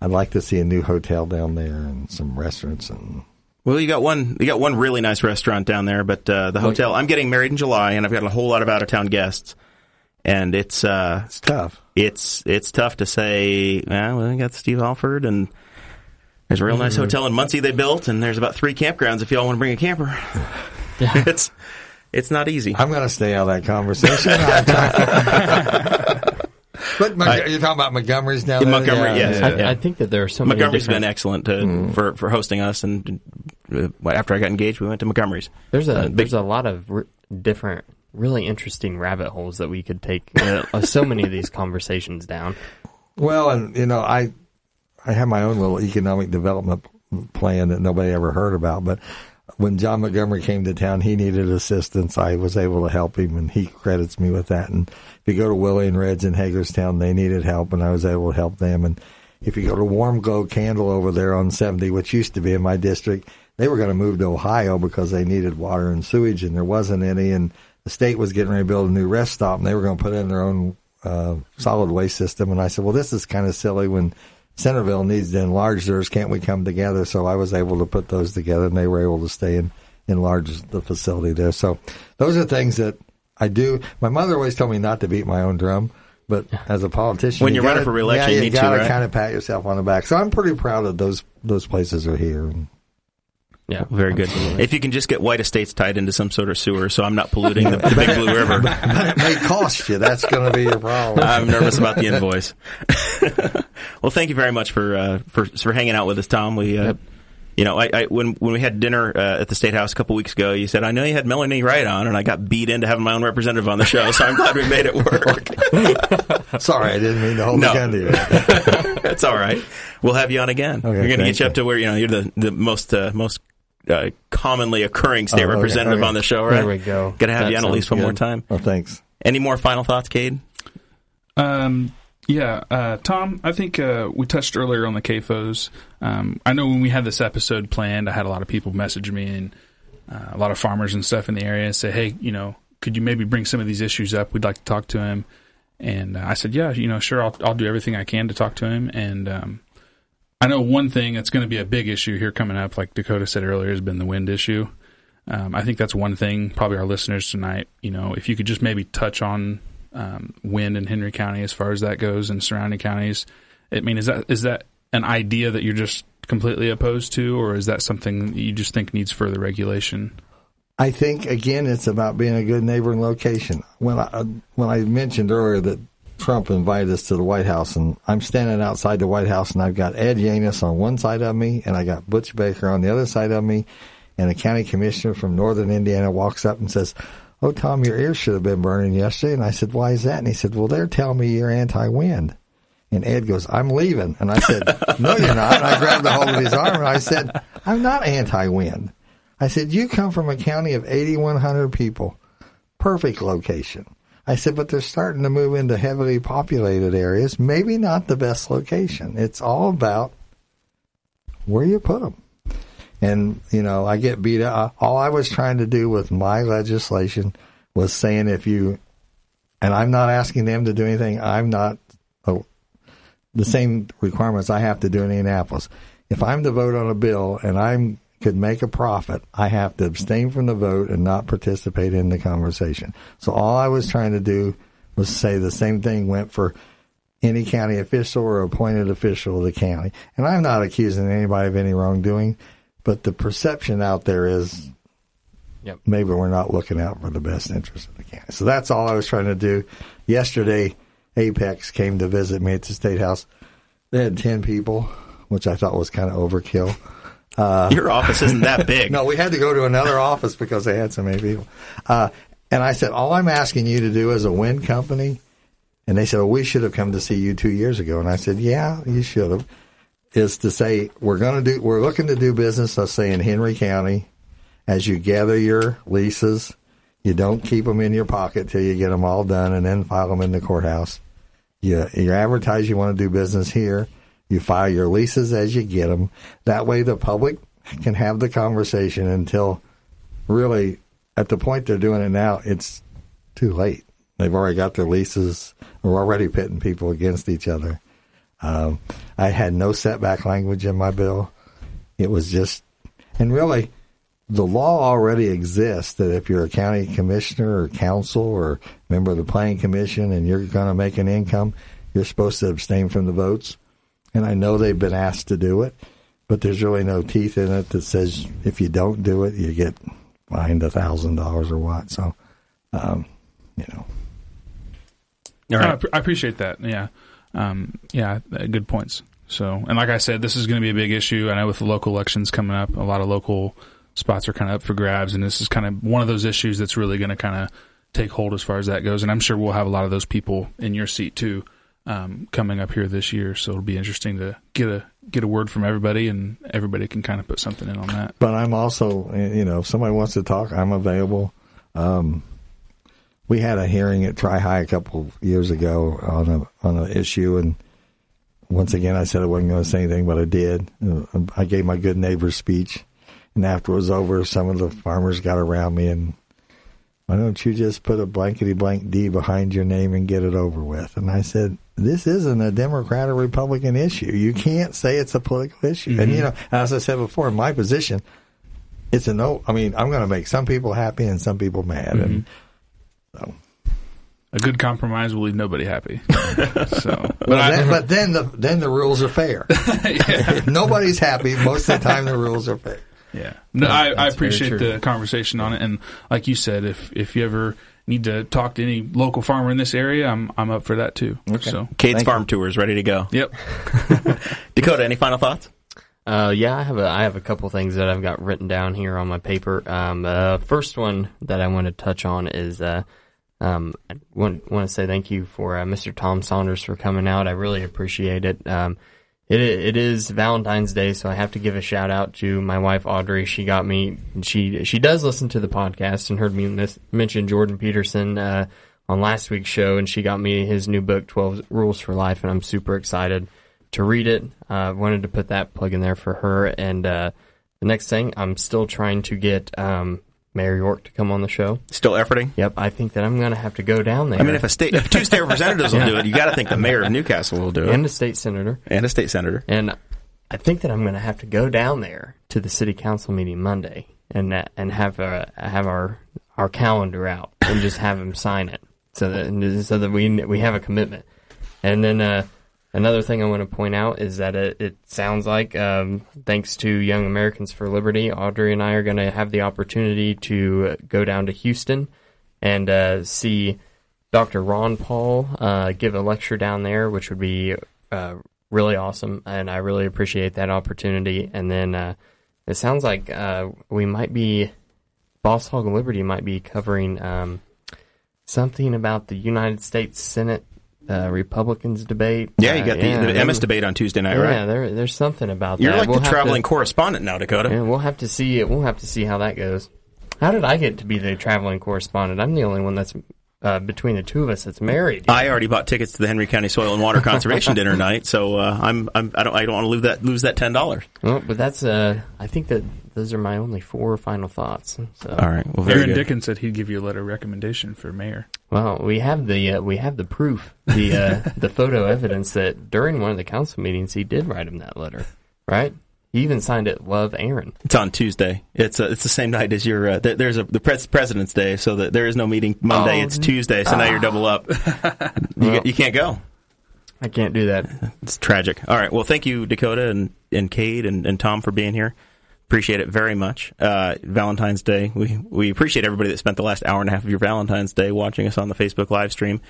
[SPEAKER 3] I'd like to see a new hotel down there and some restaurants and
[SPEAKER 1] Well, you got one you got one really nice restaurant down there, but uh, the hotel. I'm getting married in July, and I've got a whole lot of out of town guests, and it's uh,
[SPEAKER 3] it's tough.
[SPEAKER 1] it's it's tough to say. Well, we got Steve Alford, and there's a real nice hotel in Muncie they built, and there's about three campgrounds if y'all want to bring a camper. it's it's not easy.
[SPEAKER 3] I'm going to stay out of that conversation. I'm trying- but Mon-
[SPEAKER 1] I-
[SPEAKER 3] you're talking about Montgomery's now.
[SPEAKER 1] In
[SPEAKER 3] there?
[SPEAKER 1] Montgomery, yes.
[SPEAKER 2] I,
[SPEAKER 1] Yeah.
[SPEAKER 2] I think that there are so many.
[SPEAKER 1] Montgomery's
[SPEAKER 2] different-
[SPEAKER 1] been excellent to, for for hosting us, and uh, after I got engaged, we went to Montgomery's.
[SPEAKER 2] There's a
[SPEAKER 1] Uh, big-
[SPEAKER 2] there's a lot of r- different really interesting rabbit holes that we could take uh, so many of these conversations down.
[SPEAKER 3] Well, and you know, I I have my own little economic development plan that nobody ever heard about, but when John Montgomery came to town, he needed assistance. I was able to help him, and he credits me with that. And if you go to Willie and Red's in Hagerstown, they needed help, and I was able to help them. And if you go to Warm Glow Candle over there on 70, which used to be in my district, they were going to move to Ohio because they needed water and sewage, and there wasn't any. And the state was getting ready to build a new rest stop, and they were going to put in their own uh, solid waste system. And I said, well, this is kind of silly when Centerville needs to enlarge theirs. Can't we come together? So I was able to put those together, and they were able to stay and enlarge the facility there. So those are things that I do. My mother always told me not to beat my own drum. But as a politician,
[SPEAKER 1] When you're running
[SPEAKER 3] gotta-
[SPEAKER 1] for re-election,
[SPEAKER 3] yeah,
[SPEAKER 1] you
[SPEAKER 3] you,
[SPEAKER 1] need to,
[SPEAKER 3] gotta
[SPEAKER 1] right?
[SPEAKER 3] kind of pat yourself on the back. So I'm pretty proud that those those places are here. And
[SPEAKER 2] Yeah,
[SPEAKER 1] Very good. If you can just get White Estates tied into some sort of sewer, so I'm not polluting the, the Big Blue River.
[SPEAKER 3] it may cost you. That's going to be your problem.
[SPEAKER 1] I'm nervous about the invoice. well, thank you very much for uh, for for hanging out with us, Tom. We, uh,
[SPEAKER 2] Yep.
[SPEAKER 1] you know, I, I when when we had dinner uh, at the State House a couple weeks ago, you said I know you had Melanie Wright on, and I got beat into having my own representative on the show. So I'm glad we made it work.
[SPEAKER 3] Sorry, I didn't mean to hold
[SPEAKER 1] No.
[SPEAKER 3] the gun to you.
[SPEAKER 1] That's all right. We'll have you on again.
[SPEAKER 3] Okay,
[SPEAKER 1] We're going to get you up to where you know you're the the most uh, most uh, commonly occurring state
[SPEAKER 3] Oh, okay,
[SPEAKER 1] representative
[SPEAKER 3] okay.
[SPEAKER 1] on the show. Right?
[SPEAKER 2] There we go.
[SPEAKER 1] Got to have
[SPEAKER 2] That
[SPEAKER 1] you on at least
[SPEAKER 2] sounds
[SPEAKER 1] one more time.
[SPEAKER 3] Well, thanks.
[SPEAKER 1] Any more final thoughts, Kade?
[SPEAKER 4] Um, yeah, uh, Tom, I think uh, we touched earlier on the CAFOs. Um, I know when we had this episode planned, I had a lot of people message me and uh, a lot of farmers and stuff in the area say, hey, you know, could you maybe bring some of these issues up? We'd like to talk to him. And uh, I said, yeah, you know, sure, I'll, I'll do everything I can to talk to him. And um, I know one thing that's going to be a big issue here coming up, like Dakota said earlier, has been the wind issue. Um, I think that's one thing, probably our listeners tonight, you know, if you could just maybe touch on um, wind in Henry County as far as that goes and surrounding counties. I mean, is that is that an idea that you're just completely opposed to, or is that something that you just think needs further regulation?
[SPEAKER 3] I think again, it's about being a good neighbor and location. When I uh, when I mentioned earlier that Trump invited us to the White House, and I'm standing outside the White House, and I've got Ed Yanis on one side of me, and I got Butch Baker on the other side of me, and a county commissioner from Northern Indiana walks up and says, "Oh, Tom, your ears should have been burning yesterday." And I said, "Why is that?" And he said, "Well, they're telling me you're anti-wind." And Ed goes, I'm leaving. And I said, No, you're not. And I grabbed a hold of his arm and I said, I'm not anti wind. I said, You come from a county of 8,100 people. Perfect location. I said, But they're starting to move into heavily populated areas. Maybe not the best location. It's all about where you put them. And, you know, I get beat up. All I was trying to do with my legislation was saying if you, and I'm not asking them to do anything, I'm not oh, the same requirements I have to do in Indianapolis. If I'm to vote on a bill and I'm could make a profit, I have to abstain from the vote and not participate in the conversation. So all I was trying to do was say the same thing went for any county official or appointed official of the county. And I'm not accusing anybody of any wrongdoing, but the perception out there is
[SPEAKER 2] Yep.
[SPEAKER 3] maybe we're not looking out for the best interest of the county. So that's all I was trying to do. Yesterday, Apex came to visit me at the State House. They had 10 people, which I thought was kind of overkill.
[SPEAKER 1] Your office isn't that big.
[SPEAKER 3] No, we had to go to another office because they had so many people. Uh, and I said, all I'm asking you to do as a wind company, and they said, well, we should have come to see you two years ago. And I said, yeah, you should have, is to say, we're going to do, we're looking to do business, let's say in Henry County, as you gather your leases, you don't keep them in your pocket till you get them all done and then file them in the courthouse. You, you advertise you want to do business here. You file your leases as you get them. That way the public can have the conversation until really at the point they're doing it now, it's too late. They've already got their leases. We're already pitting people against each other. Um, I had no setback language in my bill. It was just, and really, the law already exists that if you're a county commissioner or council or member of the planning commission and you're going to make an income, you're supposed to abstain from the votes. And I know they've been asked to do it, but there's really no teeth in it that says if you don't do it, you get fined a thousand dollars or what. So, um, you know,
[SPEAKER 1] All
[SPEAKER 4] I,
[SPEAKER 1] right.
[SPEAKER 4] app- I appreciate that. Yeah, um, yeah, uh, good points. So, and like I said, this is going to be a big issue. I know with the local elections coming up, a lot of local spots are kind of up for grabs, and this is kind of one of those issues that's really going to kind of take hold as far as that goes. And I'm sure we'll have a lot of those people in your seat too um, coming up here this year. So it'll be interesting to get a get a word from everybody, and everybody can kind of put something in on that.
[SPEAKER 3] But I'm also, you know, if somebody wants to talk, I'm available. Um, we had a hearing at Tri High a couple years ago on a on an issue, and once again, I said I wasn't going to say anything, but I did. Uh, I gave my good neighbor speech, and after it was over, some of the farmers got around me and why don't you just put a blankety blank D behind your name and get it over with? And I said, this isn't a Democrat or Republican issue. You can't say it's a political issue. Mm-hmm. And, you know, as I said before, in my position, it's a no. I mean, I'm going to make some people happy and some people mad. Mm-hmm. And so.
[SPEAKER 4] A good compromise will leave nobody happy. so,
[SPEAKER 3] but, well, then, but then the then the rules are fair. nobody's happy, most of the time the rules are fair.
[SPEAKER 4] Yeah, no, I, I appreciate the conversation on it, and like you said, if if you ever need to talk to any local farmer in this area, I'm I'm up for that too.
[SPEAKER 1] Okay. So Kade's Thank Farm you. Tour is ready to go.
[SPEAKER 4] Yep.
[SPEAKER 1] Dakota, any final thoughts?
[SPEAKER 2] Uh, yeah, I have a I have a couple things that I've got written down here on my paper. Um, uh, first one that I want to touch on is uh, um, I want want to say thank you for uh, Mr. Tom Saunders for coming out. I really appreciate it. Um, it it is Valentine's Day, so I have to give a shout out to my wife Audrey. She got me. She she does listen to the podcast and heard me mention Jordan Peterson uh, on last week's show, and she got me his new book, Twelve Rules for Life, and I'm super excited to read it. Uh, wanted to put that plug in there for her, and uh, the next thing I'm still trying to get um, Mayor York to come on the show.
[SPEAKER 1] Still efforting?
[SPEAKER 2] Yep, I think that I'm going to have to go down there.
[SPEAKER 1] I mean, if a state, if two state representatives will do it, you got to think the mayor of New Castle will do it,
[SPEAKER 2] and a state senator,
[SPEAKER 1] and a state senator.
[SPEAKER 2] And I think that I'm going to have to go down there to the city council meeting Monday and uh, and have uh, have our our calendar out and just have him sign it so that so that we we have a commitment. And then uh, Another thing I want to point out is that it, it sounds like, um, thanks to Young Americans for Liberty, Audrey and I are going to have the opportunity to go down to Houston and uh, see Dr. Ron Paul uh, give a lecture down there, which would be uh, really awesome. And I really appreciate that opportunity. And then uh, it sounds like uh, we might be, Boss Hog Liberty might be covering um, something about the United States Senate uh, Republicans debate.
[SPEAKER 1] Yeah, you got the, yeah, the MS debate on Tuesday night,
[SPEAKER 2] yeah,
[SPEAKER 1] right?
[SPEAKER 2] Yeah, there, there's something about
[SPEAKER 1] You're
[SPEAKER 2] that.
[SPEAKER 1] You're like we'll the traveling to, correspondent now, Dakota.
[SPEAKER 2] Yeah, we'll have to see. it. We'll have to see how that goes. How did I get to be the traveling correspondent? I'm the only one that's uh, between the two of us that's married.
[SPEAKER 1] I already bought tickets to the Henry County Soil and Water Conservation dinner night, so uh, I'm, I'm I don't I don't want to lose that lose that ten dollars.
[SPEAKER 2] Well, but that's uh, I think that those are my only four final thoughts. So.
[SPEAKER 1] All right.
[SPEAKER 4] Well, Aaron good. Dickens said he'd give you a letter of recommendation for mayor.
[SPEAKER 2] Well, we have the uh, we have the proof, the uh, the photo evidence that during one of the council meetings he did write him that letter, right? He even signed it, "Love Aaron."
[SPEAKER 1] It's on Tuesday. It's uh, it's the same night as your. Uh, th- there's a the pres- President's Day, so that there is no meeting Monday. Oh, it's Tuesday, so now you're double up. you, well, you can't go.
[SPEAKER 2] I can't do that.
[SPEAKER 1] It's tragic. All right. Well, thank you, Dakota and and Kade and, and Tom for being here. Appreciate it very much. Uh, Valentine's Day. We we appreciate everybody that spent the last hour and a half of your Valentine's Day watching us on the Facebook live stream.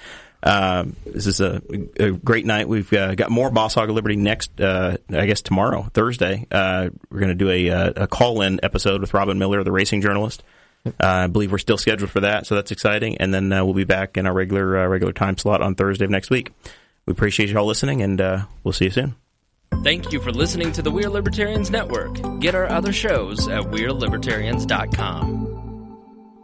[SPEAKER 1] Um, this is a, a, great night. We've uh, got more Boss Hog of Liberty next, uh, I guess tomorrow, Thursday. Uh, we're going to do a, uh, a call-in episode with Robin Miller, the racing journalist. Uh, I believe we're still scheduled for that, so that's exciting. And then uh, we'll be back in our regular regular time slot on Thursday of next week. We appreciate you all listening, and we'll see you soon.
[SPEAKER 5] Thank you for listening to the We're Libertarians Network. Get our other shows at We'reLibertarians.com.